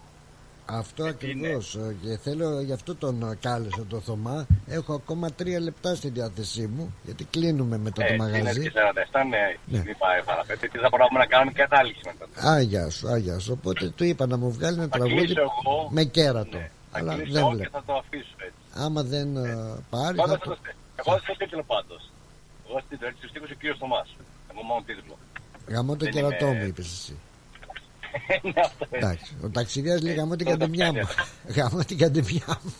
Αυτό ακριβώς. Και θέλω γι' αυτό τον ε, κάλεσα το Θωμά. Έχω ακόμα τρία λεπτά στη διάθεσή μου. Γιατί κλείνουμε μετά το Ε, μαγαζί. Είναι και 47, ναι, Ναι. μην πάει παραπέντε. Τι θα μπορούμε να κάνουμε κατάληξη μετά. Άγια σου, άγια σου. Οπότε του είπα να μου βγάλει ένα Θα τραγούδι κλείσω εγώ. με κέρατο. Ναι, Θα Αλλά κλείσω δεν εγώ και βλέπω. θα το αφήσω έτσι. Άμα δεν ε, πάρει. Πάντως Θα θα το... το στέλνω. Εγώ θα το τίτλο πάντως. Εγώ στην τίτλο, έτσι του στίχους ο κύριος Θωμάς. Εγώ μόνο τίτλο. Γαμώ το Δεν κερατό είμαι- μου, είπες εσύ. Ναι, αυτό έτσι. Εντάξει. Ο ταξιδιάς λέει γαμώ την το καντεμιά μου. φτάνει Γαμώ την καντεμιά μου.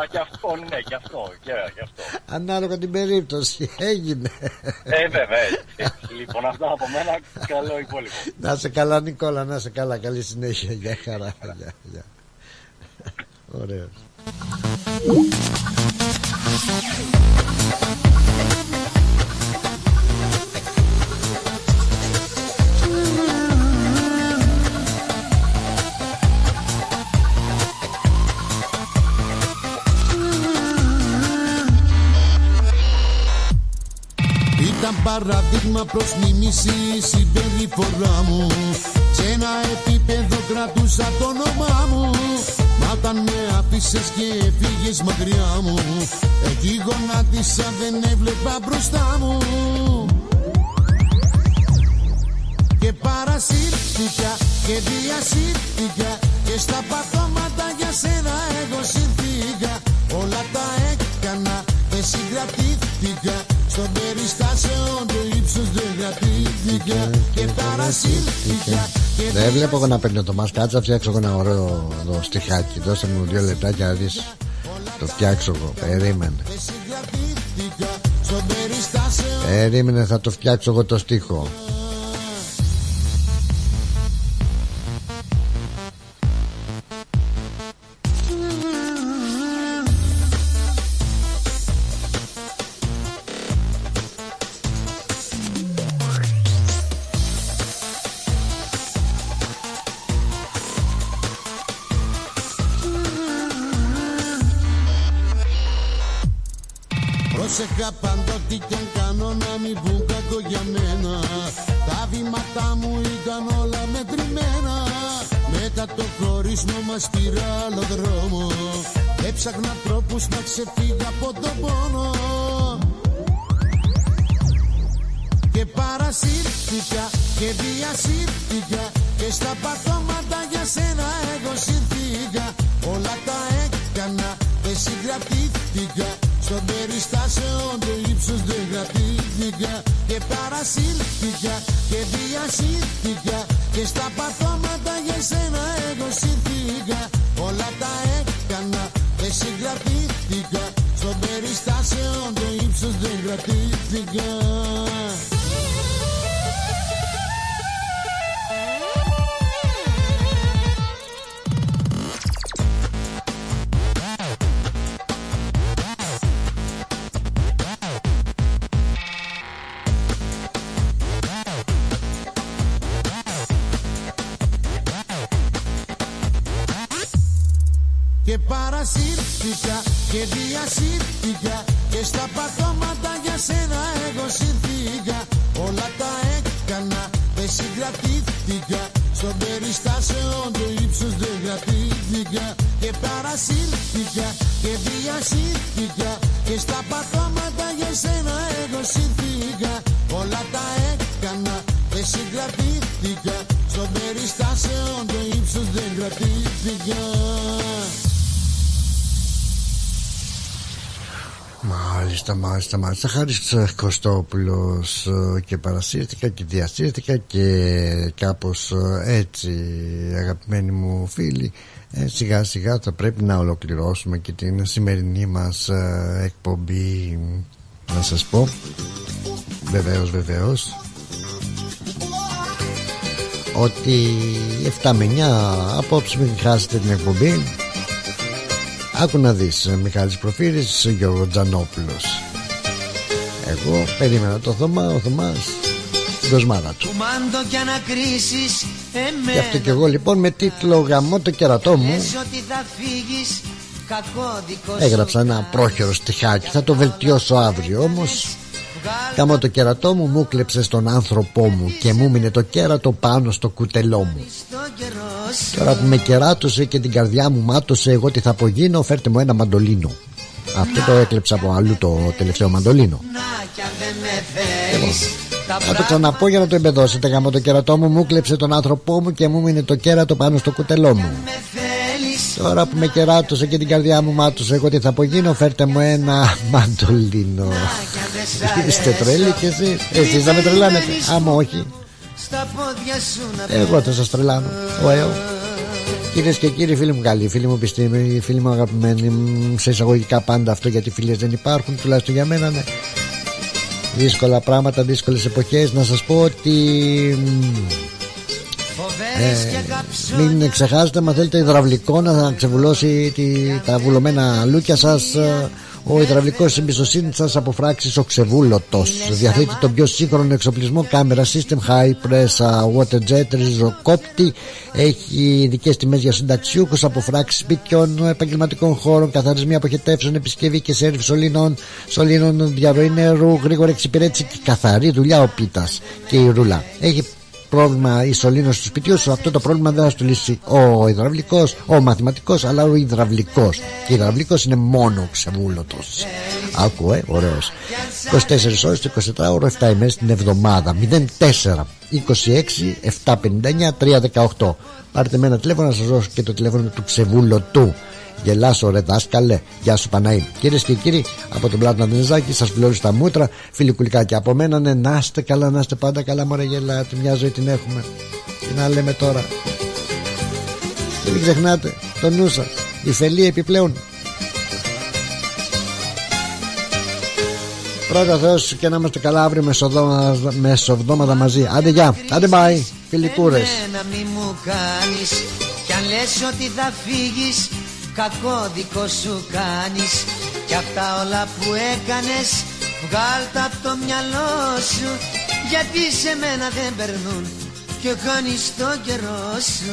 Α, και αυτό, ναι, και αυτό, και, και αυτό. Ανάλογα την περίπτωση. Έγινε. Ε, βέβαια, έτσι, έτσι. Λοιπόν, αυτό από μένα, καλό υπόλοιπο. Να σε καλά Νικόλα, να σε καλά. Καλή συνέχεια. Γεια χαρά. Γεια, γεια. Ωραίος. Ήταν παραδείγμα προς μίμηση συμπεριφορά μου. Σε ένα επίπεδο κρατούσα το όνομά μου. Μα όταν με άφησες και φύγες μακριά μου Εκεί γονάτισα δεν έβλεπα μπροστά μου. Και παρασύρθηκα και διασύρθηκα Και στα πατώματα για σένα εγώ συνθήκα. Όλα τα έκανα δεν συγκρατήθηκα Στον περιστάσεων το ύψος δεν κρατήθηκα Και παρασύρθηκα Δεν βλέπω εγώ να παίρνει το μας Κάτσε να φτιάξω εγώ ένα ωραίο εδώ στιχάκι. Δώσε μου δύο λεπτάκια να δεις. Το φτιάξω εγώ. Περίμενε. Περίμενε θα το φτιάξω εγώ το στίχο Έψαχνα τρόπους να ξεφύγω από τον πόνο. Και παρασύρθηκα και διασύρθηκα Και στα πατώματα για σένα εγώ συνθήκα. Όλα τα έκανα δεν συγκρατήθηκα. Στον περιστάσεων το ύψος δεν κρατήθηκα Και παρασύρθηκα και διασύρθηκα Και στα πατώματα για σένα εγώ συνθήκα. Όλα τα έκανα δεν συγκρατήθηκα. Στον περιστάσεων το ύψος δεν κρατήθηκα παρασύρθηκα και διασύρθηκα Και στα πατώματα για σένα εγώ συνθήκα Όλα τα έκανα δεν συγκρατήθηκα. Στον περιστάσεων το ύψος δεν κρατήθηκα. Και παρασύρθηκα και διασύρθηκα Και στα πατώματα για σένα εγώ συνθήκα Όλα τα έκανα δεν συγκρατήθηκα. Στον περιστάσεων το ύψος δεν κρατήθηκα Μάλιστα, μάλιστα, μάλιστα. Χάρης Κωστόπουλος ε, και παρασύρθηκα και διασύρθηκα και κάπως ε, έτσι αγαπημένοι μου φίλοι ε, σιγά σιγά θα πρέπει να ολοκληρώσουμε και την σημερινή μας εκπομπή. Να σας πω. Βεβαίως βεβαίως. Ότι 7 με 9 απόψε μην χάσετε την εκπομπή Άκου να δεις Μιχάλης Προφύρης Γιώργος Τζανόπουλος. Εγώ περίμενα το Θωμά Ο Θωμάς την κοσμάδα του. Γι' αυτό και εγώ λοιπόν με τίτλο Γαμώ το κερατό μου Έγραψα ένα πρόχειρο στιχάκι Θα το βελτιώσω αύριο όμως Γαμώ το κερατό μου Μου κλέψε στον άνθρωπό μου Και μου μείνε το κέρατο πάνω στο κουτελό μου. Τώρα που με κεράτωσε και την καρδιά μου μάτωσε Εγώ τι θα απογίνω φέρτε μου ένα μαντολίνο. Αυτό το έκλεψα από αλλού το τελευταίο μαντολίνο. Θα το ξαναπώ για να το εμπεδώσετε Γαμώ το κερατό μου Μου κλέψε τον άνθρωπό μου Και μου μείνε το κέρατο πάνω στο κουτελό μου. Τώρα που με κεράτωσε και την καρδιά μου μάτωσε Εγώ τι θα απογίνω φέρτε μου ένα μαντολίνο Είστε τρέλοι και εσείς Εσείς θα με τρελάνετε. Άμα όχι. Εγώ θα σας τρελάνω. Ωεω Κυρίες και κύριοι, φίλοι μου καλοί, φίλοι μου πιστήμοι, φίλοι μου αγαπημένοι, σε εισαγωγικά πάντα αυτό γιατί φίλε δεν υπάρχουν, τουλάχιστον για μένα, ναι. Δύσκολα πράγματα, δύσκολες εποχές. Να σας πω ότι ε, μην ξεχάσετε, μα θέλετε υδραυλικό να ξεβουλώσει τη, τα βουλωμένα λούκια σας ε, Ο υδραυλικός εμπιστοσύνης σας από φράξει ο Ξεβούλωτο. Διαθέτει τον πιο σύγχρονο εξοπλισμό κάμερα System High Press Water Jet ριζοκόπτη. Έχει ειδικές τιμές για συνταξιούχους από φράξει σπιτιών, επαγγελματικών χώρων, καθαρισμοί αποχετεύσεων, επισκευή και σέρβι σωλήνων, σωλήνων διαρροή νερού, γρήγορη εξυπηρέτηση και καθαρή δουλειά ο Πίτας και η Ρούλα. Έχει πρόβλημα η σωλήνα του σπιτιού σου, αυτό το πρόβλημα δεν θα σου λύσει ο υδραυλικός, ο μαθηματικός, αλλά ο υδραυλικός. Και ο υδραυλικός είναι μόνο ξεμούλωτο. Άκου, ε, ωραίος. 24 ώρες, 24 ώρε, 7 ημέρες την εβδομάδα. 04 26 759 318. Πάρτε με ένα τηλέφωνο να σας δώσω και το τηλέφωνο του ξεβούλωτου. Γελάσω ρε δάσκαλε. Γεια σου Παναή Κυρίες και κύριοι από τον Πλάτνα Δενεζάκη σας φιλώνω στα μούτρα. Φιλικουλικά και από μένα ναι, Να είστε καλά να είστε πάντα καλά Μωρέ γελάτε μια ζωή την έχουμε. Τι να λέμε τώρα. Και μην ξεχνάτε το νου σας. Η φελή επιπλέον. Πρώτα Θεός και να είμαστε καλά αύριο μεσοβδόματα μαζί. Άντε γεια, άντε bye Φιλικούρες. Εμένα μη μου κάνεις. Κι αν λες ότι θα φύγεις κακό δικό σου κάνεις. Κι αυτά όλα που έκανες βγάλ τα από το μυαλό σου. Γιατί σε μένα δεν περνούν και χάνεις το καιρό σου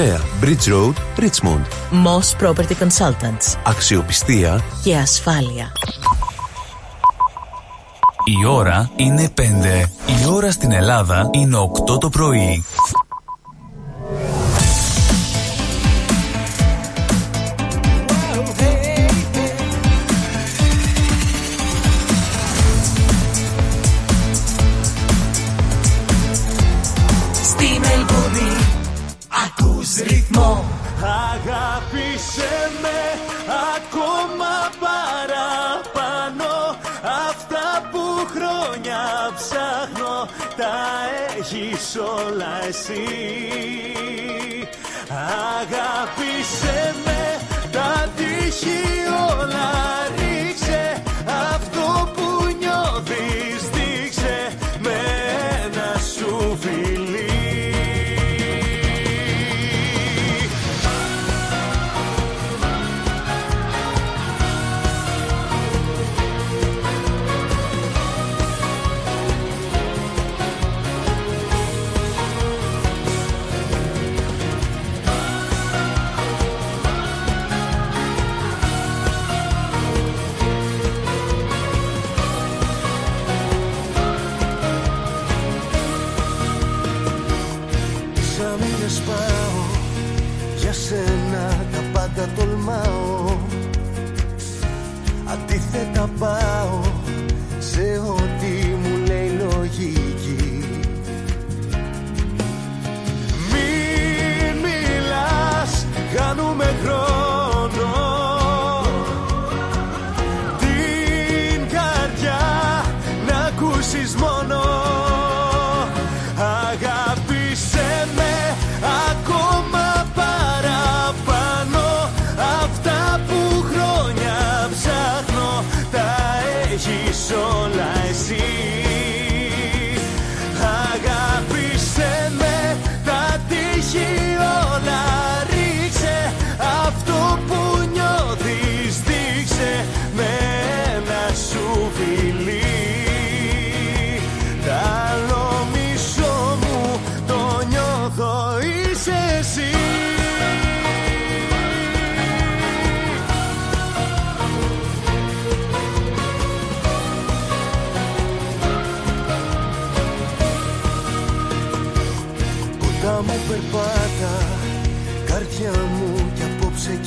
Bridge Road, Richmond. Moss Property Consultants. Αξιοπιστία και ασφάλεια. Η ώρα είναι 5. Η ώρα στην Ελλάδα είναι 8 το πρωί. Ρυθμό. Αγάπησε με ακόμα παραπάνω Αυτά που χρόνια ψάχνω. Τα έχεις όλα εσύ. Αγάπησε με τα τύχη όλα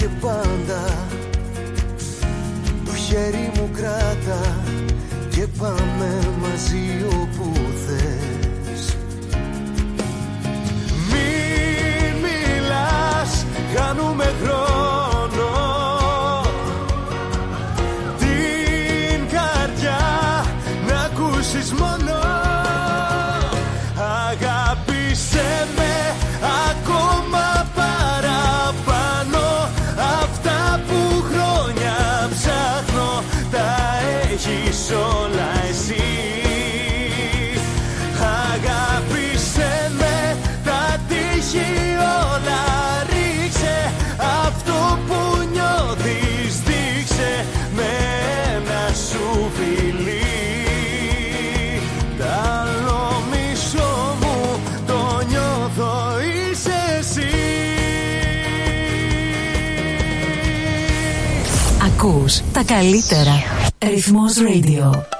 και πάντα. Το χέρι μου κράτα και πάμε μαζί όπου θες. Μην μιλάς, κάνουμε χρόνο τα καλύτερα. Ρυθμός Radio.